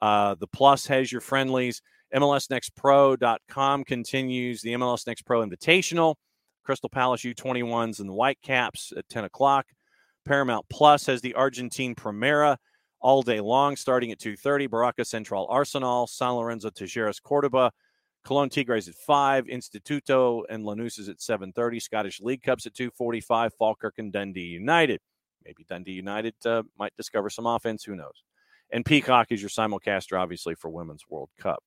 Uh, the Plus has your friendlies. MLSNextPro.com continues the MLS Next Pro Invitational. Crystal Palace U21s and the Whitecaps at 10 o'clock. Paramount Plus has the Argentine Primera all day long, starting at 2.30. Barraca Central Arsenal, San Lorenzo Talleres Cordoba, Colón Tigres at 5, Instituto and Lanús is at 7.30. Scottish League Cups at 2.45. Falkirk and Dundee United. Maybe Dundee United uh, might discover some offense. Who knows? And Peacock is your simulcaster, obviously, for Women's World Cup.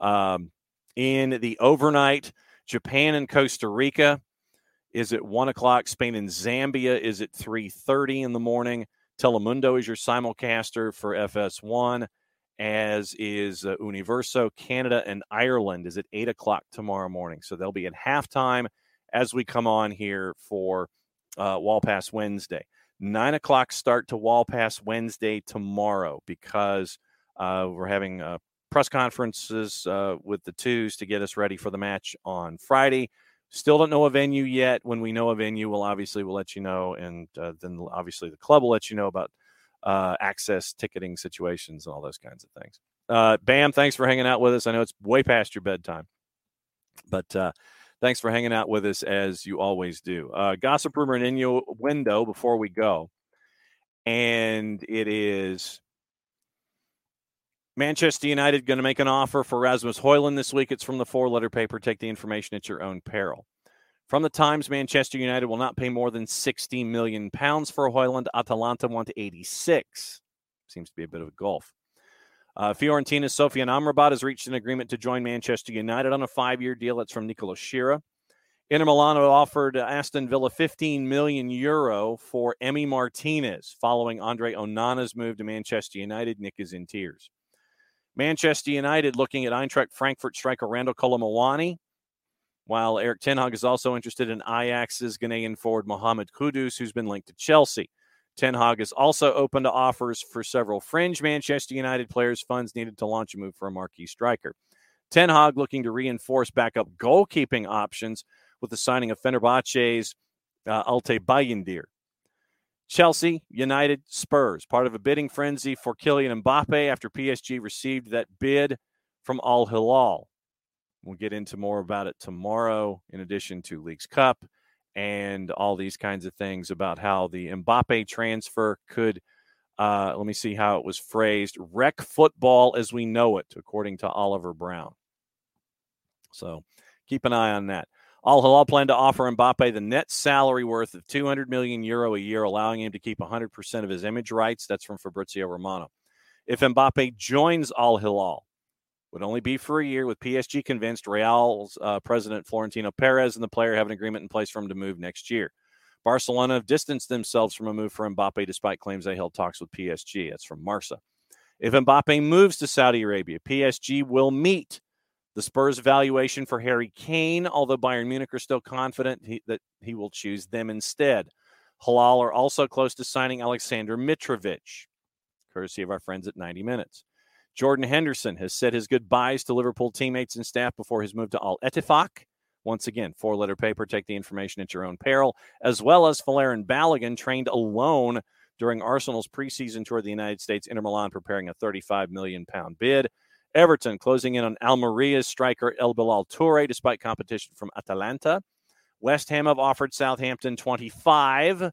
Um, in the overnight, Japan and Costa Rica is at 1 o'clock. Spain and Zambia is at 3.30 in the morning. Telemundo is your simulcaster for FS1, as is uh, Universo. Canada and Ireland is at 8 o'clock tomorrow morning. So they'll be at halftime as we come on here for uh, Wall Pass Wednesday. 9 o'clock start to Wall Pass Wednesday tomorrow because uh, we're having uh, press conferences uh, with the twos to get us ready for the match on Friday. Still don't know a venue yet. When we know a venue, we'll obviously we'll let you know, and uh, then obviously the club will let you know about uh, access, ticketing situations, and all those kinds of things. Uh, Bam, thanks for hanging out with us. I know it's way past your bedtime, but uh, thanks for hanging out with us as you always do. Uh, gossip rumor and innuendo before we go, and it is Manchester United going to make an offer for Rasmus Højlund this week. It's from the four letter paper. Take the information at your own peril. From the Times, Manchester United will not pay more than 60 million pounds for Højlund. Atalanta want 86. Seems to be a bit of a gulf. Uh, Fiorentina's Sofyan Amrabat has reached an agreement to join Manchester United on a five year deal. It's from Nicolo Schira. Inter Milan offered Aston Villa 15 million euro for Emi Martinez following Andre Onana's move to Manchester United. Nick is in tears. Manchester United looking at Eintracht Frankfurt striker Randal Kolo while Erik Ten Hag is also interested in Ajax's Ghanaian forward Mohamed Kudus, who's been linked to Chelsea. Ten Hag is also open to offers for several fringe Manchester United players. Funds needed to launch a move for a marquee striker. Ten Hag looking to reinforce backup goalkeeping options with the signing of Fenerbahce's uh, Altay Bayindir. Chelsea, United, Spurs, part of a bidding frenzy for Kylian Mbappe after PSG received that bid from Al Hilal. We'll get into more about it tomorrow, in addition to Leagues Cup and all these kinds of things about how the Mbappe transfer could, uh, let me see how it was phrased, wreck football as we know it, according to Oliver Brown. So keep an eye on that. Al Hilal plan to offer Mbappe the net salary worth of 200 million euro a year, allowing him to keep 100% of his image rights. That's from Fabrizio Romano. If Mbappe joins Al Hilal, would only be for a year, with PSG convinced Real's uh, president Florentino Perez and the player have an agreement in place for him to move next year. Barcelona have distanced themselves from a move for Mbappe despite claims they held talks with PSG. That's from Marca. If Mbappe moves to Saudi Arabia, PSG will meet the Spurs' valuation for Harry Kane, although Bayern Munich are still confident he, that he will choose them instead. Hilal are also close to signing Alexander Mitrovic, courtesy of our friends at 90 Minutes. Jordan Henderson has said his goodbyes to Liverpool teammates and staff before his move to Al Ettifaq. Once again, four letter paper, take the information at your own peril, as well as Folarin Balogun trained alone during Arsenal's preseason tour of the United States, Inter Milan preparing a 35 million pound bid. Everton closing in on Almeria's striker El Bilal Toure despite competition from Atalanta. West Ham have offered Southampton 25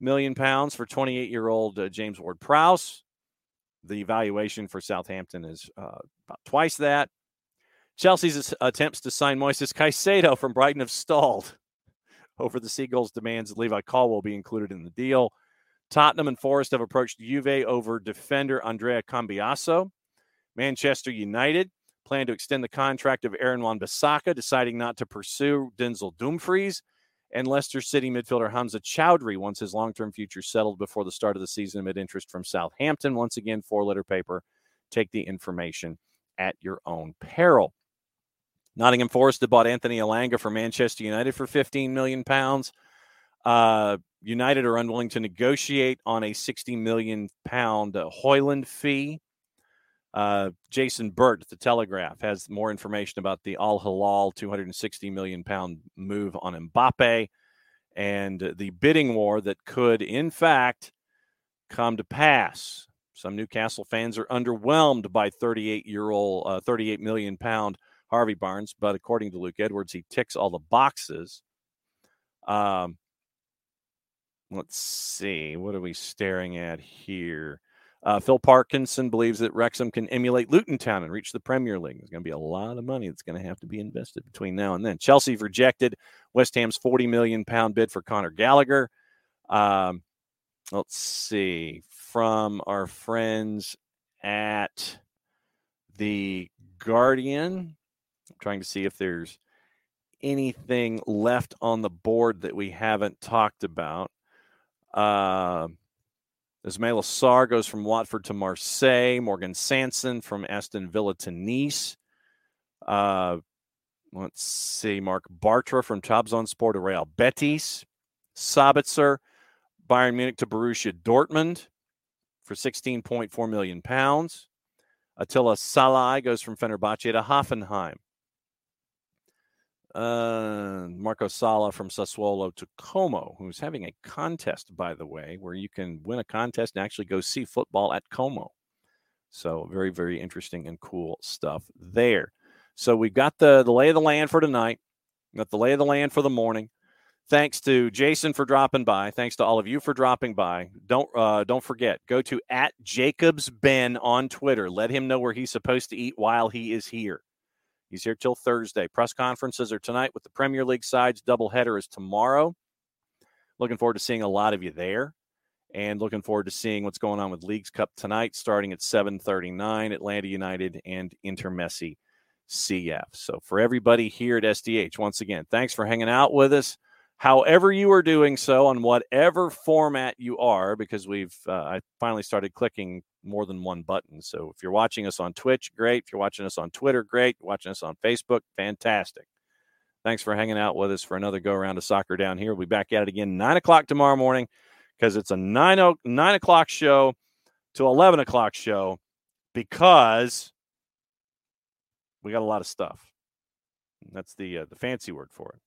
million pounds for 28 year old uh, James Ward Prowse. The valuation for Southampton is uh, about twice that. Chelsea's attempts to sign Moises Caicedo from Brighton have stalled over the Seagulls' demands that Levi Colwill be included in the deal. Tottenham and Forest have approached Juve over defender Andrea Cambiaso. Manchester United plan to extend the contract of Aaron Wan-Bissaka, deciding not to pursue Denzel Dumfries. And Leicester City midfielder Hamza Choudhury wants his long term future settled before the start of the season amid interest from Southampton. Once again, four letter paper. Take the information at your own peril. Nottingham Forest have bought Anthony Elanga for Manchester United for 15 million pounds. Uh, United are unwilling to negotiate on a 60 million pound uh, Højlund fee. Uh, Jason Burt at the Telegraph has more information about the Al Hilal 260 million pound move on Mbappe and the bidding war that could, in fact, come to pass. Some Newcastle fans are underwhelmed by 38 year old, uh, 38 million pound Harvey Barnes, but according to Luke Edwards, he ticks all the boxes. Um, let's see, what are we staring at here? Uh, Phil Parkinson believes that Wrexham can emulate Luton Town and reach the Premier League. There's going to be a lot of money that's going to have to be invested between now and then. Chelsea rejected West Ham's 40 million pound bid for Connor Gallagher. Um, let's see from our friends at the Guardian. I'm trying to see if there's anything left on the board that we haven't talked about. Uh, Ismaila Sarr goes from Watford to Marseille. Morgan Sanson from Aston Villa to Nice. Uh, let's see. Marc Bartra from Trabzonspor to Real Betis. Sabitzer, Bayern Munich to Borussia Dortmund for 16.4 million pounds. Attila Szalai goes from Fenerbahce to Hoffenheim. Uh, Marco Sala from Sassuolo to Como, who's having a contest, by the way, where you can win a contest and actually go see football at Como. So very, very interesting and cool stuff there. So we've got the, the lay of the land for tonight. Got the lay of the land for the morning. Thanks to Jason for dropping by. Thanks to all of you for dropping by. Don't uh, don't forget, go to at Jacobs Ben on Twitter. Let him know where he's supposed to eat while he is here. He's here till Thursday. Press conferences are tonight with the Premier League sides. Doubleheader is tomorrow. Looking forward to seeing a lot of you there and looking forward to seeing what's going on with Leagues Cup tonight, starting at 7:39. Atlanta United and Intermessi CF. So for everybody here at SDH, once again, thanks for hanging out with us. However you are doing so on whatever format you are, because we've uh, I finally started clicking more than one button. So if you're watching us on Twitch, great. If you're watching us on Twitter, great. Watching us on Facebook, fantastic. Thanks for hanging out with us for another go around of soccer down here. We'll be back at it again nine o'clock tomorrow morning because it's a nine, o- nine o'clock show to 11 o'clock show because we got a lot of stuff. That's the uh, the fancy word for it.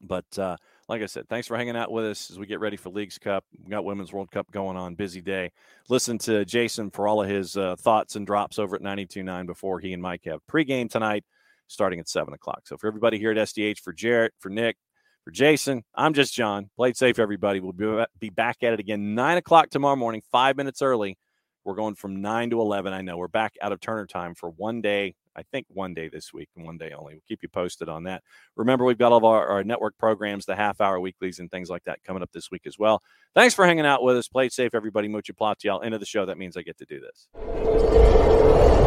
But uh, like I said, thanks for hanging out with us as we get ready for Leagues Cup. We got Women's World Cup going on, busy day. Listen to Jason for all of his uh, thoughts and drops over at 92.9 before he and Mike have pregame tonight, starting at 7 o'clock. So for everybody here at SDH, for Jarrett, for Nick, for Jason, I'm just John. Play safe, everybody. We'll be, back at it again 9 o'clock tomorrow morning, five minutes early. We're going from 9 to 11. I know we're back out of Turner time for one day. I think one day this week and one day only. We'll keep you posted on that. Remember, we've got all of our, our network programs, the half hour weeklies, and things like that coming up this week as well. Thanks for hanging out with us. Play safe, everybody. Mucha platial. End of the show. That means I get to do this.